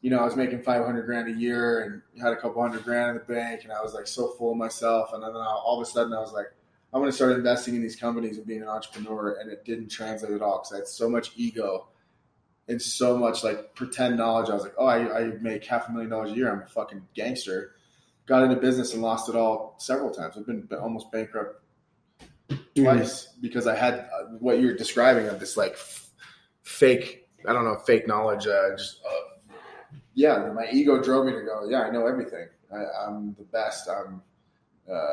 you know, I was making five hundred grand a year and had a couple hundred grand in the bank, and I was like so full of myself, and then all of a sudden I was like, I'm going to start investing in these companies and being an entrepreneur, and it didn't translate at all because I had so much ego and so much like pretend knowledge. I was like, oh, I, I make half a million dollars a year. I'm a fucking gangster. Got into business and lost it all several times. I've been almost bankrupt twice because I had uh, what you're describing of this like f- fake. I don't know, fake knowledge. Uh, just uh, yeah, my ego drove me to go. Yeah, I know everything. I, I'm the best. I'm. Uh,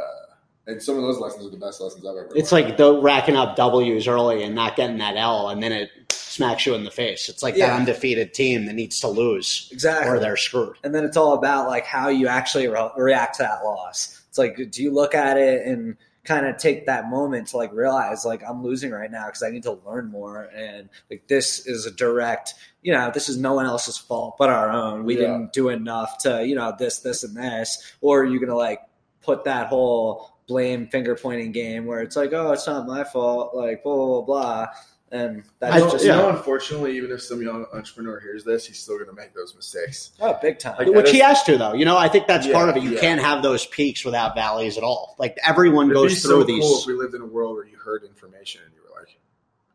and some of those lessons are the best lessons I've ever. Learned. It's learned. like the racking up W's early and not getting that L, and then it smacks you in the face. It's like Yeah. that undefeated team that needs to lose exactly. or they're screwed. and then it's all about like how you actually re- react to that loss. It's like, do you look at it and kind of take that moment to like realize like I'm losing right now because I need to learn more and like this is a direct, you know, this is no one else's fault but our own. We Yeah. didn't do enough to, you know, this, this, and this. Or are you gonna like put that whole blame finger pointing game where it's like, oh, it's not my fault, like blah blah blah, blah. And that's I You know, just you know, unfortunately, even if some young entrepreneur hears this, he's still going to make those mistakes. oh big time. Like, Which that he is- has to, though. You know, I think that's Yeah, part of it. You yeah. can't have those peaks without valleys at all. Like everyone It'd goes be through so these. cool if we lived in a world where you heard information and you were like,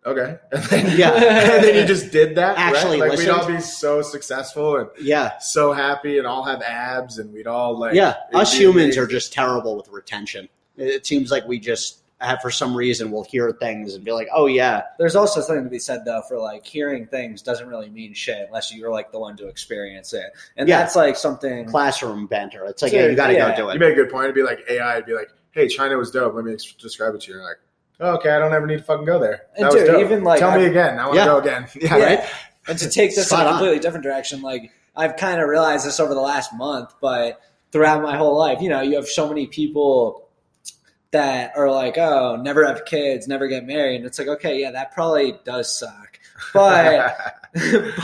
okay, and then, Yeah. and then you just did that. Actually right? like we'd all be so successful and Yeah, so happy, and all have abs, and we'd all like. yeah. Us be humans are just terrible with retention. It seems like we just for some reason will hear things and be like, "Oh yeah, There's also something to be said though for like hearing things doesn't really mean shit unless you're like the one to experience it, and Yeah. that's like something. classroom banter." It's like, Dude, yeah, you got to yeah. go do it. You made a good point. It'd be like AI. It'd be like, "Hey, China was dope. Let me describe it to you." And you're like, oh, "Okay, I don't ever need to fucking go there." And That was dude, dope. even, like, tell me again. I want Yeah. to go again. Yeah, Yeah. Right? And to take this in Spot a on. completely different direction, like I've kind of realized this over the last month, but throughout my whole life, you know, you have so many people that are like, oh, never have kids, never get married. And it's like, okay, yeah, that probably does suck. But,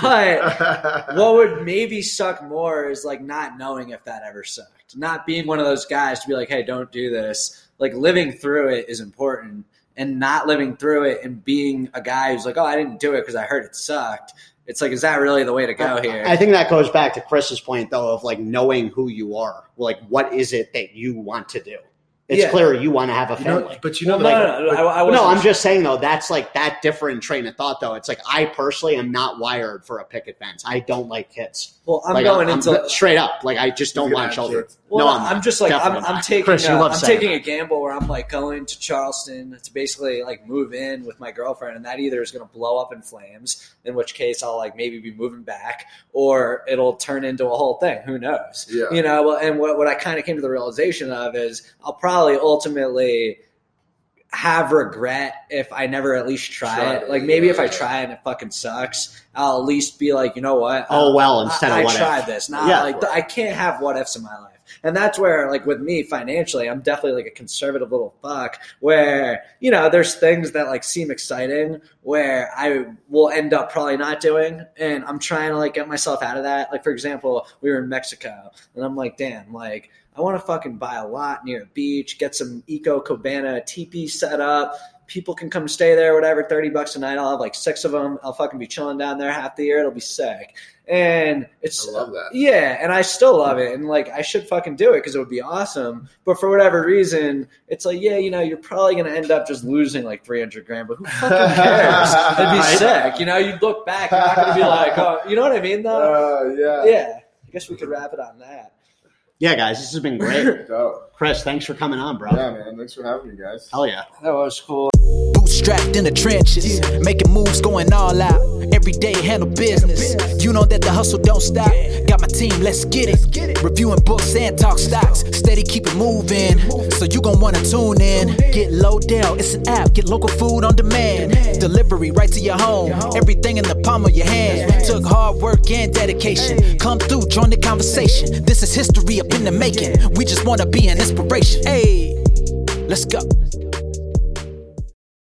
but what would maybe suck more is like not knowing if that ever sucked. Not being one of those guys to be like, hey, don't do this. Like living through it is important. And not living through it and being a guy who's like, oh, I didn't do it because I heard it sucked. It's like, is that really the way to go here? I think that goes back to Chris's point though of like knowing who you are. Like, what is it that you want to do? It's Yeah. clear you want to have a You family. know, but you know, well, like, no, no, no, I, I no, I'm just saying though, that's like that different train of thought though. It's like I personally am not wired for a picket fence. I don't like kids. Well, I'm Like, going I'm- into straight up. Like I just don't want have children. kids. Well, no, I'm, I'm, just like I'm, I'm taking Chris, you a, love I'm taking that. a gamble where I'm like going to Charleston to basically like move in with my girlfriend, and that either is going to blow up in flames, in which case I'll like maybe be moving back, or it'll turn into a whole thing. Who knows? Yeah. You know. Well, and what what I kind of came to the realization of is I'll probably ultimately have regret if I never at least try Try it. it, Like maybe if I try and it fucking sucks, I'll at least be like, you know what? Oh well, instead I, of what I tried if. this. Not Yeah. like I can't have what ifs in my life. And that's where, like with me financially, I'm definitely like a conservative little fuck. Where you know, there's things that like seem exciting where I will end up probably not doing, and I'm trying to like get myself out of that. Like for example, we were in Mexico, and I'm like, damn, like I want to fucking buy a lot near a beach, get some eco cabana teepee set up. People can come stay there, whatever, thirty bucks a night. I'll have like six of them. I'll fucking be chilling down there half the year. It'll be sick. And it's I love that. yeah, and I still love it, and like I should fucking do it because it would be awesome. But for whatever reason, it's like, yeah, you know, you're probably gonna end up just losing like three hundred grand. But who fucking cares? It'd be sick, you know. you'd look back, you're not gonna be like, oh, you know what I mean, though. Uh, yeah. yeah, I guess we could wrap it on that. Yeah, guys, this has been great. Chris, thanks for coming on, bro. Yeah, man. Thanks for having me, guys. Hell yeah. That was cool. Bootstrapped in the trenches, making moves, going all out. Every day handle business. You know that the hustle don't stop. Got my team, let's get it. Reviewing books and talk stocks. Steady keep it moving. So you gon' wanna tune in. Get Lodell, it's an app. Get local food on demand. Delivery right to your home. Everything in the palm of your hand. Took hard work and dedication. Come through, join the conversation. This is history up in the making. We just wanna be an inspiration. Hey, let's go.